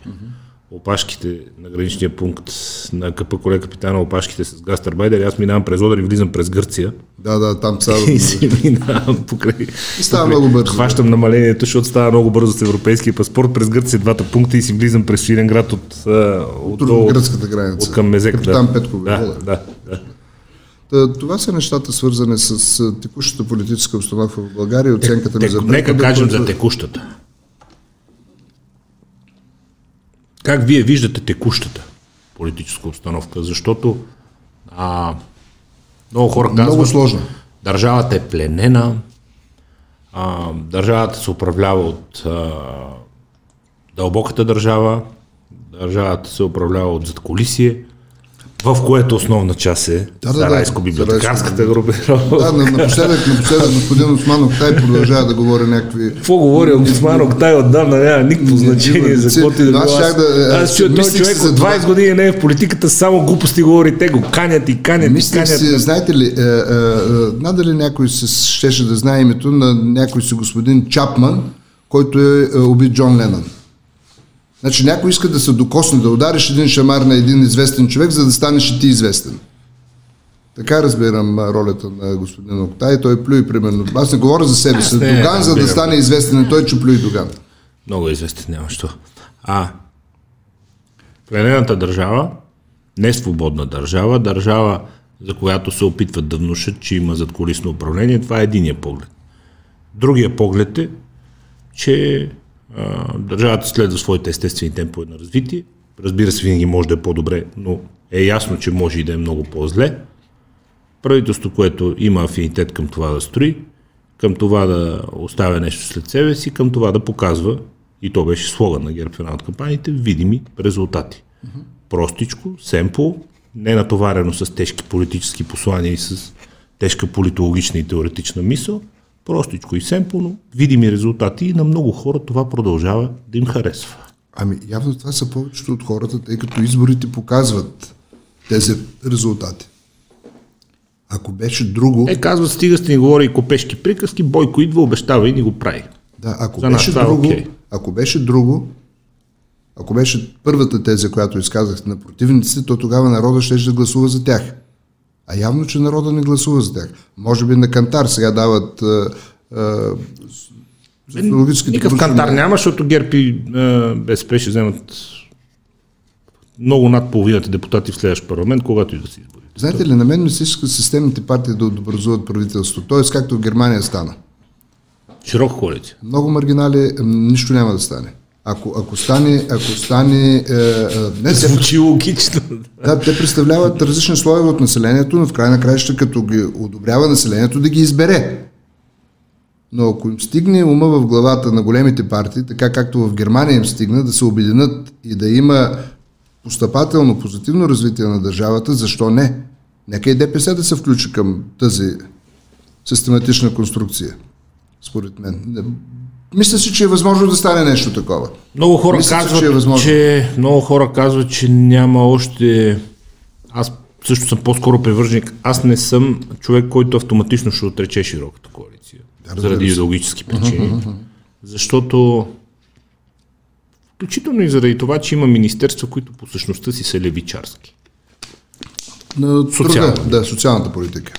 опашките на граничния пункт на КП коле капитана опашките с гастарбайдер, аз минавам през Одрин, влизам през Гърция Да, да, там става. <laughs> и си минавам покрай. И става много бързо. Хващам намалението, защото става много бързо с европейския паспорт през Гърция двата пункта и си влизам през Ширенград от, а, от, От гръцката граница. от към Мезек. Капитан да. Петко да, да, да. Това са нещата свързани с текущата политическа обстановка в България и оценката ми Те, за нека кажем за текущата. Как вие виждате текущата политическа обстановка? Защото а, много хора казват, Много сложно. държавата е пленена, а, държавата се управлява от а, дълбоката държава, държавата се управлява от задколисие, в което основна част е да, да, Зарайско-библиотекарската групировка. Да, на- напоследък, напоследък господин Османов Тай продължава да говори някакви Какво говори Омбудсман Октай отдавна, няма никакво значение за каквото и да аз било. щях да- Аз чуя този човек от това. 20 години не е в политиката, само глупости говори, те го канят и канят и канят. си, знаете ли, е, е, е, надали някой се щеше да знае името на някой си господин Чапман, който е, е убит Джон Ленън. Значи някой иска да се докосне, да удариш един шамар на един известен човек, за да станеш и ти известен. Така разбирам ролята на господин Октай. Той плюи примерно. Аз не говоря за себе си. Доган, за да стане известен, той, че плюи Доган. Много известен, няма що. А, пленената държава, не свободна държава, държава, за която се опитват да внушат, че има задколисно управление, това е единия поглед. Другия поглед е, че а, държавата следва своите естествени темпове на развитие. Разбира се, винаги може да е по-добре, но е ясно, че може и да е много по-зле. Правителство, което има афинитет към това да строи към това да оставя нещо след себе си, към това да показва, и то беше слоган на ГЕРБ в една от кампаниите, видими резултати. Простичко, семпо, не натоварено с тежки политически послания и с тежка политологична и теоретична мисъл, простичко и семпо, но видими резултати и на много хора това продължава да им харесва. Ами явно това са повечето от хората, тъй като изборите показват тези резултати. Ако беше друго... Е, казват, стига сте ни говори и копешки приказки, Бойко идва, обещава и ни го прави. Да, ако За нас беше това е друго, окей. ако беше друго, ако беше първата теза, която изказахте на противниците, то тогава народа ще да гласува за тях. А явно, че народа не гласува за тях. Може би на Кантар сега дават а, а, социологическите Никакъв проучвания. кантар няма, защото ГЕРБ и е, БСП ще вземат много над половината депутати в следващ парламент, когато и да се избори. Знаете ли, на мен ми се иска системните партии да образуват правителство. Тоест, както в Германия стана. Широка коалиция. Много маргинали, нищо няма да стане. Ако, ако стане, ако стане, е, е, не, те, Звучи логично. да, те представляват различни слоеве от населението, но в край на краища, като ги одобрява населението, да ги избере. Но ако им стигне ума в главата на големите партии, така както в Германия им стигна, да се обединят и да има постъпателно, позитивно развитие на държавата, защо не? Нека и ДПС да се включи към тази систематична конструкция, според мен. Мисля си, че е възможно да стане нещо такова. Много хора Мисля, казват, че е възможно. че много хора казват, че няма още. Аз също съм по-скоро привърженик. Аз не съм човек, който автоматично ще отрече широката коалиция. разбира заради идеологически причини. Защото включително и заради това, че има министерства, които по същността си са левичарски. На Социална. да, социалната политика.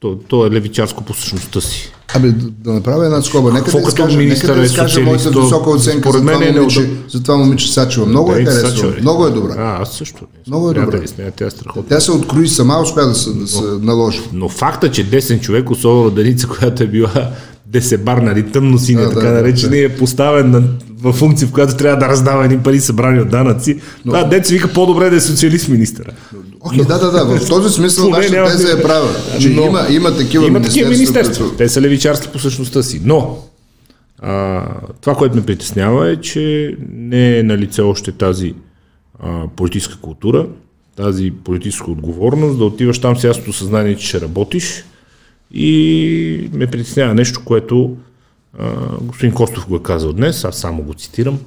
То, то е левичарско по същността си. Абе, да, да направя една скоба. Нека Какво да изкажа, нека да е изкажа моята то висока оценка за това, мен е момиче, неудобно. за това момиче Сачева. Много е Пеница харесва. Сачева ли? Много е добра. А, аз също. Много е добра. нея, тя е страхотна. Тя се открои сама, успя да се, да се наложи. Но факта, че десен човек, особено Деница, <laughs> която е била десебар, нали, тъмно синя, Да, така да, наречена, е поставен на, в функция, в която трябва да раздава едни пари събрани от данъци. Но... Това дец вика по-добре да е социалист министъра. Окей, да, да, да. В този смисъл нашата теза е права. Че Но- има, има такива Има такива министерства. които- Те са левичарски по същността си. Но а, това, което ме притеснява е, че не е на лице още тази а, политическа култура, тази политическа отговорност, да отиваш там с ясното съзнание, че ще работиш и ме притеснява нещо, което господин Костов го е казал днес, аз само го цитирам,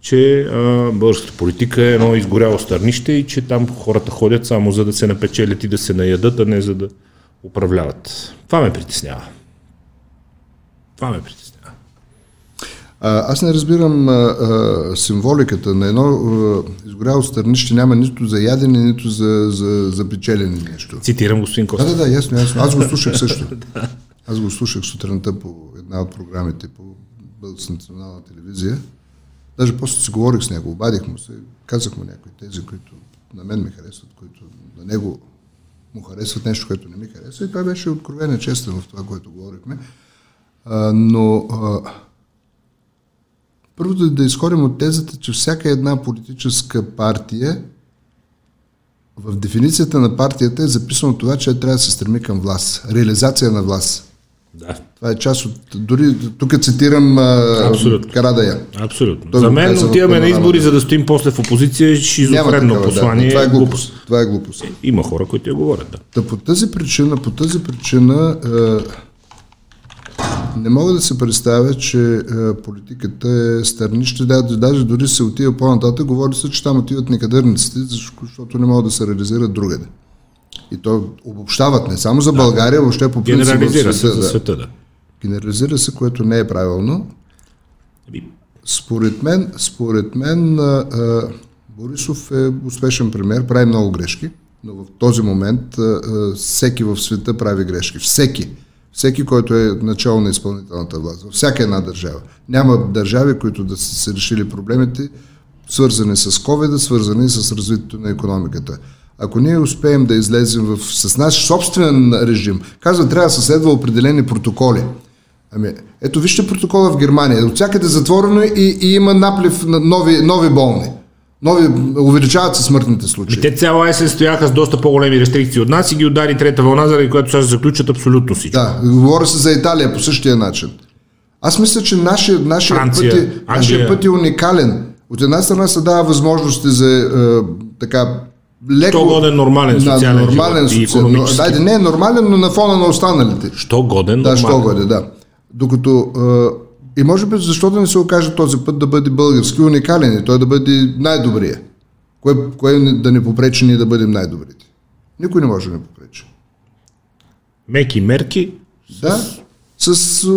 че а, българската политика е едно изгоряло стърнище и че там хората ходят само за да се напечелят и да се наядат, а не за да управляват. Това ме притеснява. Това ме притеснява. А, аз не разбирам а, а, символиката на едно а, изгоряло стърнище няма нито за ядене, нито за, за, за печелене нещо. Цитирам господин Да, Костов. да, да, ясно, ясно. Аз го слушах също. Аз го слушах сутринта по една от програмите по Българска национална телевизия. Даже после си говорих с него, обадих му се, казах му някои тези, които на мен ми харесват, които на него му харесват нещо, което не ми харесва. И той беше откровен и честен в това, което говорихме. А, но а, първото е да изходим от тезата, че всяка една политическа партия в дефиницията на партията е записано това, че трябва да се стреми към власт. Реализация на власт. Да, Това е част от... Дори тук цитирам Абсолютно. Карадая. абсолютно. Той За мен в отиваме на избори, за да стоим после в опозиция, Няма шизофренно послание. да. Това е глупост. Това е глупост. Има хора, които я говорят. Да. Та по тази причина, по тази причина е, не мога да се представя, че е, политиката е стърнище. Да, даже дори се отива по-нататък, говори се, че там отиват некадърниците, защото не могат да се реализират другаде. И то обобщават не само за България, въобще по принцип Генерализира се за да. света, да. Генерализира се, което не е правилно. Ами, Според мен, според мен а, а, Борисов е успешен премьер, прави много грешки, но в този момент а, а, всеки в света прави грешки. Всеки. Всеки, който е начало на изпълнителната власт. Във всяка една държава. Няма държави, които да са се решили проблемите, свързани с COVID, свързани с развитието на економиката. Ако ние успеем да излезем в, с наш собствен режим, казва, трябва да се следва определени протоколи. Ами, ето вижте протокола в Германия. От всякъде затворено и, и има наплив на нови, нови болни. Нови, увеличават се смъртните случаи. И те цяла есен стояха с доста по-големи рестрикции от нас и ги удари трета вълна, заради която сега се заключат абсолютно всичко. Да, говоря се за Италия по същия начин. Аз мисля, че нашия, нашия, Франция, път, е, нашия път е уникален. От една страна се дава възможности за е, така леко... Що годен нормален Да, социален нормален живот и социален. Икономически. дайде, не е нормален, но на фона на останалите. Що годен Да, що нормален. годе, да. Докато е, и може би защо да не се окаже този път да бъде български уникален и той да бъде най-добрия. Кое, кое да не попречи ние да бъдем най-добрите? Никой не може да не попречи. Меки мерки, Да, с е,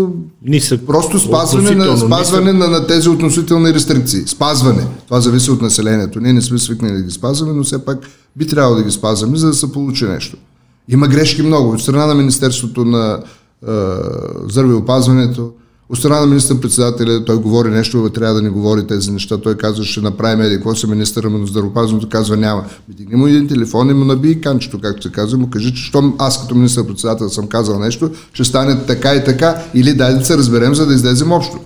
нисък. Просто спазване, на, спазване нисък. на, на тези относителни рестрикции. Спазване. Това зависи от населението. Ние не сме свикнали да ги спазваме, но все пак би трябвало да ги спазваме, за да се получи нещо. Има грешки много. От страна на Министерството на е, здравеопазването, от страна на министър-председателя, той говори нещо, трябва да не говори тези неща. Той казва, ще направим еди, какво се министъра на здравеопазването казва, няма. Дигни му един телефон и му наби канчето, както се казва, му кажи, че щом аз като министър-председател съм казал нещо, ще стане така и така, или дай да се разберем, за да излезем общо.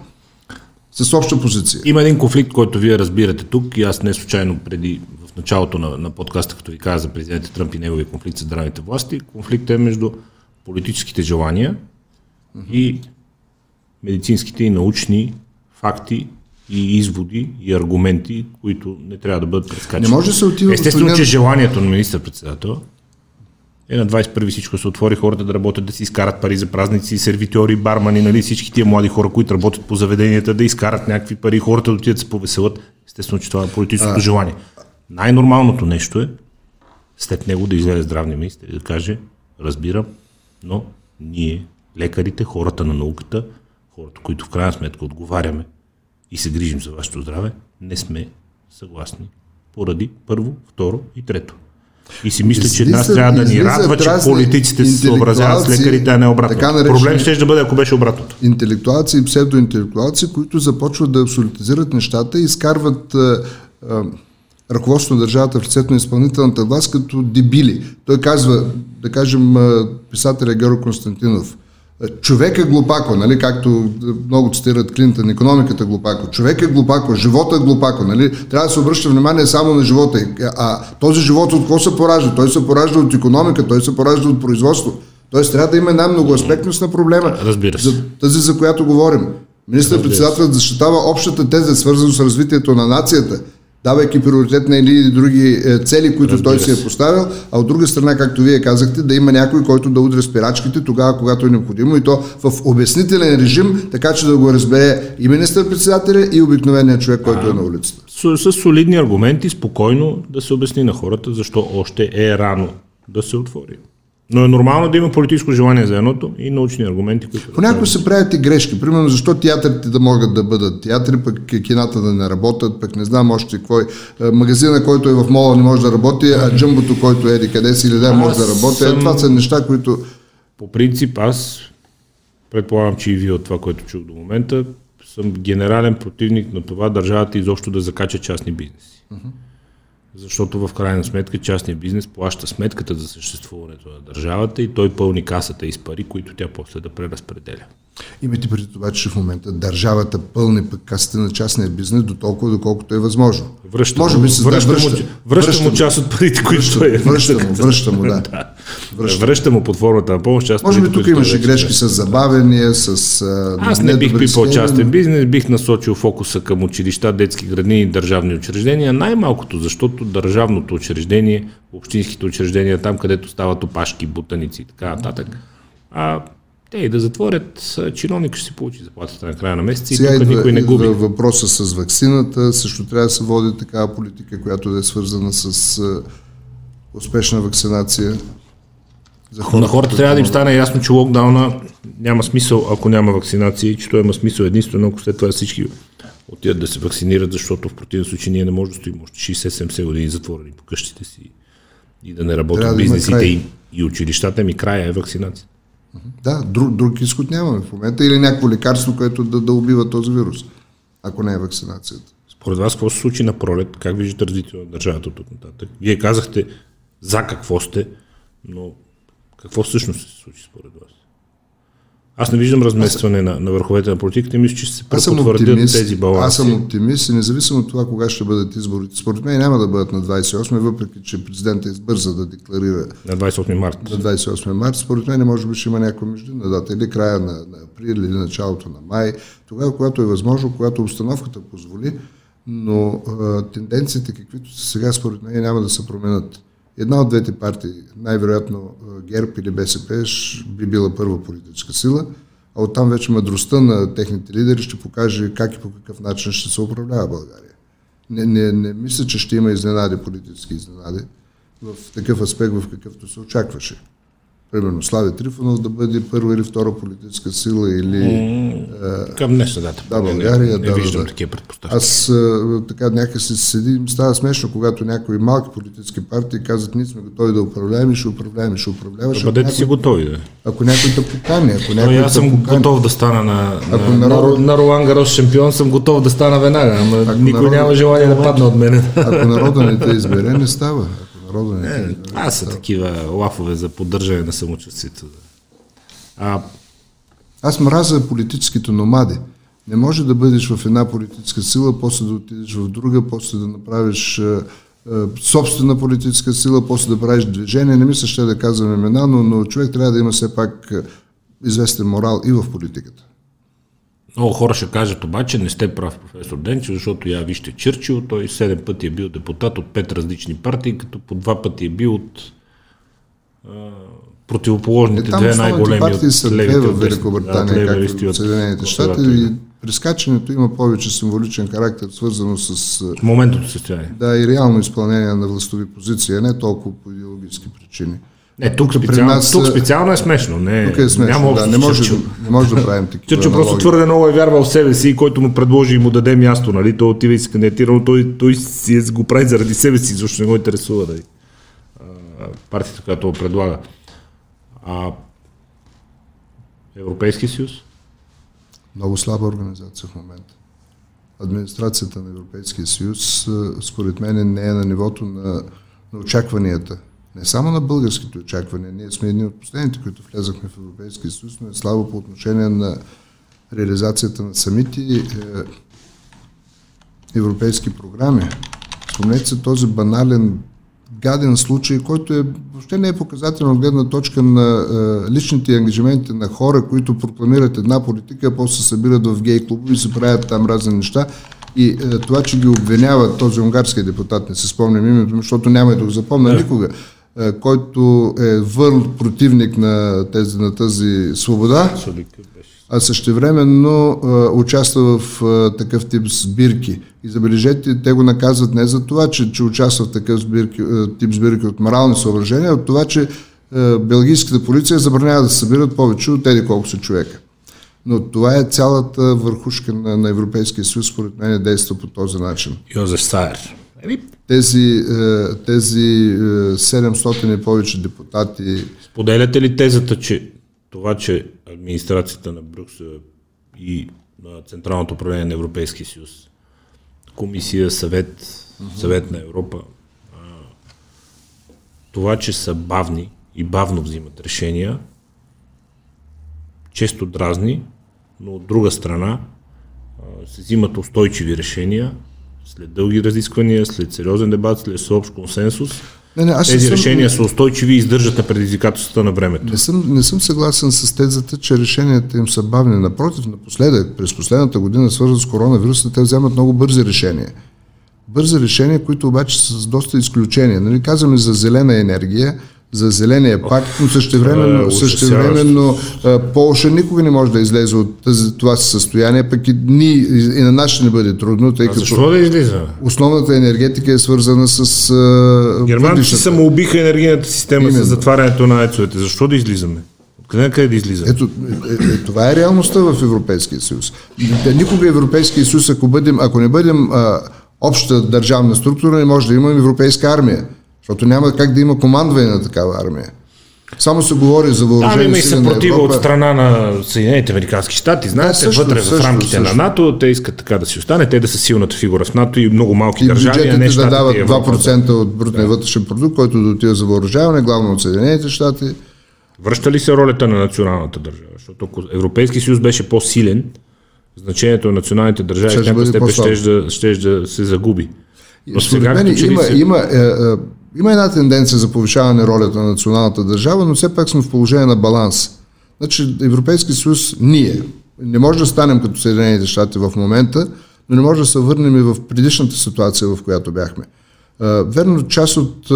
С обща позиция. Има един конфликт, който вие разбирате тук и аз не случайно преди в началото на, на подкаста, като ви каза за президента Тръмп и неговия конфликт с здравните власти, конфликтът е между политическите желания и медицинските и научни факти и изводи и аргументи, които не трябва да бъдат прескачани. Не може да се отива, Естествено, господин- че желанието на министър-председател е на 21 всичко се отвори, хората да работят, да си изкарат пари за празници, сервитьори, бармани, нали, всички тия млади хора, които работят по заведенията, да изкарат някакви пари, хората да отидат да се повеселят. Естествено, че това е политическото желание. Най-нормалното нещо е след него да излезе здравния министр и да каже, разбирам, но ние, лекарите, хората на науката, хората, които в крайна сметка отговаряме и се грижим за вашето здраве, не сме съгласни поради първо, второ и трето. И си мисля, че нас трябва да ни радва, че политиците се съобразяват с лекарите, а не обратно. така наречени- Проблем ще да бъде, ако беше обратното. интелектуалци и псевдоинтелектуалци, които започват да абсолютизират нещата и изкарват а, а, ръководството на държавата в лицето на изпълнителната власт като дебили. Той казва, да кажем, писателя Георг Константинов, човек е глупако, нали, както много цитират Клинтън, економиката е глупако, човек е глупако, живота е глупако, нали, трябва да се обръща внимание само на живота. А този живот от какво се поражда? Той се поражда от економика, той се поражда от производство. Тоест трябва да има една многоаспектност на проблема. Разбира се. За тази, за която говорим. Министър-председателят защитава общата теза, свързана с развитието на нацията, давайки приоритет на или други е, цели, които Разбира той си е поставил, а от друга страна, както вие казахте, да има някой, който да удря спирачките тогава, когато е необходимо и то в обяснителен режим, така че да го разбере и министър-председателя, и обикновеният човек, който е на улицата. С, с солидни аргументи, спокойно да се обясни на хората, защо още е рано да се отвори. Но е нормално да има политическо желание за едното и научни аргументи, които... Понякога се правят и грешки. Примерно, защо театрите да могат да бъдат театри, пък кината да не работят, пък не знам още какво е. Е, Магазина, който е в мола, не може да работи, а джъмбото, който е къде си или да може да работи. Е, съм- това са неща, които... По принцип, аз предполагам, че и вие от това, което чух до момента, съм генерален противник на това държавата изобщо да закача частни бизнеси. Защото в крайна сметка частният бизнес плаща сметката за съществуването на държавата и той пълни касата и с пари, които тя после да преразпределя. Имайте преди това, че в момента държавата пълни пък касите на частния бизнес до толкова, доколкото е възможно. Връща Може би се връща, да, му, връща, връща, му част от парите, които връща, е. връща му, връща му, да. <laughs> Връща. връща му под формата на помощ част Може би тук имаше грешки с забавения, с а, Аз не бих пипал частен бизнес, бих насочил фокуса към училища, детски градини и държавни учреждения, най-малкото, защото държавното учреждение, общинските учреждения, там където стават опашки, бутаници и така нататък, а те и да затворят, чиновник ще си получи заплатата на края на месеца и Сега тук идва, никой не губи. въпроса с вакцината. Също трябва да се води такава политика, която да е свързана с успешна вакцинация. За На хората трябва да им стане ясно, че локдауна няма смисъл, ако няма вакцинация и че той има смисъл единствено, ако след това всички отидат да се вакцинират, защото в противен случай ние не можем да стоим още 60-70 години затворени по къщите си и да не работят да бизнесите и, и училищата ми края е вакцинация. Да, друг, друг изход нямаме в момента или някакво лекарство, което да, да убива този вирус, ако не е вакцинацията. Според вас какво се случи на пролет? Как виждате развитието на държавата тук нататък? Вие казахте за какво сте, но какво всъщност се случи според вас? Аз не виждам разместване на, на върховете на политиката и мисля, че ще се Аз препотвърдят тези баланси. аз съм оптимист и независимо от това кога ще бъдат изборите. Според мен няма да бъдат на 28, въпреки че президента избърза да декларира На 28 март. на 28 марта. Според мен може би ще има някаква междинна дата или края на, на април или началото на май, тогава, когато е възможно, когато обстановката позволи, но а, тенденциите, каквито са сега, според мен няма да се променят. Една от двете партии, най-вероятно ГЕРБ или БСП, би била първа политическа сила, а оттам вече мъдростта на техните лидери ще покаже как и по какъв начин ще се управлява България. Не, не, не мисля, че ще има изненади, политически изненади, в такъв аспект, в какъвто се очакваше. Примерно Слави Трифонов да бъде първа или втора политическа сила или... Към днешна дата. Да, България, не, да, не виждам да. такива предпоставки. Аз а, така някакси седи, ми става смешно, когато някои малки политически партии казват, ние сме готови да управляваме, ще управляваме, ще управляваш. Ако Бъдете си готови. Да. ако някой те покани, ако Но някой аз те съм покани, готов да стана на, Ако на, на, народ- на Ролан Гарос шампион, съм готов да стана веднага, ама никой народ- няма желание да падне от мен. ако народа не те <laughs> избере, не става. Не те избере, Това са такива лафове за поддържане на самочувствието. А, Аз мразя политическите номади. Не може да бъдеш в една политическа сила, после да отидеш в друга, после да направиш е, е, собствена политическа сила, после да правиш движение. Не мисля, ще да казвам имена, но, но човек трябва да има все пак е, известен морал и в политиката. Много хора ще кажат обаче, не сте прав, професор Денчев, защото я вижте Чърчил, той седем пъти е бил депутат от пет различни партии, като по два пъти е бил от а, противоположните Е, две най-големи от левите в. Великобритания, Да, от както от Съединените щати. И прескачането има повече символичен характер, свързано с моментното състояние. да, и реално изпълнение на властови позиции, а не толкова по идеологически причини. Не, тук, при нас, тук специално е смешно. Не, Тук е смешно, няма да, не може, не може да правим такива Чърчил просто твърде много е вярвал в себе си и който му предложи и му даде място, нали? Той отива и се кандидатира, но той, той си е, го прави заради себе си, защото не го интересува да партията, която го предлага. А, Европейски съюз? Много слаба организация в момента. Администрацията на Европейския съюз, според мен, не е на нивото на, на очакванията. Не само на българските очаквания. Ние сме едни от последните, които влезахме в Европейския съюз, но е слабо по отношение на реализацията на самите е, европейски програми. Спомнете се този банален гаден случай, който е, въобще не е показателен от гледна точка на е, личните ангажименти на хора, които прокламират една политика, а после се събират в гей клубове и се правят там разни неща. И е, това, че ги обвинява този унгарски депутат, не се спомням името, защото няма и да го запомня никога, е, който е върл противник на, тези, на тази свобода, а същевременно а, участва в а, такъв тип сбирки. И забележете, те го наказват не за това, че, че участва в такъв сбирки, тип сбирки от морални съображения, а от това, че белгийската полиция забранява да се събират повече от тези колко са човека. Но това е цялата върхушка на, на Европейския съюз, според мен, действа по този начин. Йозеф Сайер. Тези, е, тези е, 700 и повече депутати, Споделяте ли тезата, че това, че администрацията на Брюксел и на Централното управление на Европейския съюз, комисия, съвет, съвет на Европа, това, че са бавни и бавно взимат решения, често дразни, но от друга страна се взимат устойчиви решения след дълги разисквания, след сериозен дебат, след всеобщ консенсус. Не, не, аз Тези съм- решения са устойчиви и издържат на предизвикателствата на времето. Не съм, не съм съгласен с тезата, че решенията им са бавни. Напротив, напоследък, през последната година, свързано с коронавируса, те вземат много бързи решения. Бързи решения, които обаче са с доста изключения. Нали, казваме за зелена енергия, за зеления пакт, но това е същевременно, същевременно а, Полша никога не може да излезе от тази, това си състояние, пък и, ни, и на нас ще не бъде трудно, тъй А като защо да излиза? основната енергетика е свързана с Германците въглищната. самоубиха енергийната система с Именно. затварянето на АЕЦовете. Защо да излизаме? Откъде на къде да излизаме? Ето, е, е, това е реалността в Европейския съюз. Никога Европейския съюз, ако, бъдем, ако не бъдем а, обща държавна структура, не може да имаме европейска армия. Защото няма как да има командване на такава армия. Само се говори за въоръжение има и сили на съпротива от страна на Съединените Американски щати. Знаете, също, вътре в също, рамките също. на НАТО, те искат така да си остане, те да са силната фигура в НАТО и много малки И държави, не бюджетите да дават и Европа. 2% от брутния вътрешен продукт, който да отива за въоръжаване, главно от Съединените щати. Връща ли се ролята на националната държава? Защото ако Европейски съюз беше по-силен, значението на националните държави в някаква степен ще да, щеше да се загуби. Но сега мен има, се... има, е, е, има една тенденция за повишаване ролята на националната държава, но все пак сме в положение на баланс. Значи Европейски съюз, ние, не може да станем като Съединените щати в момента, но не може да се върнем и в предишната ситуация, в която бяхме. Верно, част от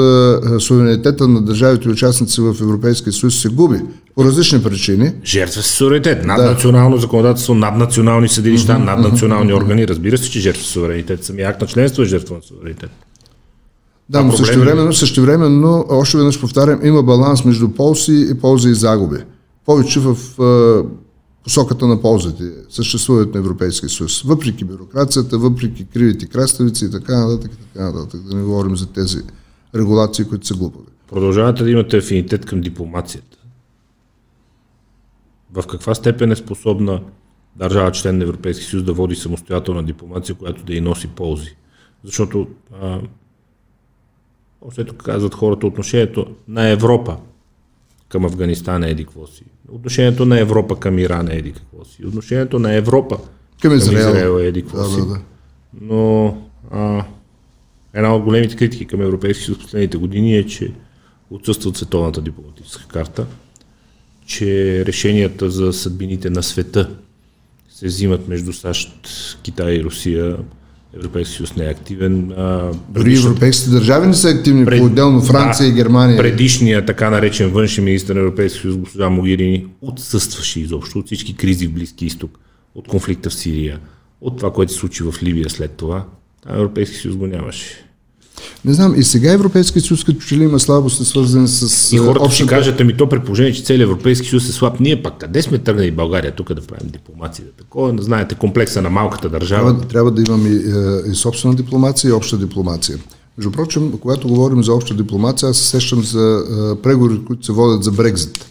суверенитета на държавите и участници в Европейския съюз се губи по различни причини. Жертва се суверенитет. Наднационално законодателство, наднационални съдилища, наднационални органи. Разбира се, че жертва се суверенитет. Самия акт на членство е жертва на суверенитет. Да, но същевременно, същевременно, още веднъж повтарям, има баланс между ползи и ползи и загуби. Повече в е, посоката на ползите съществуват на Европейския съюз. Въпреки бюрокрацията, въпреки кривите краставици и така нататък, и така нататък. Да не говорим за тези регулации, които са глупави. Продължавате да имате афинитет към дипломацията. В каква степен е способна държава член на Европейския съюз да води самостоятелна дипломация, която да й носи ползи? Защото, а, ето казват хората, отношението на Европа към Афганистан е еди какво си. Отношението на Европа към Иран е еди какво си. Отношението на Европа Към Израел. Израел е еди какво Да, си. да, да. Но а, една от големите критики към Европейския съюз последните години е, че отсъства от световната дипломатическа карта, че решенията за съдбините на света се взимат между САЩ, Китай и Русия. Европейския съюз не е активен. А, Дори европейските държави не са активни пред- по-отделно. Франция да, и Германия. Предишният така наречен външен министр на Европейския съюз, госпожа Могирини, отсъстваше изобщо от всички кризи в Близки изток, от конфликта в Сирия, от това, което се случи в Либия след това. А Европейския съюз го нямаше. Не знам, и сега Европейския съюз като че ли има слабости, свързани с И хората ще общата- кажат, ами то при положение, че целият Европейски съюз е слаб. Ние пак къде сме тръгнали България тук да правим дипломация? Такова, знаете, комплекса на малката държава. Трябва, трябва да имаме и, е, и собствена дипломация и обща дипломация. Между прочим, когато говорим за обща дипломация, аз се сещам за е, преговори, които се водят за Брекзит.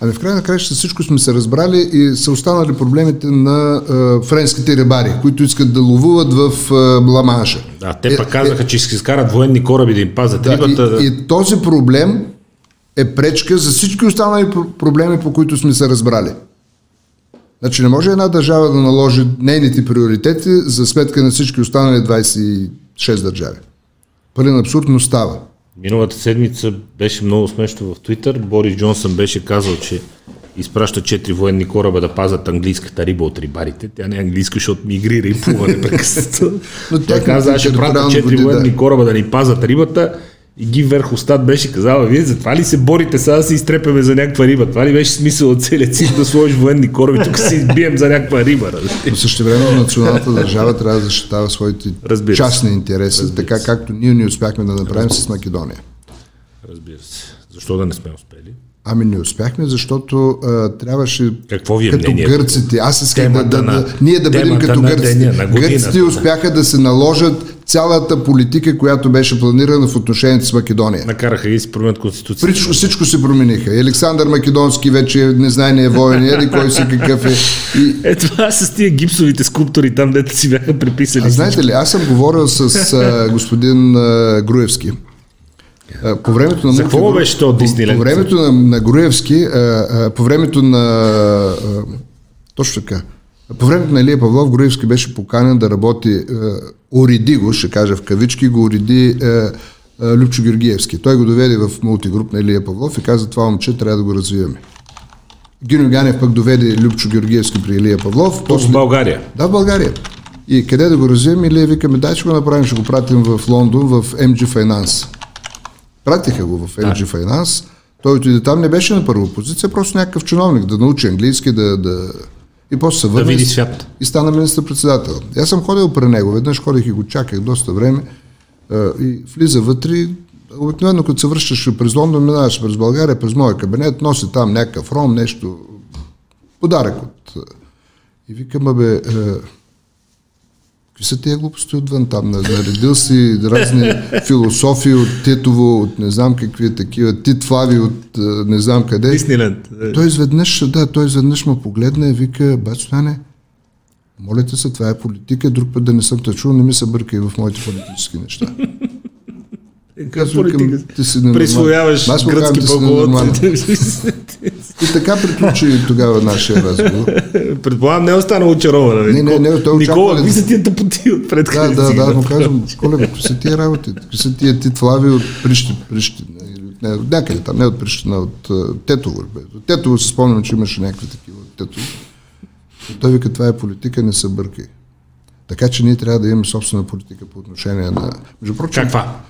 Ами в край на краища всичко сме се разбрали и са останали проблемите на е, френските рибари, които искат да ловуват в е, Ламанша. Да, те пък казаха, че ще изкарат военни кораби да им пазят Да, рибата. и, и този проблем е пречка за всички останали пр- проблеми, по които сме се разбрали. Значи не може една държава да наложи нейните приоритети за сметка на всички останали 26 държави. Пълен абсурд, но става. Миналата седмица беше много смешно в Твитър. Борис Джонсън беше казал, че изпраща четири военни кораба да пазят английската риба от рибарите. Тя не е английска, защото мигрира и плува непрекъснато. <laughs> Техните каза, аз ще пратя четири да. военни кораба да ни пазят рибата. И ги Верховстат беше казала, вие затова ли се борите сега да се изтрепеме за някаква риба? Това ли беше смисъл от целият цик да сложиш военни кораби, тук се избием за някаква риба. Но също време националната държава трябва да защитава своите Разбира частни интереси, така както ние не успяхме да направим с Македония. Разбира се. Защо да не сме успели? Ами не успяхме, защото а, трябваше Какво ви е като мнението? гърците. Аз искам да, Темата да, на- да, ние да бъдем като гърците. деня, на годината. Гърците успяха да се наложат цялата политика, която беше планирана в отношението с Македония. Накараха да си променят конституцията. Всичко, всичко се промениха. И Александър Македонски вече не знае не е воен, еди кой си какъв е. И, Е, това с тия гипсовите скулптури там, дето си бяха приписали. а знаете ли, аз съм говорил с а, господин а, Груевски. По времето на За какво беше то Дисниленд? по времето на, на Груевски, а, а, по времето на... А, точно така. По времето на Илия Павлов, Груевски беше поканен да работи, а, уреди го, ще кажа в кавички, го уреди а, а, Любчо Георгиевски. Той го доведе в мултигруп на Илия Павлов и каза, това момче трябва да го развиваме. Гиньо Ганев пък доведе Любчо Георгиевски при Илия Павлов. Тук в България. Да, в България. И къде да го развием? Или викаме, дай ще го направим, ще го пратим в Лондон, в MG Finance. Пратиха го в MG Finance. Той отиде там, не беше на първа позиция, просто някакъв чиновник, да научи английски, да... да... И после се Да върна види и- свят. и стана министър-председател. Аз съм ходил при него, веднъж ходих и го чаках доста време и влиза вътре. Обикновено, като се връщаш през Лондон, минаваш през България, през моя кабинет, носи там някакъв ром, нещо, подарък от... И викам, абе, а, какви са тия глупости отвън там? Наредил си разни философии от Титово, от не знам какви такива, Тит Флави от а, не знам къде. Дисниленд. Е, Той изведнъж, да, той изведнъж ме погледна и вика, бач, Стане, моля те се, това е политика, друг път да не съм те чул, не ми се бъркай в моите политически неща. Викам, политика? ти си ненормален. Присвояваш Аз казвам, гръцки пълководци. <laughs> И така приключи тогава нашия разговор. Предполагам, не е останал очарована. Не, не, не, той Никола, какви са тия тъпоти отпред? Да, да, да, му казвам, Коле, какви са тия работи? Какви са тия титвлави от Прищина? Прищина от- не, от някъде там, не от Прищина, от Тетово. От Тетово се спомням, че имаше някакви такива от Тетово. Той вика, това е политика, не се бъркай. Така че ние трябва да имаме собствена политика по отношение на... Между прочим, Каква?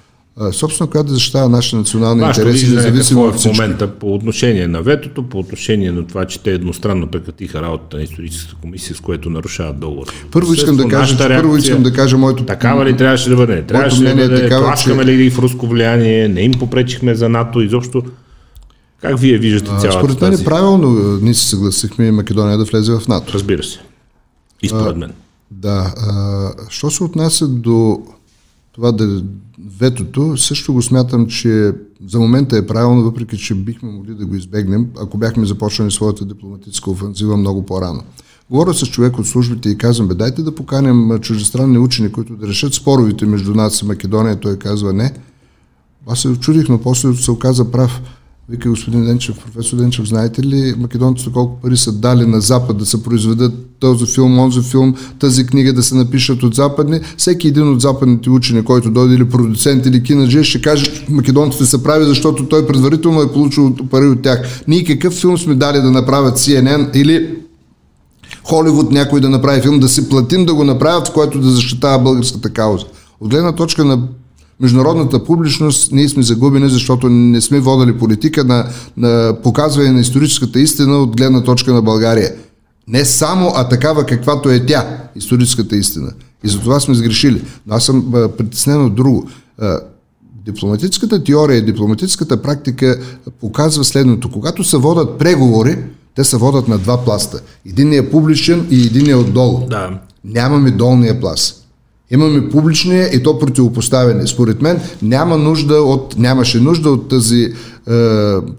А, собствена, която да защитава нашите национални Вашето интереси, независимо е от в всичко. момента по отношение на ветото, по отношение на това, че те едностранно прекратиха работата на историческата комисия, с което нарушават договор. Първо искам да кажа, че първо искам да кажа моето Такава ли трябваше да бъде? Трябваше да е бъде, такава, тласкаме че- ли ги в руско влияние, не им попречихме за НАТО, изобщо. Как вие виждате А, цялата Според мен тази? е правилно, ние се съгласихме Македония да влезе в НАТО. Разбира се. И според мен. Да. А, що се отнася до това да ветото, също го смятам, че за момента е правилно, въпреки че бихме могли да го избегнем, ако бяхме започнали своята дипломатическа офензива много по-рано. Говоря с човек от службите и казвам, бе, дайте да поканем чуждестранни учени, които да решат споровете между нас и Македония. Той казва не. Аз се очудих, но после се оказа прав. Вика господин Денчев, професор Денчев, знаете ли македонците колко пари са дали на Запад да се произведат този филм, онзи филм, тази книга да се напишат от западни? Всеки един от западните учени, който дойде или продуцент или кинаджи, ще каже, че македонците са прави, защото той предварително е получил пари от тях. Ние какъв филм сме дали да направят CNN или Холивуд някой да направи филм, да си платим да го направят, в който да защитава българската кауза. От гледна точка на международната публичност ние сме загубени, защото не сме водили политика на, на показване на историческата истина от гледна точка на България. Не само, а такава каквато е тя, историческата истина. И за това сме сгрешили. Но аз съм притеснен от друго. Дипломатическата теория и дипломатическата практика показва следното. Когато се водат преговори, те се водят на два пласта. Един е публичен и един е отдолу. Да. Нямаме долния пласт. Имаме публичния и то противопоставяне. Според мен няма нужда от, нямаше нужда от тази е,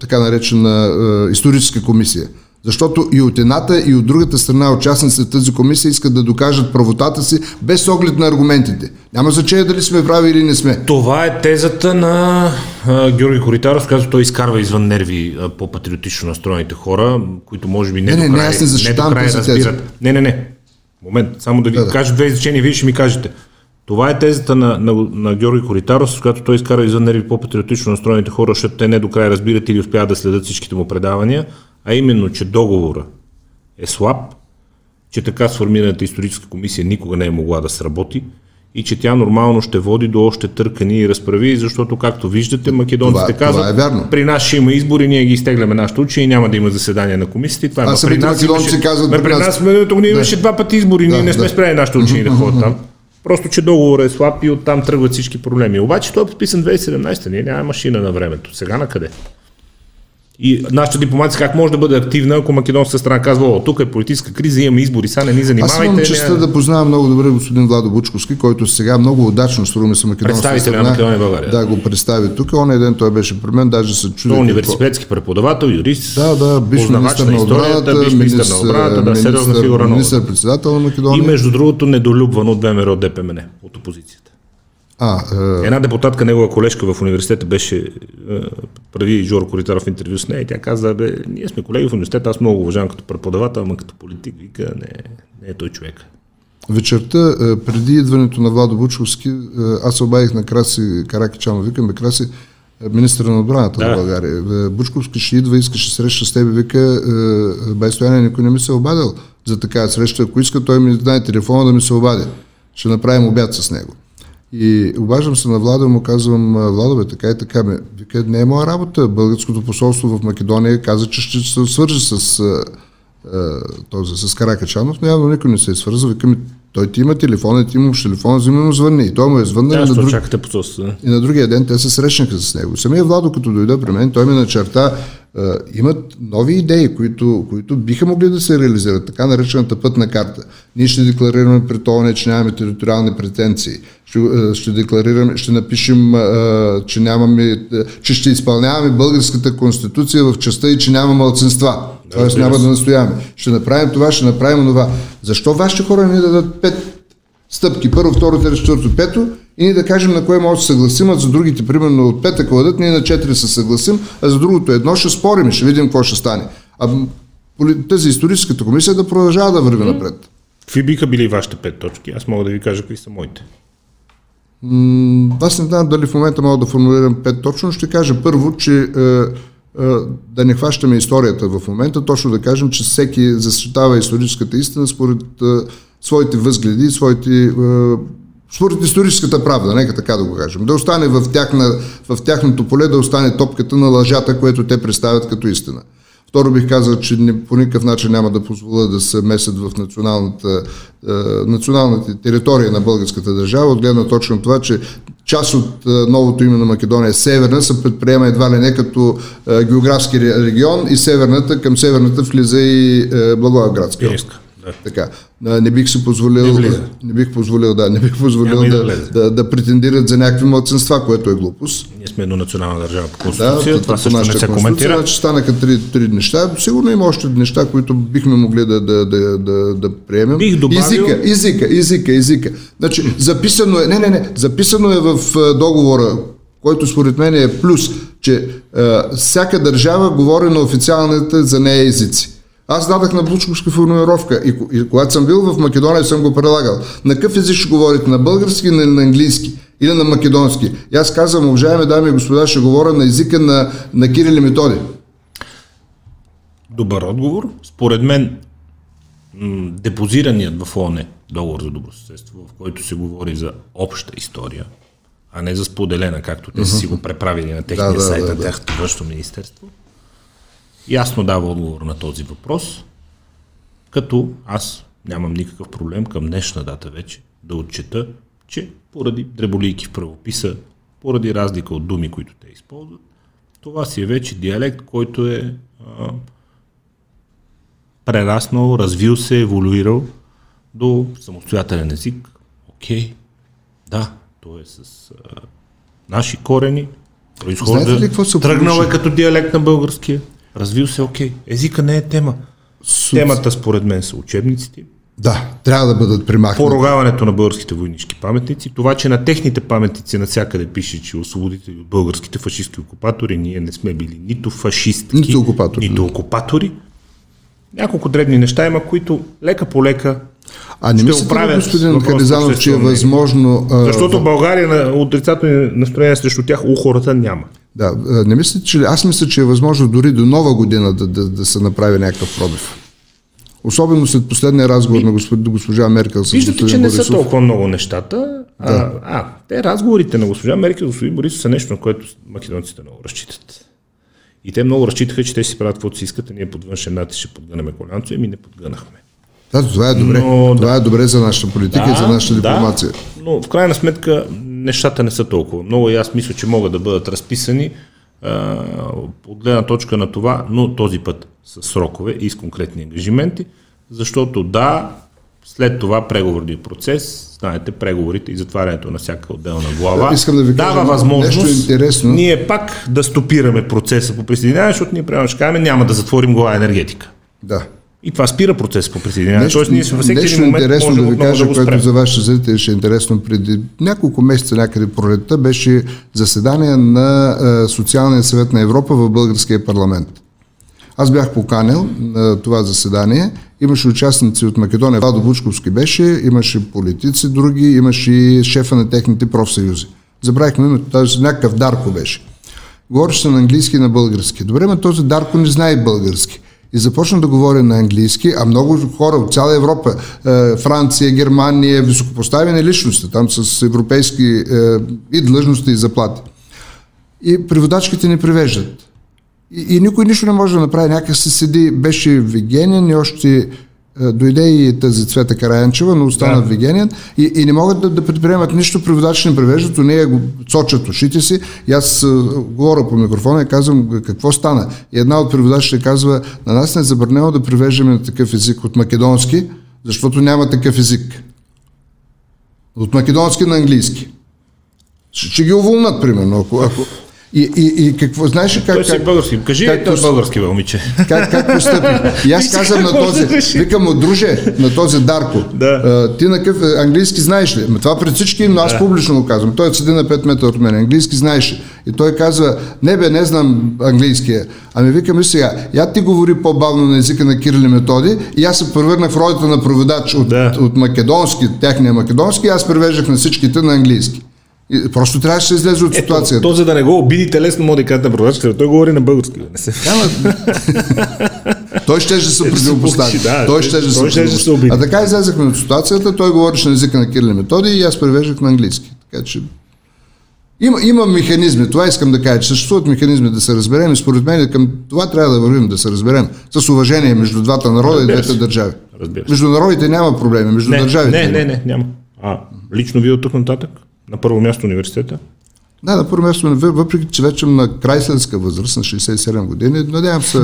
така наречена е, историческа комисия. Защото и от едната, и от другата страна участниците в тази комисия искат да докажат правотата си без оглед на аргументите. Няма значение дали сме прави или не сме. Това е тезата на а, Георги Коритаров, когато той изкарва извън нерви а, по-патриотично настроените хора, които може би не, Не, не, до не, край, аз не защитавам до край разбират. Не, не, не. Момент, само да ви Да, да. кажа две изречения, вие ще ми кажете. Това е тезата на, на, на Георги Коритаров, с която той изкара извън нерви по-патриотично настроените хора, защото те не до край разбират или успяват да следят всичките му предавания, а именно, че договора е слаб, че така сформираната историческа комисия никога не е могла да сработи и че тя нормално ще води до още търкани и разправи, защото, както виждате, македонците Това- казват, това е вярно. при нас ще има избори, ние ги изтегляме нашите учени и няма да има заседание на комисията. Това е. А Ма самите македонци казват, при при нас- нас година имаше два пъти избори, ние Да, не сме да. спрели нашите учени да ходят там. Просто, че договорът е слаб и оттам тръгват всички проблеми. Обаче той е подписан 2017, ние нямаме машина на времето. Сега на къде? И нашата дипломация как може да бъде активна, ако македонската страна казва, о, тук е политическа криза, имаме избори, сега не ни Аз занимавайте. имам не- честа да познавам много добре господин Владо Бучковски, който сега много удачно струва ми се македонска Представителя на страна. Македония и България. Да, го представи тук. Оня ден той беше при мен, даже се чуди. Е университетски преподавател, юрист, Да, да, биш министър на отбраната, биш министър на отбраната, да, сериозна фигура на министър председател на И Македония. между другото недолюбван от ВМРО ДПМН, от опозицията. А, е, Една депутатка, негова колежка в университета беше, е, прави Жоро Коритаров интервю с нея и тя каза, бе, ние сме колеги в университета, аз много уважавам като преподавател, ама като политик, вика, не, не е той човек. вечерта, е, преди идването на Владо Бучковски, е, аз се обадих на Краси Каракичанов, викам, бе, Краси, е, министър на отбраната Да. на България. Бучковски ще идва, искаше среща с тебе, вика, е, бай Стояне, никой не ми се обадил за такава среща. Ако иска, той ми даде телефона да ми се обади. Ще направим обяд с него. И обаждам се на Влада и му казвам, «А, Владо, бе, така и така. Ме. Вика, не е моя работа. Българското посолство в Македония каза, че ще се свържи с, а, а, този, с Каракачанов, но явно никой не се е свързал. Вика ми, той ти има телефон, ти имаш телефон, взима му звънни. И той му е звъннал Да, на що друг... чакате посолство. И на другия ден те се срещнаха с него. Самия Владо, като дойде при мен, той ми начерта, а, имат нови идеи, които, които биха могли да се реализират, така наречената пътна карта. Ние ще декларираме при ТОНЕ, че нямаме териториални претенции. Ще, а, ще декларираме, ще напишем, а, че, нямаме, а, че ще изпълняваме българската конституция в частта и че няма мълцинства. Тоест разбира няма да настояваме. Ще направим това, ще направим това. Защо вашите хора не ни дадат пет стъпки. Първо, второ, трето, четвърто, пето и ние да кажем на кое може да се съгласим, а за другите, примерно от пета кладат, ние на четири се съгласим, а за другото едно ще спорим, ще видим какво ще стане. А тази историческата комисия да продължава да върви напред. Какви биха били вашите пет точки? Аз мога да ви кажа какви са моите. М, Аз не знам дали в момента мога да формулирам пет точно. Ще кажа първо, че е, е, да не хващаме историята в момента, точно да кажем, че всеки защитава историческата истина според е, своите възгледи, своите, според историческата правда, нека така да го кажем. Да остане в, тяхна, в тяхното поле, да остане топката на лъжата, което те представят като истина. Второ бих казал, че не, по никакъв начин няма да позволя да се месят в националната, е, националната територия на българската държава, от гледна точка на това, че част от е, новото име на Македония е северна, се предприема едва ли не като е, географски ре- регион и северната, към северната влиза и е, Благоевградска. Да. Така. Не бих си позволил. Не. Не бих позволил, да, не бих позволил да да, да, да, претендират за някакви младсенства, което е глупост. Ние сме еднонационална държава по Да, конституция, по- това също не се коментира. Значи станаха три, три неща. Сигурно има още неща, които бихме могли да, да, да, да, да приемем. Бих добавил- Езика, езика, езика, езика. Значи, записано е, не, не, не, записано е в договора, който според мен е плюс, че а, всяка държава говори на официалните за нея езици. Аз дадах на Бучковска формулировка и, и когато съм бил в Македония съм го прилагал. На какъв език ще говорите? На български или на английски? Или на македонски? И аз казвам, уважаеми дами и господа, ще говоря на езика на, на Кирил и Методи. Добър отговор. Според мен депозираният в ООН договор за добросъседство, в който се говори за обща история, а не за споделена, както те са си го преправили на техния Да, сайт, да, на да. тяхното външно министерство, ясно дава отговор на този въпрос, като аз нямам никакъв проблем към днешна дата вече да отчета, че поради дреболийки в правописа, поради разлика от думи, които те използват, това си е вече диалект, който е а, прераснал, развил се, еволюирал до самостоятелен език. Окей, да, той е с а, наши корени, произхожда, Знаете ли какво се тръгнал е като диалект на българския, развил се, окей. Езика не е тема. Су- Темата според мен са учебниците, Да, трябва да бъдат примахнати. поругаването на българските войнишки паметници, това, че на техните паметници навсякъде пише, че освободители от българските фашистски окупатори, ние не сме били нито фашистки, Нито окупатори. нито окупатори. Няколко дребни неща има, които лека по лека А не мислите ли, господин Харизанов, че е възможно... Защото в България на отрицателни настроения срещу тях у хората няма. Да, а, не мислите, че... Аз мисля, че е възможно дори до нова година да, да, да се направи някакъв пробив. Особено след последния разговор на госпожа, госпожа Меркел с Виждате, че не са толкова много нещата. А, а, те разговорите на госпожа Меркел и господин Борисов са нещо, на което македонците много разчитат. И те много разчитаха, че те си правят каквото си искат, а ние под външен натиск ще подгънаме колянцо, и ми не подгънахме. Да, това е добре. Но, това е добре за нашата политика и за нашата дипломация. Да, но в крайна сметка нещата не са толкова много и аз мисля, че могат да бъдат разписани а, от гледна точка на това, но този път с срокове и с конкретни ангажименти, защото да, след това преговорния процес, знаете, преговорите и затварянето на всяка отделна глава Искам да ви кажа дава възможност нещо интересно. ние пак да стопираме процеса по присъединяване, защото ние правилно ще кажем, няма да затворим глава енергетика. Да. И това спира процес по присъединяване. Нещо, Тоест ние във всеки нещо момент интересно можем да ви кажа, да което за вашите зрители ще е интересно. Преди няколко месеца някъде пролетта беше заседание на е, Социалния съвет на Европа в българския парламент. Аз бях поканил на това заседание. Имаше участници от Македония. Владо Бучковски беше, имаше политици други, имаше и шефа на техните профсъюзи. Забравихме името, тази някакъв Дарко беше. Говореше се на английски и на български. Добре, но този Дарко не знае български. И започна да говори на английски, а много хора от цяла Европа, е, Франция, Германия, високопоставени личности, там с европейски е, и длъжности и заплати. И преводачките ни превеждат. И, и никой нищо не може да направи. Някак се седи, беше Вигенин и още дойде и тази Цвета Караянчева, но остана Да. Вигенин и, и не могат да, да предприемат нищо, преводачи не превеждат, у нея го сочат ушите си и аз е, говоря по микрофона и казвам какво стана. И една от преводачите казва, на нас не е забранено да превеждаме на такъв език от македонски, защото няма такъв език. От македонски на английски. Ще, ще ги уволнат, примерно. Ако, ако... И, и, и какво, знаеш ли как... Той си е как- български. Кажи, как той е български, бе, момиче. как, как постъпи. <laughs> И аз казвам на този, да викам му, друже, на този Дарко, Да. а, ти на какъв английски знаеш ли? Това пред всички, но аз публично го казвам. Той седи на 5 метра от мен. Английски знаеш ли? И той казва, не бе, не знам английския. Ами викаме сега, я ти говори по-бавно на езика на Кирил и Методи и аз се превърнах в ролята на проведач от, Да. от македонски, техния македонски, аз превеждах на всичките на английски. И просто трябваше да излезе от Ето, ситуацията. то, за да не го обидите, лесно може да кажете на продавачите, той говори на български. Не се... <laughs> Той ще да се противопостави. да. той ще да се се обиди. А така излезахме от ситуацията, той говореше на езика на Кирил и Методи и аз превеждах на английски. Така че има, има механизми, това искам да кажа, че съществуват механизми да се разберем и според мен към това трябва да вървим, да се разберем с уважение между двата народа и Разбира двете се. държави. Разбира. Между народите няма проблеми, между Не, държавите. не, не, не, няма. А, лично вие от тук нататък? На първо място университета? Да, на първо място, въпреки че вече на крайсленска възраст, на 67 години, надявам се,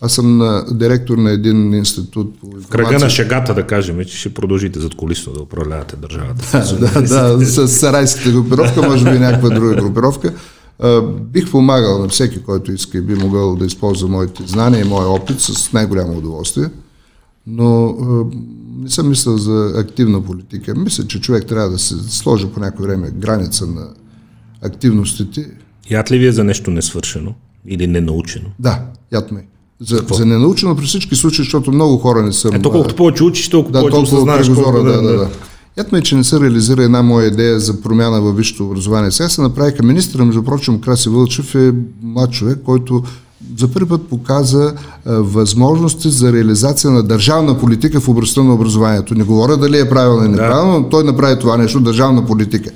аз съм на директор на един институт по В кръга на шегата да кажем, че ще продължите зад колисно да управлявате държавата. да, да, с сарайската групировка, може би някаква друга групировка. Бих помагал на всеки, който иска и би могъл да използва моите знания и моя опит с най-голямо удоволствие. Но а, не съм мислил за активна политика. Мисля, че човек трябва да се сложи по някое време граница на активностите. Яд ли ви е за нещо несвършено или ненаучено? Да, яд ме. За, за ненаучено при всички случаи, защото много хора не съм... Ето колкото повече учиш, толкова Да, повече толкова кръгозора, колко- да, да, да. Ятме, че не се реализира една моя идея за промяна във висшето образование. Сега се направиха министра, между прочим, Краси Вълчев е млад човек, който за първи път показа а, възможности за реализация на държавна политика в областта на образованието. Не говоря дали е правилно или неправилно, но той направи това нещо, държавна политика.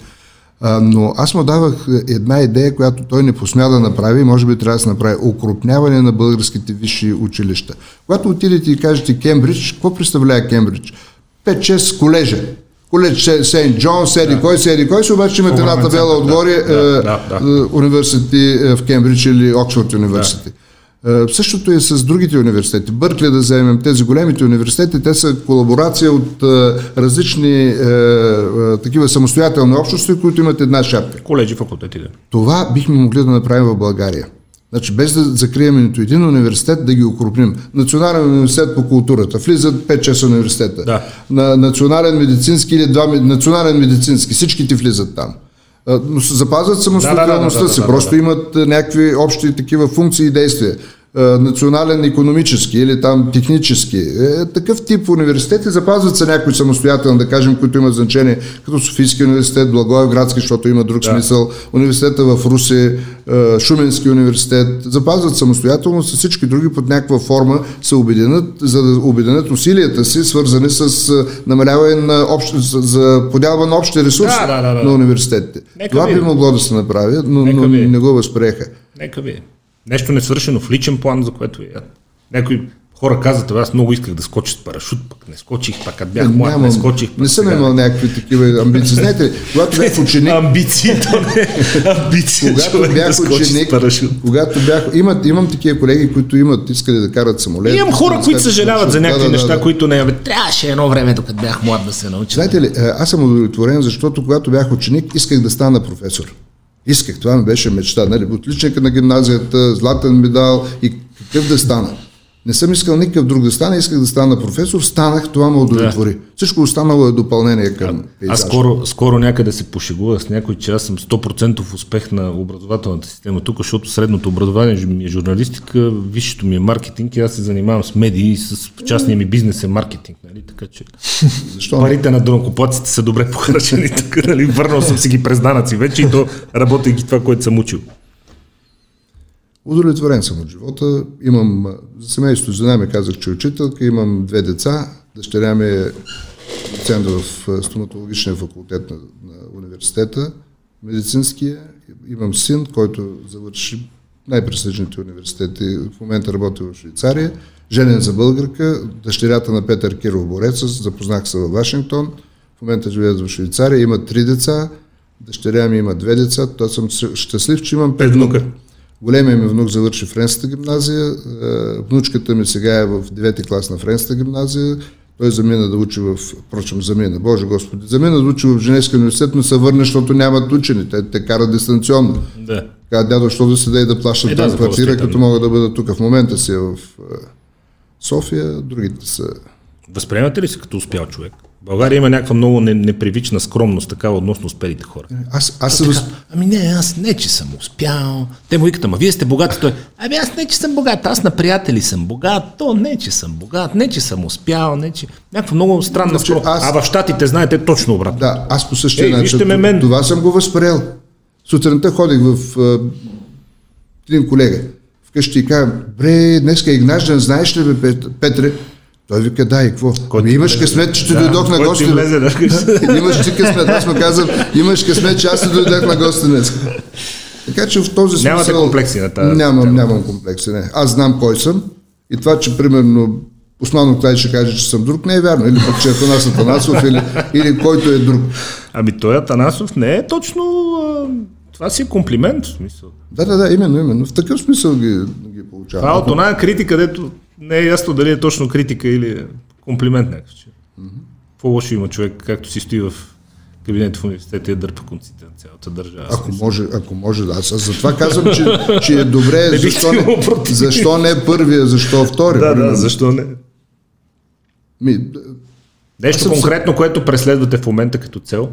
А, но аз му давах една идея, която той не посмя да направи може би трябва да се направи укрупняване на българските висши училища. Когато отидете и кажете Кембридж, какво представлява Кембридж? 5-6 колежа. Колеж Сейнт Джон, седи кой, седи кой, си обаче имате една табела да. отгоре Да, е, да, да. е, университети е, в Кембридж или Оксфорд университет. Е, Същото е с другите университети. Бъркли да вземем тези големите университети, те са колаборация от различни е, е, такива самостоятелни общности, които имат една шапка. Коледжи, факултети, да. Това бихме могли да направим в България. Значи без да закрием нито един университет, да ги укрупним. Национален университет по културата, влизат 5-6 университета. Да. На национален медицински или два, национален медицински, всичките влизат там. Запазват самостоятелността Да, да, да, да, си, да, просто да. имат някакви общи такива функции и действия. А, Национален економически или там технически. Е, такъв тип университети запазват се някои самостоятелни, да кажем, които имат значение, като Софийски университет, Благоевградски, защото има друг Да. смисъл, университета в Руси, е, Шуменски университет, запазват самостоятелност, а всички други под някаква форма се обединят, за да обединят усилията си, свързани с е, намаляване на общ, за, подялба на общи ресурси Да, да, да, да. на университетите. Нека Това би могло да се направи, но, но не го възприеха. Нека ви. Нещо несвършено в личен план, за което ви. Някои хора казват, аз много исках да скоча с парашут, пък не скочих, пак като бях млад, не скочих. пък не съм сега- имал някакви такива амбиции. Знаете, ли, когато бях <laughs> ученик, Амбиции, то не амбиции. когато бях да ученик, с парашут. когато бях, имат, имам такива колеги, които имат, искали да карат самолет. И имам хора, които да съжаляват за да, някакви да, да, неща, да. които не. Бе, трябваше едно време, докато бях млад да се науча. Знаете ли, е, аз съм удовлетворен, защото когато бях ученик, исках да стана професор. Исках, това ми беше мечта. Нали? Отличника на гимназията, златен медал и какъв да стана. Не съм искал никакъв друг да стана, исках да стана професор, станах, това ме удовлетвори. Всичко останало е допълнение към пейзажа. Аз скоро, скоро някъде се пошегувах с някой, че аз съм 100% успех на образователната система тук, защото средното образование ми е журналистика, висшето ми е маркетинг и аз се занимавам с медии и с частния ми бизнес е маркетинг. Нали? Така че <laughs> Защо? парите на донокоплаците са добре похарчени. <laughs> Така, нали? Върнал съм си ги през данъци вече и то работейки това, което съм учил. Удовлетворен съм от живота. Имам, за семейството, жена ми казах, че е учителка, имам две деца. Дъщеря ми е доцент в стоматологичния факултет на, на университета, медицинския. Имам син, който завърши най-престижните университети. В момента работи в Швейцария. Женен за българка, дъщерята на Петър Киров Борец, запознах се във Вашингтон. В момента живеят в Швейцария, има три деца. Дъщеря ми има две деца. Той съм щастлив, че имам пет внука. Големия ми внук завърши френската гимназия, е, внучката ми сега е в 9-ти клас на френската гимназия, той замина да учи в, впрочем замина, Боже Господи, замина да учи в Женевския университет, но се върне, защото нямат учени, те, те карат дистанционно. Да. Каза, дядо, що да седа и да плащат Е, да, квартира, сте там? като могат да бъдат тук. В момента си е в е, София, другите са... Възприемате ли се като успял човек? България има някаква много непривична скромност, такава относно успелите хора. Аз, аз съм... Ами не, аз не, че съм успял. Те му викат, ама вие сте богати. Той, ами аз не, че съм богат. Аз на приятели съм богат. То не, че съм богат. Не, че съм успял. Не, че... Някаква много странна значи, скромност. Аз... А в Штатите, знаете, точно обратно. Да, аз по същия Ей, начин. Мен. Това съм го възприел. Сутринта ходих в един колега. Вкъщи и казвам, бре, днеска е Игнажден, знаеш ли бе, Петре? Той вика, да, и какво? Ами имаш късмет, че ти да, дойдох на гости. Влезе, да. <laughs> имаш ти късмет, аз му казвам, имаш късмет, че аз ти дойдох на гости днес. Така че в този смисъл... Нямате комплекси на тази Нямам, нямам комплекси, не. Аз знам кой съм и това, че примерно Основно това ще каже, че съм друг, не е вярно. Или пък, че е Атанас Атанасов, или, или който е друг. Ами той Атанасов не е точно... Това си е комплимент, в смисъл. Да, да, да, именно, именно. В такъв смисъл ги, ги получавам. Това от една критика, дето не е ясно дали е точно критика или комплимент някакъв. Mm-hmm. Какво лошо има човек, както си стои в кабинет в университета и дърпа конците на цялата държава. Ако може, ако може, да. Аз затова казвам, че, че е добре, <laughs> не защо, не, защо не първия, защо втория. Да, да, защо не. Ми, Нещо конкретно, се... което преследвате в момента като цел?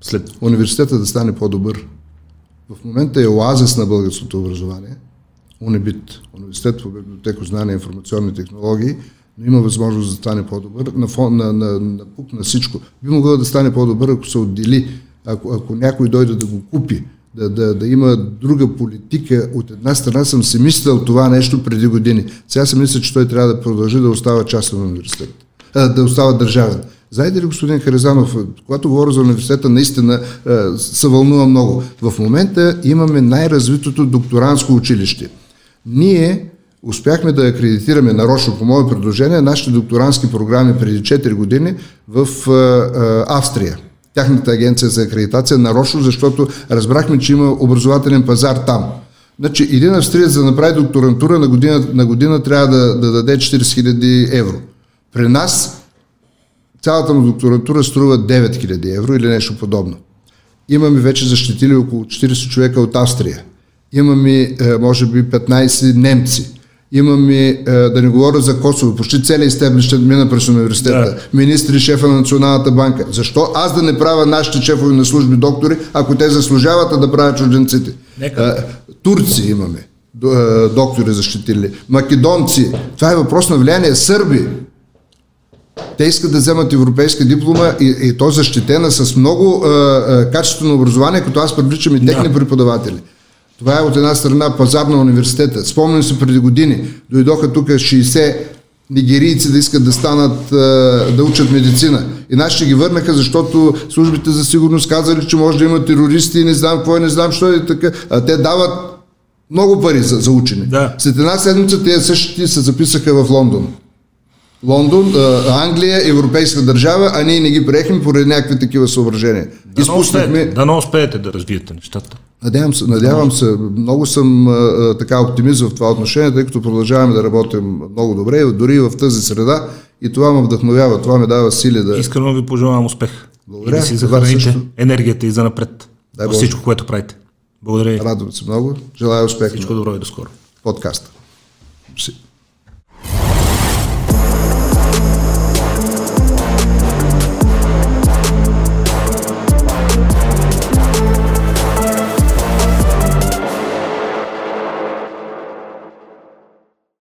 След... Университета да стане по-добър. В момента е оазис на българското образование. УНЕБИТ, Университет по библиотеко знания и информационни технологии, но има възможност да стане по-добър на, фон, на, на, на пук на всичко. Би могъл да стане по-добър, ако се отдели, ако, ако някой дойде да го купи, да, да, да има друга политика. От една страна съм си мислил това нещо преди години. Сега си мисля, че той трябва да продължи да остава част на университет, да остава държавен. Знаете ли, господин Харизанов, когато говоря за университета, наистина се вълнува много. В момента имаме най-развитото докторанско училище. Ние успяхме да акредитираме нарочно по мое предложение нашите докторантски програми преди 4 години в Австрия. Тяхната агенция за акредитация нарочно, защото разбрахме, че има образователен пазар там. Значи, един австриец да направи докторантура на година, на година трябва да, да даде 40 000 евро. При нас цялата му докторантура струва 9 000 евро или нещо подобно. Имаме вече защитили около 40 човека от Австрия. Имаме, е, може би, 15 немци имаме, е, да не говоря за Косово, почти целият стеблищен мина през университета, да. министри, шефа на Националната банка. Защо аз да не правя нашите шефове на служби доктори, ако те заслужават да правят чужденците? Нека. Е, турци имаме, е, доктори защитили, македонци, това е въпрос на влияние, сърби, те искат да вземат европейска диплома и, и то защитена с много е, качествено образование, като аз привличам и техни да. преподаватели. Това е от една страна пазар на университета. Спомням се преди години, дойдоха тук 60 нигерийци да искат да станат, да учат медицина. И нашите ги върнаха, защото службите за сигурност казали, че може да има терористи, не знам какво не знам що е така. А те дават много пари за, за учене. Да. След една седмица те същите се записаха в Лондон. Лондон, Англия, европейска държава, а ние не ги приехме поради някакви такива съображения. Да Изпуснахме... Да не успеете да развиете нещата. Надявам се, надявам се. Много съм а, така оптимист в това отношение, тъй като продължаваме да работим много добре, дори и в тази среда. И това ме вдъхновява, това ме дава сили да... Искрено ви пожелавам успех. Благодаря. И да си захраните енергията и за напред. Дай всичко, което правите. Благодаря. Радвам се много. Желая успех. Всичко добро и до скоро. Подкаста.